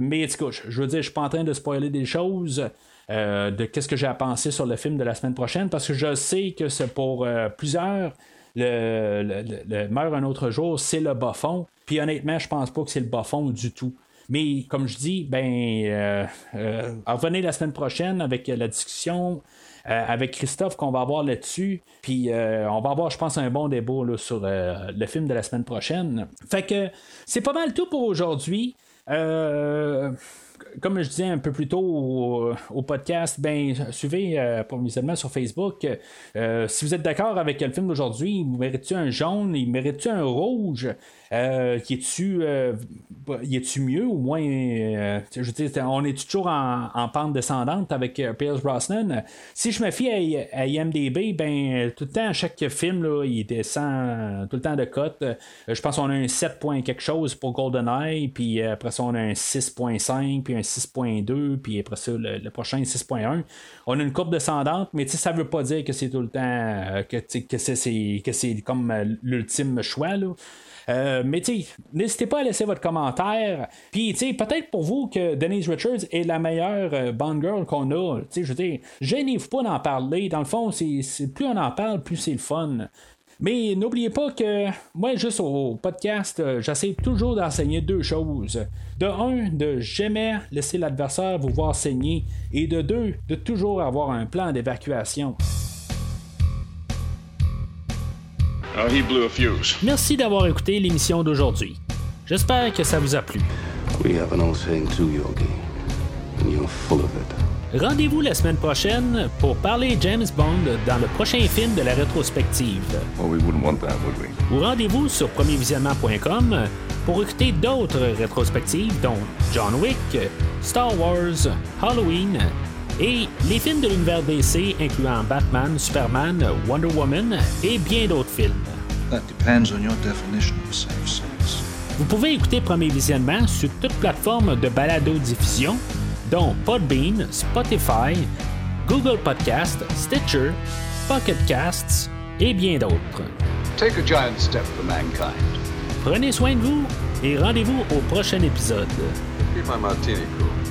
Mais en je veux dire, je suis pas en train de spoiler des choses. Euh, de qu'est-ce que j'ai à penser sur le film de la semaine prochaine parce que je sais que c'est pour euh, plusieurs le, meurt un autre jour, c'est le bas fond. Puis honnêtement, je pense pas que c'est le bas fond du tout. Mais comme je dis, ben, euh, revenez la semaine prochaine avec la discussion. avec Christophe qu'on va avoir là-dessus. Puis on va avoir, je pense, un bon débat là, sur le film de la semaine prochaine. Fait que c'est pas mal tout pour aujourd'hui. Euh, comme je disais un peu plus tôt au, podcast, ben suivez euh, provisoirement sur Facebook. Euh, si vous êtes d'accord avec le film d'aujourd'hui, il mérite-tu un jaune, il mérite-tu un rouge? Euh, qui est-tu euh, y mieux ou moins euh, on est toujours en, en pente descendante avec euh, Pierce Brosnan? Si je me fie à, IMDB ben tout le temps à chaque film là, il descend tout le temps de cote. Je pense qu'on a un 7 point quelque chose pour GoldenEye puis après ça on a un 6.5 puis un 6.2 puis après ça le, le prochain 6.1 on a une courbe descendante mais ça veut pas dire que c'est tout le temps que, que c'est- comme l'ultime choix là euh, mais n'hésitez pas à laisser votre commentaire. Puis peut-être pour vous que Denise Richards est la meilleure euh, Bond girl qu'on a. Je veux dire, gênez-vous pas d'en parler. Dans le fond, c'est- plus on en parle, plus c'est le fun. Mais n'oubliez pas que moi, juste au podcast, euh, j'essaie toujours d'enseigner deux choses. De un, de jamais laisser l'adversaire vous voir saigner. Et de deux, de toujours avoir un plan d'évacuation. Oh, he blew a fuse. Merci d'avoir écouté l'émission d'aujourd'hui. J'espère que ça vous a plu. We have an old saying too, Yogi, and you're full of it. Rendez-vous la semaine prochaine pour parler James Bond dans le prochain film de la rétrospective. Well, we wouldn't want that, would we? Ou rendez-vous sur premiervisionnement.com pour écouter d'autres rétrospectives dont John Wick, Star Wars, Halloween et les films de l'univers DC incluant Batman, Superman, Wonder Woman et bien d'autres films. That depends on your definition of safe sex. Vous pouvez écouter Premier Visionnement sur toute plateforme de balado-diffusion, dont Podbean, Spotify, Google Podcast, Stitcher, Pocket Casts et bien d'autres. Take a giant step for mankind. Prenez soin de vous et rendez-vous au prochain épisode. Keep my martini cool.